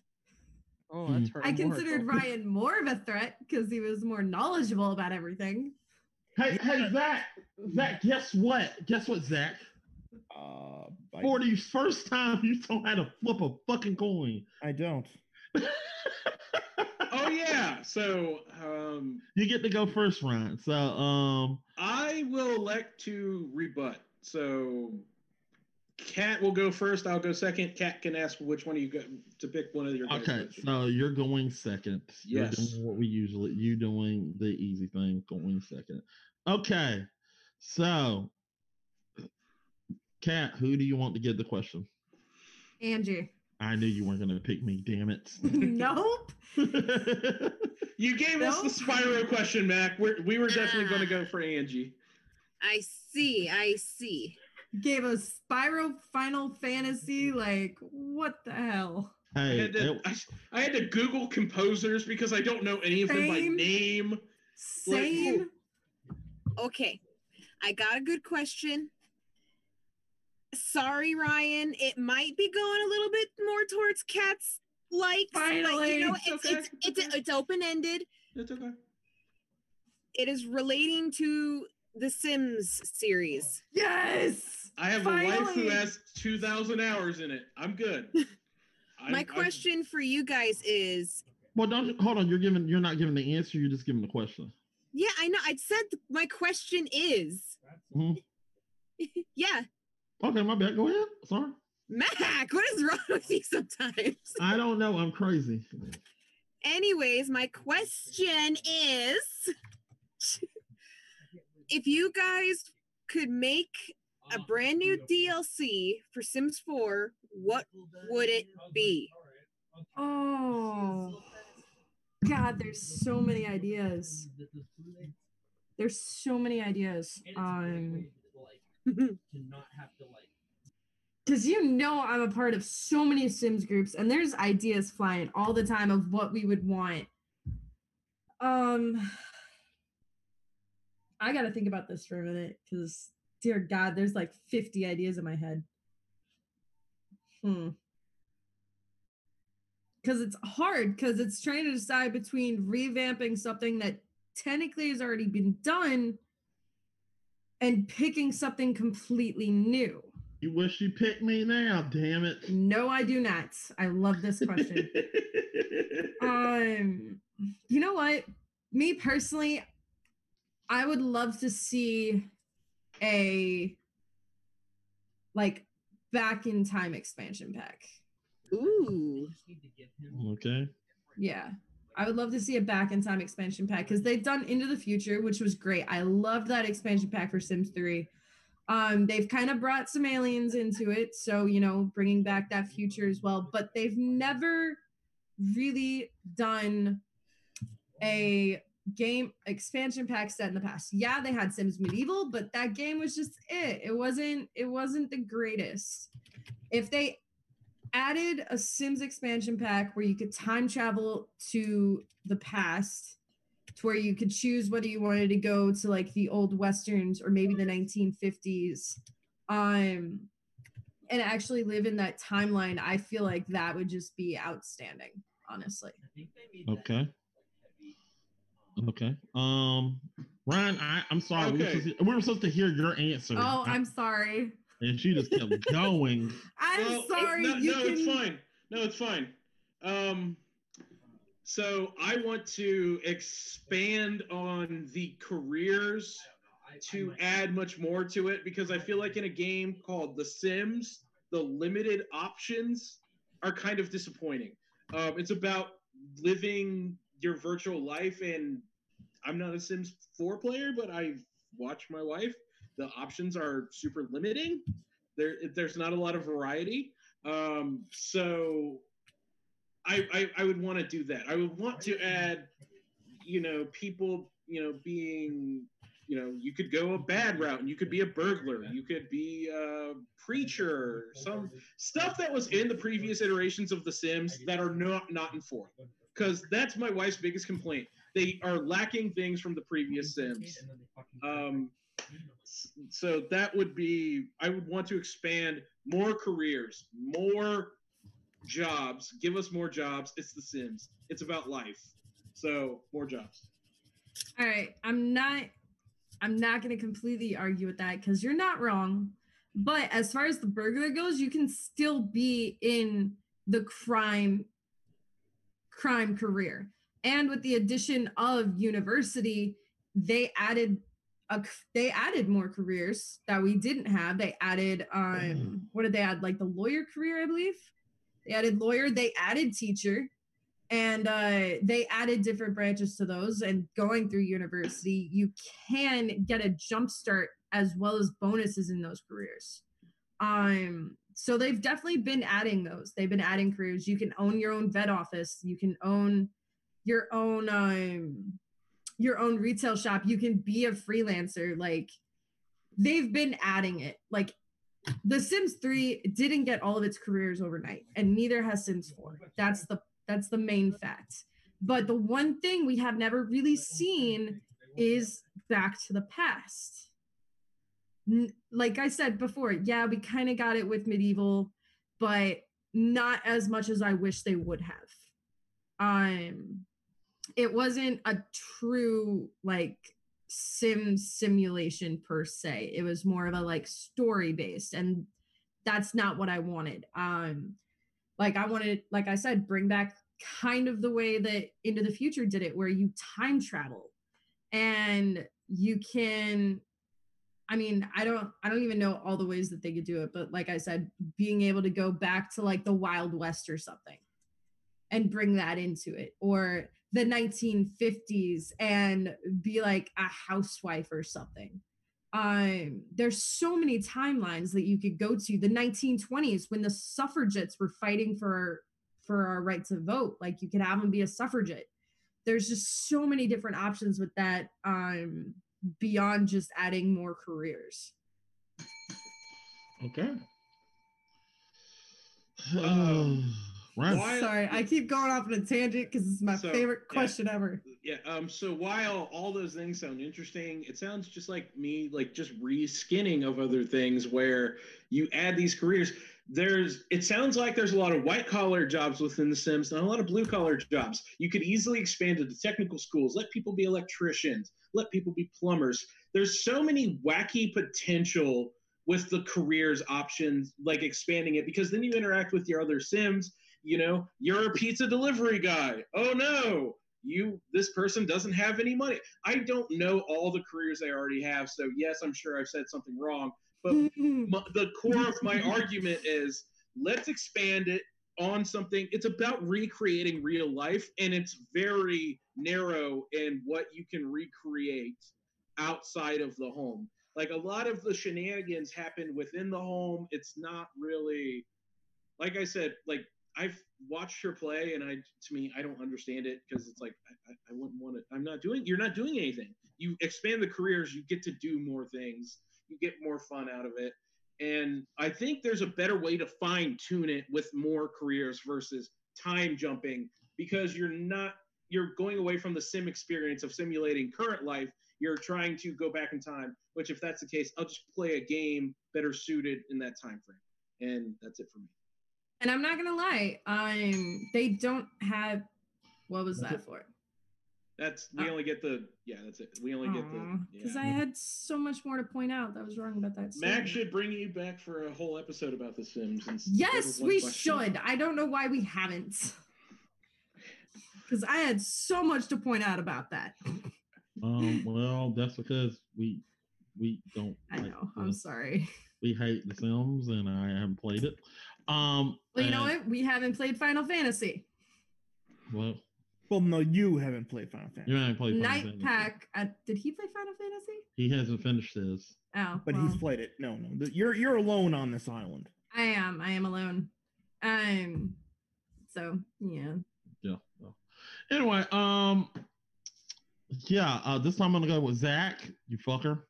Oh, Hmm. that's hurt. I considered. Ryan more of a threat because he was more knowledgeable about everything. Hey, hey, Zach, Zach, guess what? Guess what, Zach? Uh, I, For the first time, you don't have to flip a fucking coin. I don't. Oh yeah. So um, You get to go first, Ryan. So, um, I will elect to rebut. So Cat will go first. I'll go second. Cat can ask which one of you go to pick one of your. guys' okay, questions. so you're going second. You're Yes. doing what we usually you doing the easy thing, going second. Okay, so Kat, who do you want to get the question? Angie. I knew you weren't going to pick me. Damn it. nope. You gave us the Nope. Spyro question, Mac. We're, we were definitely going to go for Angie. I see. I see. Gave us Spyro Final Fantasy. Like, what the hell? I had, to, it- I, I had to Google composers because I don't know any of them by Same. name. Same. Okay. I got a good question. Sorry, Ryan. It might be going a little bit more towards cats likes. But Finally. you know, It's it's okay, it's it's it's, it's open ended. It's okay. It is relating to the Sims series. Yes. I have a wife who Finally. has 2,000 hours in it. I'm good. I'm- My I'm- question for you guys is well, don't hold on. You're giving. You're not giving the answer. You're just giving the question. yeah, I know. I said th- my question is Mhm. yeah, Okay, my bad. Go ahead. Sorry. Mac, what is wrong with you sometimes? I don't know. I'm crazy. Anyways, my question is if you guys could make a brand new DLC for Sims 4, what would it be? Oh, God, there's so many ideas. There's so many ideas. Um, because you know I'm a part of so many Sims groups, and there's ideas flying all the time of what we would want. Um, I gotta think about this for a minute because, dear God, there's like 50 ideas in my head. Hmm. Because it's hard because it's trying to decide between revamping something that technically has already been done and picking something completely new. You wish you picked me now, damn it. No, I do not. I love this question. um, you know what? Me personally, I would love to see a like back in time expansion pack. Ooh. okay. Yeah. I would love to see a back in time expansion pack because they've done Into the Future, which was great. I loved that expansion pack for Sims 3. Um, they've kind of brought some aliens into it, so you know, bringing back that future as well. But they've never really done a game expansion pack set in the past. Yeah, they had Sims Medieval, but that game was just it. It wasn't. It wasn't the greatest. If they added a Sims expansion pack where you could time travel to the past to where you could choose whether you wanted to go to like the old westerns or maybe the 1950s um and actually live in that timeline i feel like that would just be outstanding honestly Okay. Okay. Um, Ryan, I, I'm sorry. We, were Okay. supposed to, we were supposed to hear your answer. oh i'm sorry and she just kept going. i'm Well, it- sorry No, you no can it's fine. No, it's fine. Um, so I want to expand on the careers to add much more to it because I feel like in a game called The Sims, the limited options are kind of disappointing. Um, it's about living your virtual life, and I'm not a Sims 4 player, but I watch my wife. The options are super limiting. There, there's not a lot of variety. Um, so I, I, I would want to do that. I would want to add, you know, people, you know, being, you know, you could go a bad route and you could be a burglar, you could be a preacher, some stuff that was in the previous iterations of The Sims that are not not in four. Because that's my wife's biggest complaint. They are lacking things from the previous Sims. Um, so that would be I would want to expand more careers, more jobs. Give us more jobs. It's The Sims. It's about life. So more jobs. All right, I'm not I'm not going to completely argue with that cuz you're not wrong. But as far as the burglar goes, you can still be in the crime crime career. And with the addition of university, they added a, they added more careers that we didn't have. They added um what did they add? Like the lawyer career, I believe. They added lawyer, they added teacher, and uh, they added different branches to those. And going through university you can get a jump start as well as bonuses in those careers. Um so they've definitely been adding those. They've been adding careers. You can own your own vet office. You can own your own um your own retail shop you can be a freelancer like they've been adding it like the sims 3 didn't get all of its careers overnight and neither has sims 4 that's the that's the main fact. But the one thing we have never really seen is back to the past. Like I said before, yeah, we kind of got it with medieval, but not as much as I wish they would have. Um it wasn't a true like sim simulation per se. It was more of a like story based and that's not what I wanted. Um like I wanted, like I said, bring back kind of the way that Into the Future did it, where you time travel and you can. I mean, I don't, I don't even know all the ways that they could do it, but like I said, being able to go back to like the Wild West or something, and bring that into it or the 1950s and be like a housewife or something. Um there's so many timelines that you could go to. The 1920s when the suffragettes were fighting for for our right to vote like you could have them be a suffragette. There's just so many different options with that um beyond just adding more careers. Okay. Um, Ryan. why- sorry i keep going off on a tangent because it's my So, favorite yeah. question ever Yeah. Um. So while all those things sound interesting, it sounds just like me, like just reskinning of other things where you add these careers. There's. It sounds like there's a lot of white collar jobs within The Sims, not a lot of blue collar jobs. You could easily expand it to technical schools. Let people be electricians. Let people be plumbers. There's so many wacky potential with the careers options, like expanding it, because then you interact with your other Sims. You know, you're a pizza delivery guy. Oh no, you this person doesn't have any money. I don't know all the careers they already have, so yes, I'm sure I've said something wrong. But m- the core of my argument is let's expand it on something. It's about recreating real life, and it's very narrow in what you can recreate outside of the home. Like a lot of the shenanigans happen within the home. It's not really, like I said, like I've watched her play, and I to me I don't understand it because it's like I, I, wouldn't want to. I'm not doing. You're not doing anything. You expand the careers, you get to do more things. You get more fun out of it. And I think there's a better way to fine tune it with more careers versus time jumping because you're not you're going away from the sim experience of simulating current life. You're trying to go back in time, which if that's the case, I'll just play a game better suited in that time frame. And that's it for me. And I'm not gonna lie, um, they don't have. What was that for? That's we Uh, only get the yeah, that's it. We only get the Because yeah. I had so much more to point out that was wrong about that. Mac statement. should bring you back for a whole episode about The Sims. Yes, we should. I don't know why we haven't. Because I had so much to point out about that. Um, well, that's because we we don't. I like know. the- I'm sorry. We hate The Sims, and I haven't played it. Um, Well, you know what? We haven't played Final Fantasy. Well, Well, no, you haven't played Final Fantasy, you haven't played Final Night Fantasy. Pack. Uh, did he play Final Fantasy? He hasn't finished this. Oh, but well, he's played it. No, no, you're you're alone on this island. I am. I am alone. Um. So yeah. Yeah. so. Anyway, um, yeah. Uh, this time I'm gonna go with Zach. You fucker.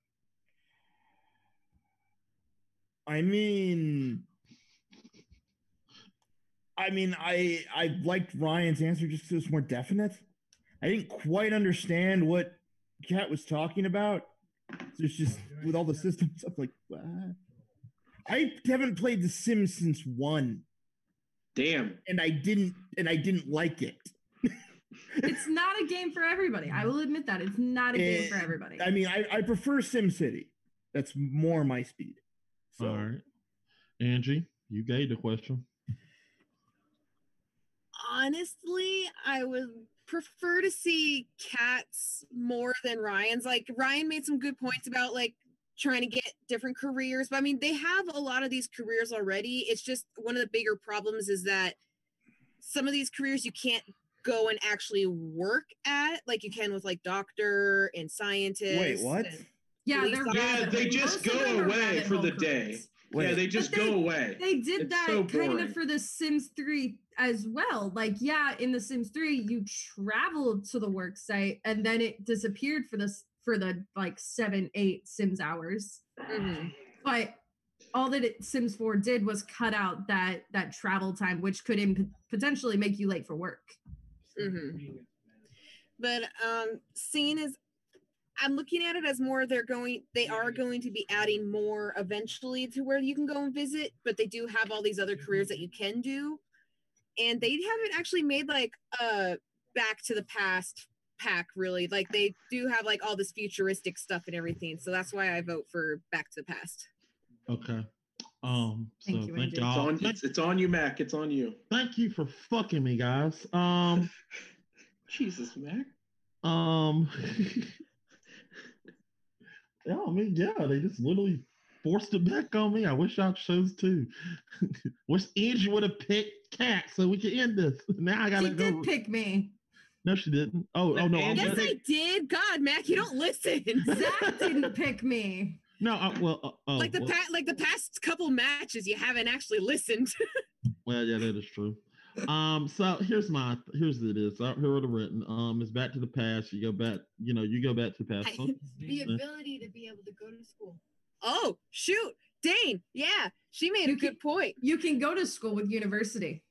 I mean, I mean, I I liked Ryan's answer just because it was more definite. I didn't quite understand what Kat was talking about. So it's just with all the system stuff, like what? I haven't played The Sims since one, Damn. and I didn't, and I didn't like it. It's not a game for everybody. I will admit that it's not a game for Eh, everybody. I mean, I, I prefer SimCity. That's more my speed. So All right, Angie, you gave the question. Honestly, I would prefer to see cats more than Ryan's. Like Ryan made some good points about like trying to get different careers, but I mean they have a lot of these careers already. It's just one of the bigger problems is that some of these careers you can't go and actually work at like you can with like doctor and scientist. wait, what? yeah, they're officer. Yeah, they just go away for hole the day. Wait, yeah, they just they- go away. They did It's that so kind of for the Sims 3 as well. Like, yeah, in the Sims 3, you traveled to the work site and then it disappeared for this for the like seven, eight Sims hours. Mhm. But all that it, Sims 4 did was cut out that that travel time, which could imp- potentially make you late for work. Mhm. But um seeing as I'm looking at it as more they're going they are going to be adding more eventually to where you can go and visit, but they do have all these other careers that you can do. And they haven't actually made like a back to the past pack really. Like they do have like all this futuristic stuff and everything. So that's why I vote for back to the past. Okay. Um. So Thank you, thank It's on, it's, it's on you, Mac. It's on you. Thank you for fucking me, guys. Um. Jesus, Mac. Um. yeah, I mean, yeah, they just literally forced it back on me. I wish I chose too. wish Angie would have picked Cat so we can end this. Now I gotta She go. did pick me. no, she didn't. Oh, oh no. Yes, gonna- I did. God, Mac, you don't listen. Zach didn't pick me. no, uh, well, uh, oh, like the well, pa- like the past couple matches, you haven't actually listened. well, yeah, that is true. Um, so here's my here's it is. Uh, here are the written. Um, it's back to the past. You go back. You know, you go back to the past. I- The ability to be able to go to school. oh shoot, Dane. Yeah, she made You a good point. You can go to school with university.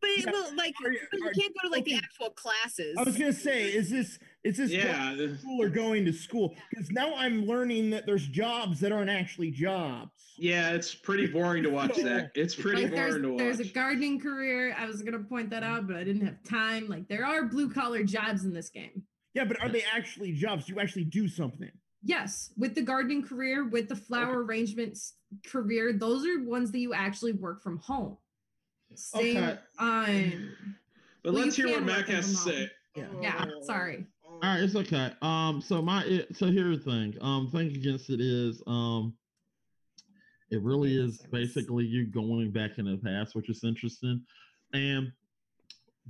But Yeah, well, like are you- you are- can't go to like the actual classes. I was gonna say, is this is this going Yeah. to school or going to school? Because now I'm learning that there's jobs that aren't actually jobs. Yeah, it's pretty boring to watch that. It's pretty Like boring to watch. there's a gardening career. I was gonna point that out, but I didn't have time. Like there are blue collar jobs in this game. Yeah, but are they actually jobs? You actually do something. Yes, with the gardening career, with the flower arrangements career, those are ones that you actually work from home. Same Okay. on but well, let's hear what Mac has to from say. Yeah. yeah, sorry. All right, it's okay. Um, so my it, so here's the thing. Um, thing against it is um, it really is basically you going back in the past, which is interesting, and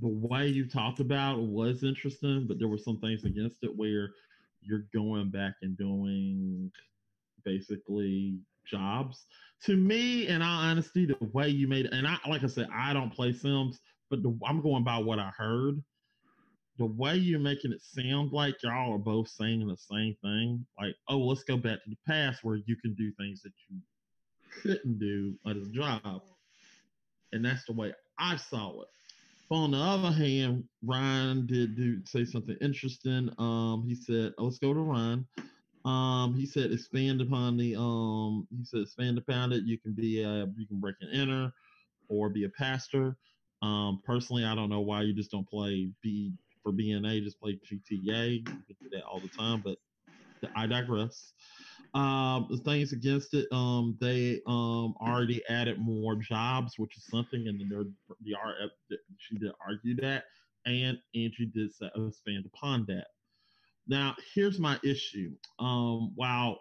the way you talked about it was interesting, but there were some things against it where you're going back and doing basically jobs. To me, in all honesty, the way you made it, and I like I said, I don't play Sims, but the, I'm going by what I heard the way you're making it sound like y'all are both saying the same thing, like, oh, let's go back to the past where you can do things that you couldn't do at a job. And that's the way I saw it. But on the other hand, Ryan did do say something interesting. Um, he said, oh, let's go to Ryan. Um, he said expand upon the um he said expand upon it. You can be a you can break and enter or be a pastor. Um, personally, I don't know why you just don't play B for BNA, just play GTA. You can do that all the time, but I digress. Um, the things against it, um, they um already added more jobs, which is something, and then there the RF she did argue that, and Angie did expand upon that. Now, here's my issue. Um, while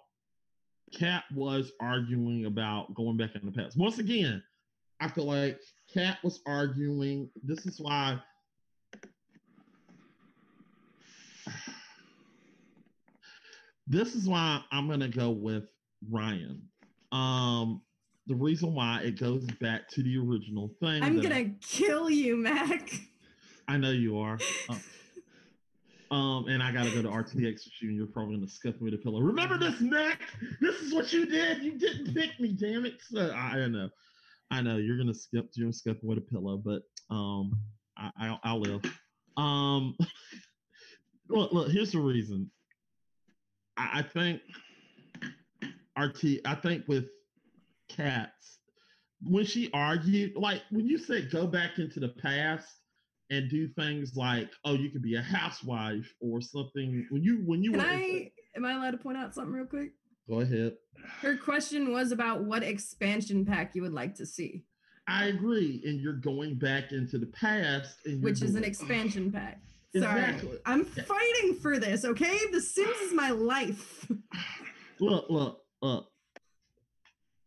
Kat was arguing about going back in the past, once again, I feel like Kat was arguing. This is why this is why I'm gonna go with Ryan. Um, the reason why it goes back to the original thing. I'm that- gonna kill you, Mac. I know you are. Uh, um, and I gotta go to RTX with you, and you're probably gonna scuff me with a pillow. Remember this, Nick? This is what you did. You didn't pick me, damn it. So, I know, I know you're gonna skip, you're gonna scuff me with a pillow, but um, I, I'll, I'll live. Um, look, look. Here's the reason. I, I think RT. I think with cats, when she argued, like when you said go back into the past and do things like, oh, you could be a housewife or something. When you when you Can I am I allowed to point out something real quick? go ahead. Her question was about what expansion pack you would like to see, I agree, and you're going back into the past, and which is an expansion pack. Sorry. Exactly. I'm fighting for this, okay? The Sims is my life. Look, look, look.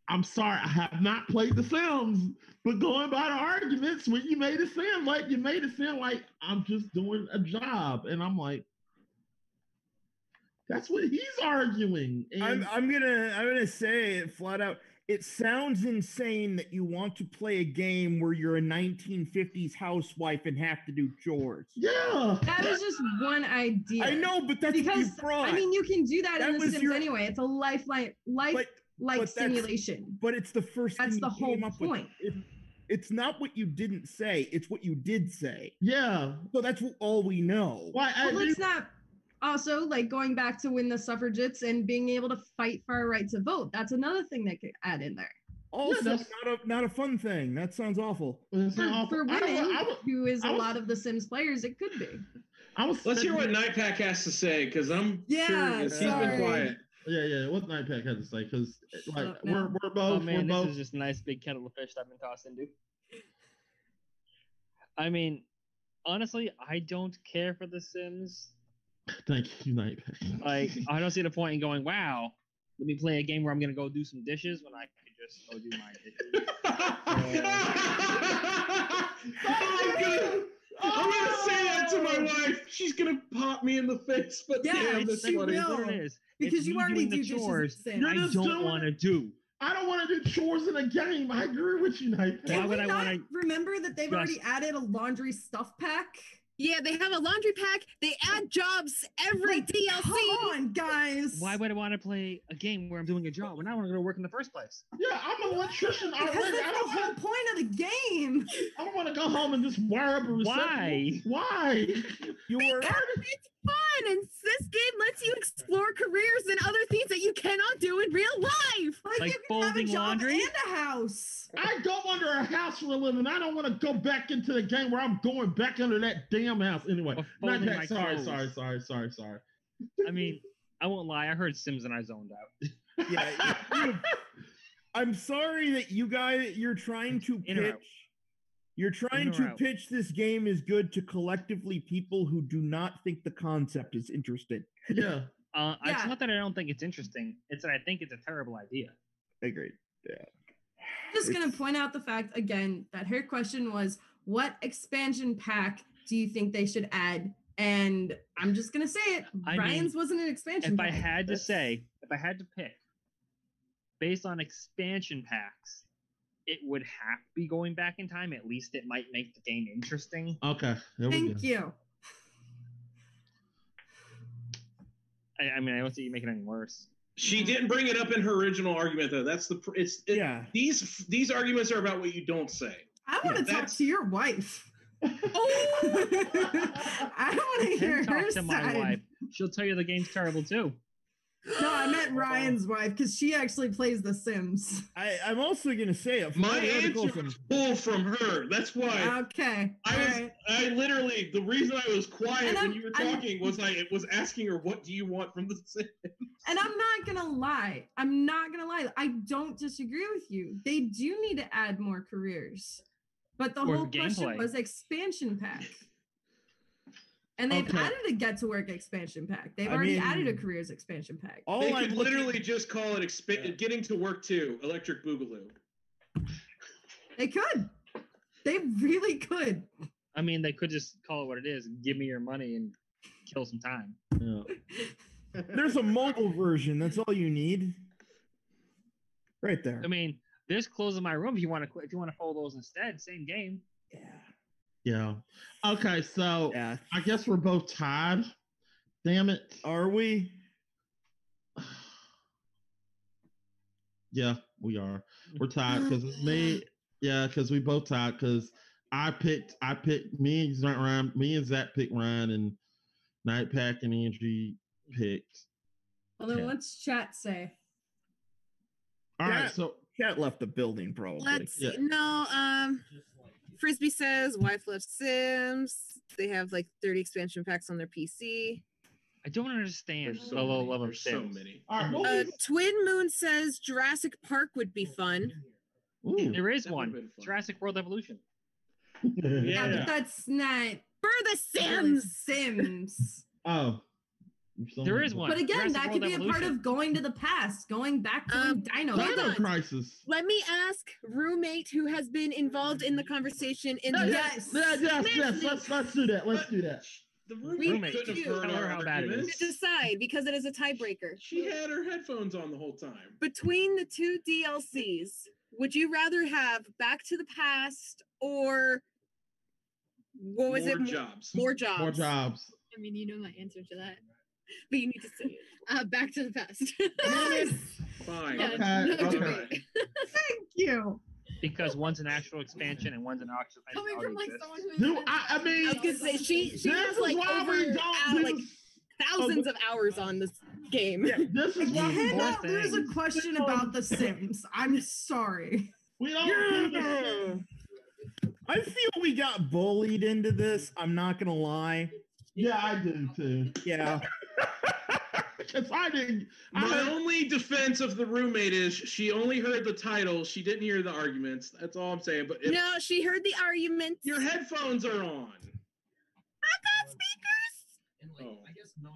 I'm sorry, I have not played The Sims, but going by the arguments, when you made it sound like you made it sound like I'm just doing a job, and I'm like, that's what he's arguing. And I'm I'm gonna I'm gonna say it flat out. It sounds insane that you want to play a game where you're a 1950s housewife and have to do chores. yeah, That was just one idea. I know, but that's what because you. I mean you can do that, That in The Sims your- anyway. It's a lifeline life but like but that's- simulation. but it's the first. That's thing the you came whole up with. point. It- it's not what you didn't say; it's what you did say. yeah. So that's what, all we know. Why? I But let's not also like going back to when the suffragettes and being able to fight for our right to vote. That's another thing that could add in there. Also, that's- not a not a fun thing. That sounds awful. it's For, not for. I women, I was- who is I a was- lot of the Sims players, it could be. I was Let's hear what here- Nightpack has to say because I'm Yeah, curious. He's sorry. been quiet. Yeah, yeah. What Nightpack had to say? Because like up we're we're both. Oh man, we're this is just a nice big kettle of fish that I've been tossed into. I mean, honestly, I don't care for The Sims. Thank you, Nightpack. Like, I don't see the point in going, wow, let me play a game where I'm gonna go do some dishes when I could just go do my dishes. Oh, I'm gonna, I'm gonna say that to my wife. She's gonna pop me in the face, but Yeah, damn, that's she funny. Will. it is. Because It's you me already doing the do dishes chores the same. You're I just don't doing want to do. I don't want to do chores in a game. I agree with you, Nathan. Why Can would we I not wanna remember that they've already added a laundry stuff pack? Yeah, they have a laundry pack. They add jobs every Like, DLC. Come on, guys. Why would I want to play a game where I'm doing a job when I want to go to work in the first place? Yeah, I'm an electrician Because already. I that's don't the whole want. point of the game. I don't want to go home and just wire up a receptacle. Why? Why? You were It's fun, and this game lets you explore careers and other things that you cannot do in real life. Like, Like you can have a job laundry? and a house. I go under a house for a living. I don't want to go back into the game where I'm going back under that damn house. Anyway, not that. Sorry, clothes. sorry, sorry, sorry, sorry. I mean, I won't lie. I heard Sims and I zoned out. yeah. you- I'm sorry that you guys you're trying to In or out? pitch. You're trying to out? pitch this game is good to collectively people who do not think the concept is interesting. Yeah. Uh, Yeah. It's not that I don't think it's interesting. It's that I think it's a terrible idea. Agreed. Yeah. I'm Just gonna point out the fact again that her question was, "What expansion pack do you think they should add?" And I'm just gonna say it. I mean, Ryan's wasn't an expansion. If I had to say, if I had to pick, based on expansion packs, it would have to be going back in time. At least it might make the game interesting. Okay. There we go. thank you. I, I mean, I don't see you making it any worse. She didn't bring it up in her original argument, though. That's the pr- it's it, Yeah. these these arguments are about what you don't say. I want to talk to your wife. Oh, I want to hear Then talk her to my wife. She'll tell you the game's terrible too. No, I meant Ryan's wife because she actually plays The Sims. I, I'm also gonna say it. My answer from- was pulled from her. That's why Okay. I was. alright. I literally the reason I was quiet when you were I'm- talking was I was asking her, "What do you want from the Sims?" And I'm not gonna lie. I'm not gonna lie. I don't disagree with you. They do need to add more careers, but the Or whole question was expansion pack. And they've Okay. added a get to work expansion pack. They've I already added a careers expansion pack. All they I'm could looking- literally just call it expa- Yeah. getting to work too. Electric Boogaloo. They could. They really could. I mean, they could just call it what it is. Give me your money and kill some time. Yeah. There's a mobile version. That's all you need. Right there. I mean, there's clothes in my room if you want to. If you want to follow those instead, same game. yeah. Yeah. Okay, so Yeah. I guess we're both tied. Damn it. Are we? Yeah, we are. We're tied because it's me. Yeah, because we both tied because I picked I picked me and Zach Ryan, me and Zach picked Ryan and Night Pack and Angie picked. Well, then Okay. what's chat say? All right, Yeah. so Cat left the building probably. let's Yeah. see. No, um, Frisbee says wife left Sims. They have like 30 expansion packs on their PC. I don't understand There's the so low many. level of There's so many. all right, Uh, Twin Moon says Jurassic Park would be fun. Ooh. There is one. Jurassic World Evolution. Yeah, Yeah. but that's not For the Sims. Sims. Oh. There is one. But again, Jurassic that World could be a part of going to the past, going back to Um, Dino. Dino. Crisis. Let me ask roommate who has been involved in the conversation in Yeah, the Yes. Yeah, yes, yes. Let's let's do that. Let's do that. The We roommate couldn't have heard our how bad it arguments. to decide because it is a tiebreaker. She had her headphones on the whole time. Between the two DLCs, would you rather have Back to the Past or what was More it? Mo- jobs. More jobs. More jobs. I mean, you know my answer to that. But you need to see it. Uh, back to the past. Nice. Fine. Yeah, Okay, no okay. Thank you. because one's an actual expansion and one's an actual. Coming from like exists. someone who Do is I, I mean I was gonna say she she this has is like why over we don't uh, like thousands of hours on this game. this is why we, cannot Poor lose a question about The Sims. I'm sorry. we don't do. I feel we got bullied into this. I'm not gonna lie. Yeah, I do too. Yeah. Because I didn't. I My heard- only defense of the roommate is she only heard the title. She didn't hear the arguments. That's all I'm saying. But if No, she heard the arguments. your headphones are on, I got speakers. oh,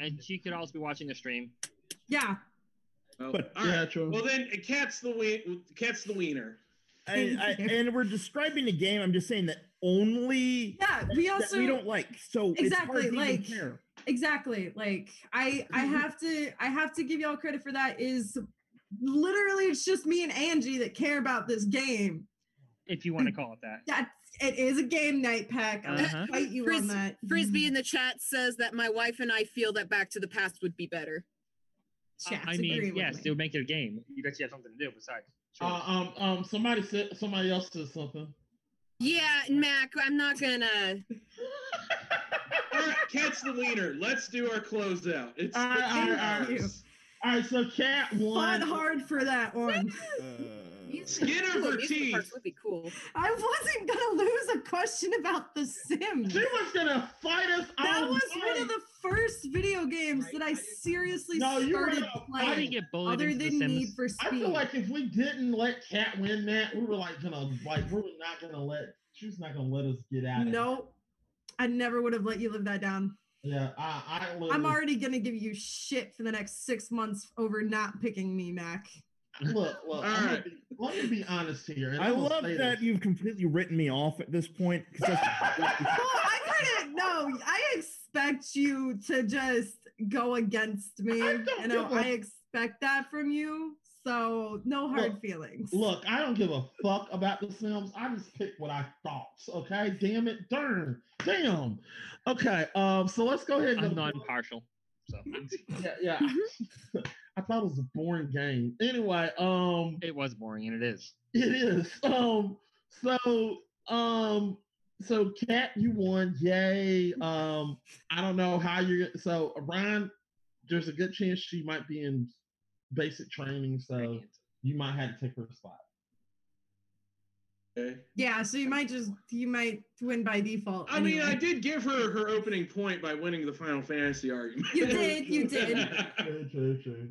And she could also be watching the stream. Yeah. Well, But- all Yeah, right. true. Well, then cat's the ween. Cat's the wiener. I, I, and we're describing the game. I'm just saying that only Yeah, we that also we don't like. So Exactly, it's hard to even like- care. Exactly like i i have to i have to give y'all credit for that is literally it's just me and angie that care about this game if you want to call it that. that's it is a game night pack i'm Uh-huh. gonna fight you Fris- on that Frisbee in the chat says that my wife and I feel that Back to the Past would be better. I- Chat's I mean, yes, me. it would make it a game. You bet you have something to do besides. Sure. Uh, um, um, somebody said somebody else said something. Yeah, Mac, I'm not gonna. All right, cat's the leader. Let's do our closeout. It's All right, all right, all right. right. All right, so Cat fought won. hard for that one Skin Cool, over musical teeth. would be cool. i wasn't gonna lose a question about the sims She was gonna fight us. Out. That all was one of the first video games that i seriously No, started gonna did playing get bullied other than the need for Speed. I feel like if we didn't let Cat win that, we were like gonna like we were not gonna let she's not gonna let us get out. of no i never would have let you live that down Yeah, I I I'm already gonna give you shit for the next six months over not picking me, Mac. look look. All I'm right. be- let me be honest here. and I love that this. you've completely written me off at this point. that's- Well, I kind of no. I expect you to just go against me. I don't You know, give a- I expect that from you. So no hard Look, feelings. Look, I don't give a fuck about the Sims. I just picked what I thought. Okay, damn it, darn, damn. Okay, um, so let's go ahead and I'm go- not impartial. So Yeah, yeah. I thought it was a boring game. Anyway, um, it was boring, and it is. it is. Um, so, um, so Kat, you won. Yay. Um, I don't know how you're. So Ryan, there's a good chance she might be in basic training, so you might have to take her spot. Okay. yeah, so you might just you might win by default. I mean, I did give her her opening point by winning the Final Fantasy argument. You did, you did. True, true, true.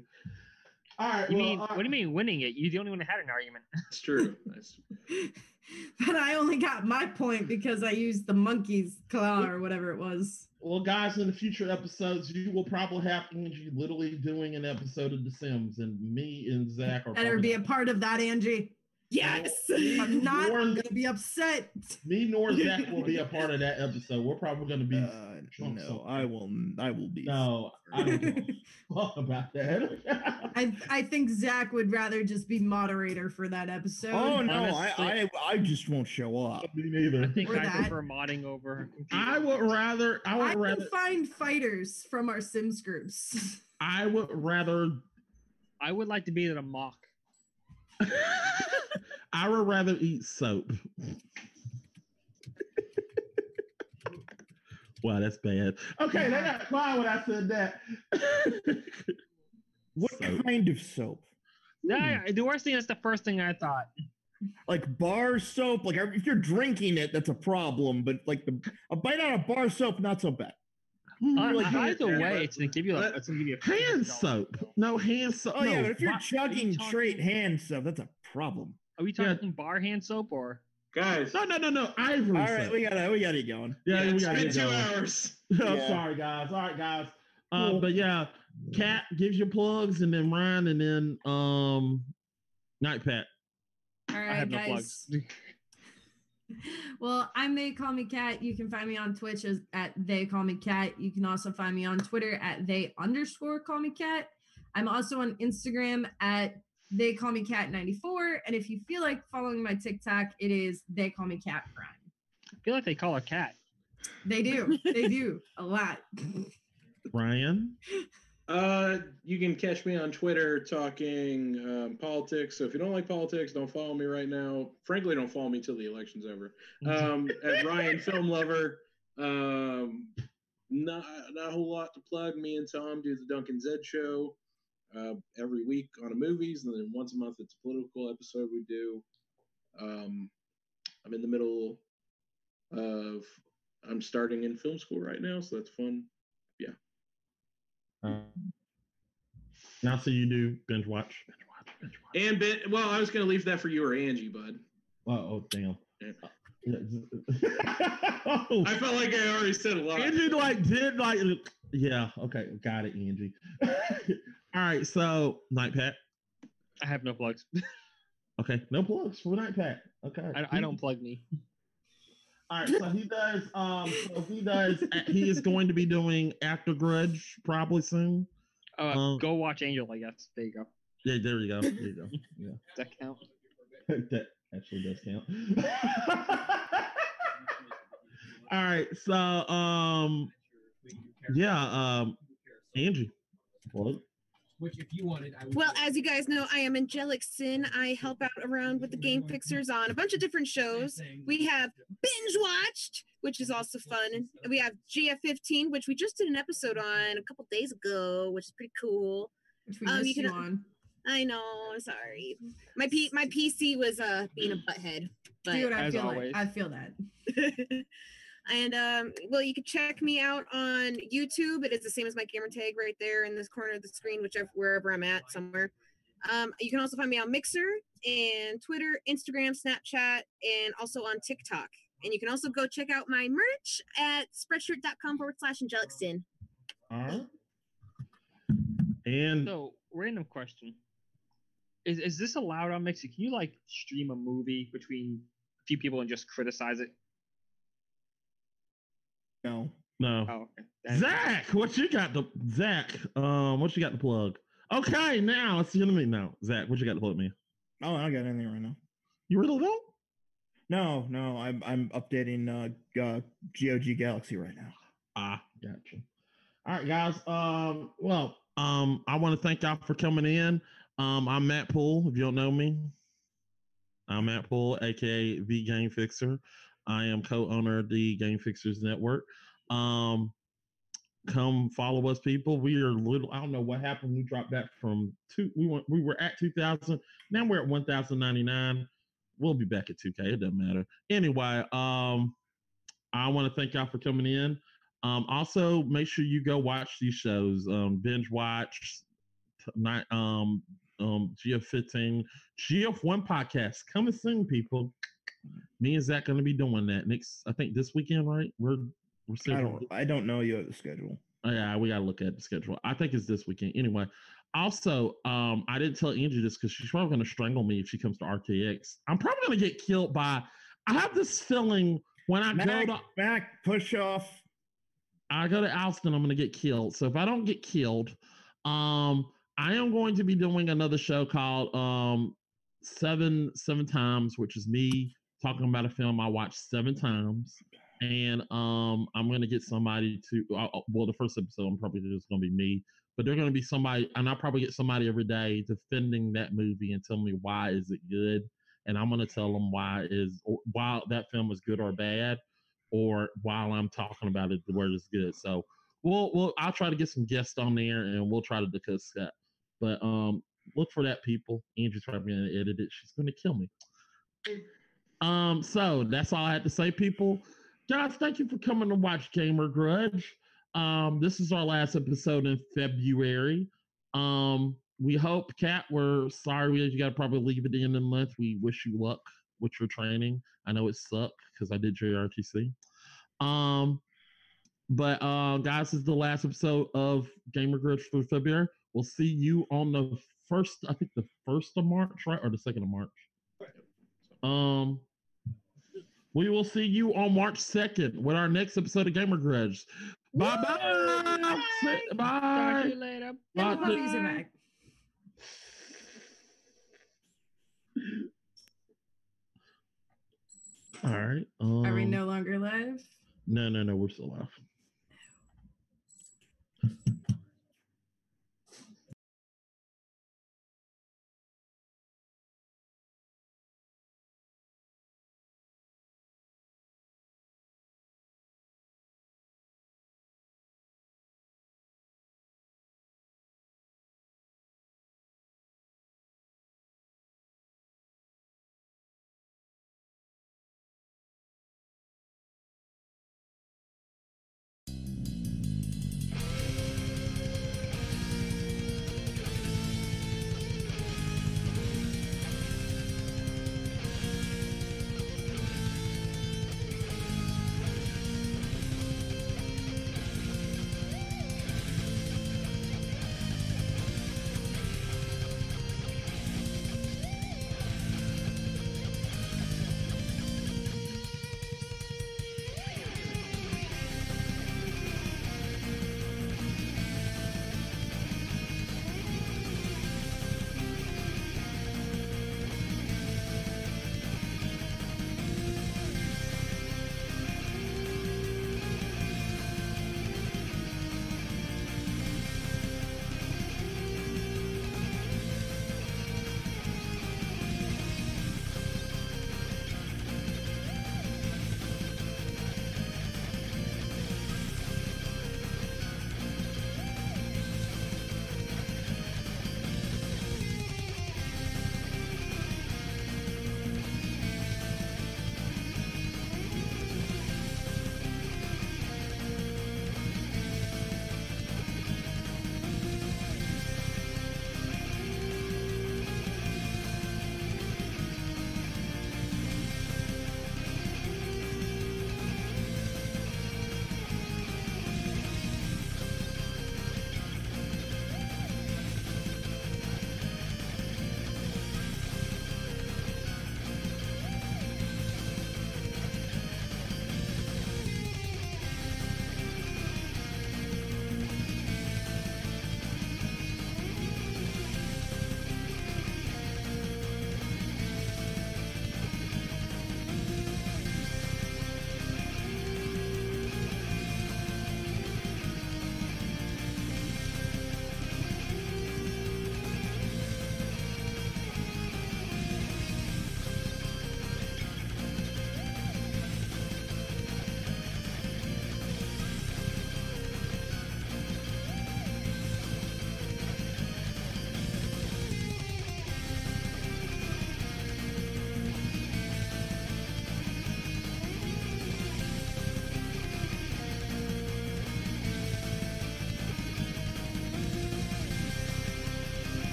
All right. You well, mean uh, what do you mean winning it? You're the only one that had an argument. That's true. That's- but I only got my point because I used the monkey's claw or whatever it was. Well, guys, in the future episodes, you will probably have Angie literally doing an episode of The Sims, and me and Zach are. Better be a part of that, Angie. Yes. If I'm not, Nor- I'm gonna be upset. Me nor Zach will be a part of that episode. We're probably going to be. uh, no, somewhere. I will. I will be. no, I don't give a about that. I I think Zach would rather just be moderator for that episode. Oh no, I, honestly- I I just won't show up. me neither. I think Or I that. prefer modding over. I would rather. I would I rather. can find fighters from our Sims groups. I would rather. I would like to be in a mock. I would rather eat soap. wow, that's bad. Okay, they got quiet when I said that. What Soap. kind of soap? Yeah, the worst thing is the first thing I thought. Like bar soap? Like if you're drinking it, that's a problem. But like the a bite out of bar soap, not so bad. Uh, like, either yeah, way, it's gonna give you. A, but- it's gonna give you a Hand soap. No, hand soap. Oh yeah, but if you're wa- chugging talking- straight hand soap, that's a problem. Are we Yeah. talking bar hand soap or? Guys, No, no, no, no. Ivory All soap. we got we got it going. yeah, yeah, we it's got been it two going. hours. I'm Yeah. sorry, guys. All right, guys. Uh, Cool. but yeah, Cat gives your plugs, and then Ryan, and then um, Night Pat. All I right, have no guys. plugs. Well, I'm They Call Me Cat. You can find me on Twitch as at They Call Me Cat. You can also find me on Twitter at They underscore Call Me Cat. I'm also on Instagram at They Call Me Cat 94. And if you feel like following my TikTok, it is They Call Me Cat Prime. I feel like they call her cat. They do. they do a lot. Ryan. Uh, you can catch me on Twitter talking um, politics. So if you don't like politics, don't follow me right now. Frankly, don't follow me till the election's over. Um, at Ryan Film Lover. Um, not not a whole lot to plug. Me and Tom do the Duncan Zed show uh, every week on a movies, and then once a month it's a political episode we do. Um, I'm in the middle of I'm starting in film school right now, so that's fun. Uh, now, so you do binge watch. Binge watch. Binge watch. And Ben, well, I was gonna leave that for you or Angie, bud. Oh, oh damn. Yeah. oh, I felt like I already said a lot. Angie like did like yeah okay got it Angie. All right, so night pack. I have no plugs. Okay, no plugs for night pack. Okay, I, I don't plug me. All right, so he does. Um, so he does. he is going to be doing After Grudge probably soon. Uh, Um, go watch Angel, I guess. There you go. Yeah, there you go. There you go. Yeah, Does that count? that actually does count. All right, so um, yeah, um, Angie, plug. Which, if you wanted, I would. Well, as you guys know, I am Angelic Sin. I help out around with the Game Fixers on a bunch of different shows. We have Binge Watched, which is also fun. And we have GF15, which we just did an episode on a couple days ago, which is pretty cool. Which we Um, you missed you can- on. I know, I'm sorry. My P my PC was uh being a butthead. But Dude, I as feel always. like I feel that. and um well you can check me out on youtube. It is the same as my gamer tag right there in this corner of the screen whichever wherever i'm at somewhere. Um you can also find me on mixer and twitter instagram snapchat and also on tiktok. And you can also go check out my merch at spreadshirt.com forward slash angelic sin All right, and So, random question: Is is this allowed on Mixer? Can you like stream a movie between a few people and just criticize it? No. no, Oh, okay. Zach, what you got to Zach? Um, what you got to plug? Okay, now it's you to me now. Zach, what you got to plug me? Oh, I don't got anything right now. You really don't? No, no, I'm I'm updating uh, uh GOG Galaxy right now. Ah, gotcha. All right, guys. Um, well, um, I want to thank y'all for coming in. Um, I'm Matt Poole. If you don't know me, I'm Matt Poole, aka the Game Fixer. I am co-owner of the Game Fixers Network. Um, come follow us, people. We are little. I don't know what happened. We dropped back from two. We went. We were at two thousand. Now we're at one thousand ninety nine. We'll be back at two K. It doesn't matter. Anyway, um, I want to thank y'all for coming in. Um, also, make sure you go watch these shows. Um, binge watch, t- night, um, um, GF15, GF1 podcast coming soon, people. Me and Zach going to be doing that next. I think this weekend, right? We're we're I don't I don't know you have the schedule. Oh, yeah, we got to look at the schedule. I think it's this weekend. Anyway, also, um, I didn't tell Angie this because she's probably going to strangle me if she comes to RTX. I'm probably going to get killed by. I have this feeling when I Mac, go to Mac, push off. I go to Austin, I'm going to get killed. So if I don't get killed, um, I am going to be doing another show called um, Seven Seven Times, which is me talking about a film I watched seven times. And um, I'm to get somebody to, uh, uh, well, the first episode, I'm probably just to be me, but they're to be somebody, and I'll probably get somebody every day defending that movie and tell me why is it good. And I'm to tell them why is, or why that film is good or bad or while I'm talking about it, the word is good. So we'll we'll I'll try to get some guests on there and we'll try to discuss that. But um look for that people. Angie's probably gonna edit it. She's gonna kill me. Um, so that's all I had to say, people. Guys, thank you for coming to watch Gamer Grudge. Um, this is our last episode in February. Um, we hope, Kat, we're sorry you got to probably leave at the end of the month. We wish you luck with your training. I know it sucked because I did JRTC. Um, but uh, guys, this is the last episode of Gamer Grudge for February. We'll see you on the first, I think the first of March, right, or the second of March. Um, we will see you on March second with our next episode of Gamer Grudge. Bye bye. Say- Talk to you later. And the Bye. back. All right. Um, Are we no longer live? No, no, no. We're still live.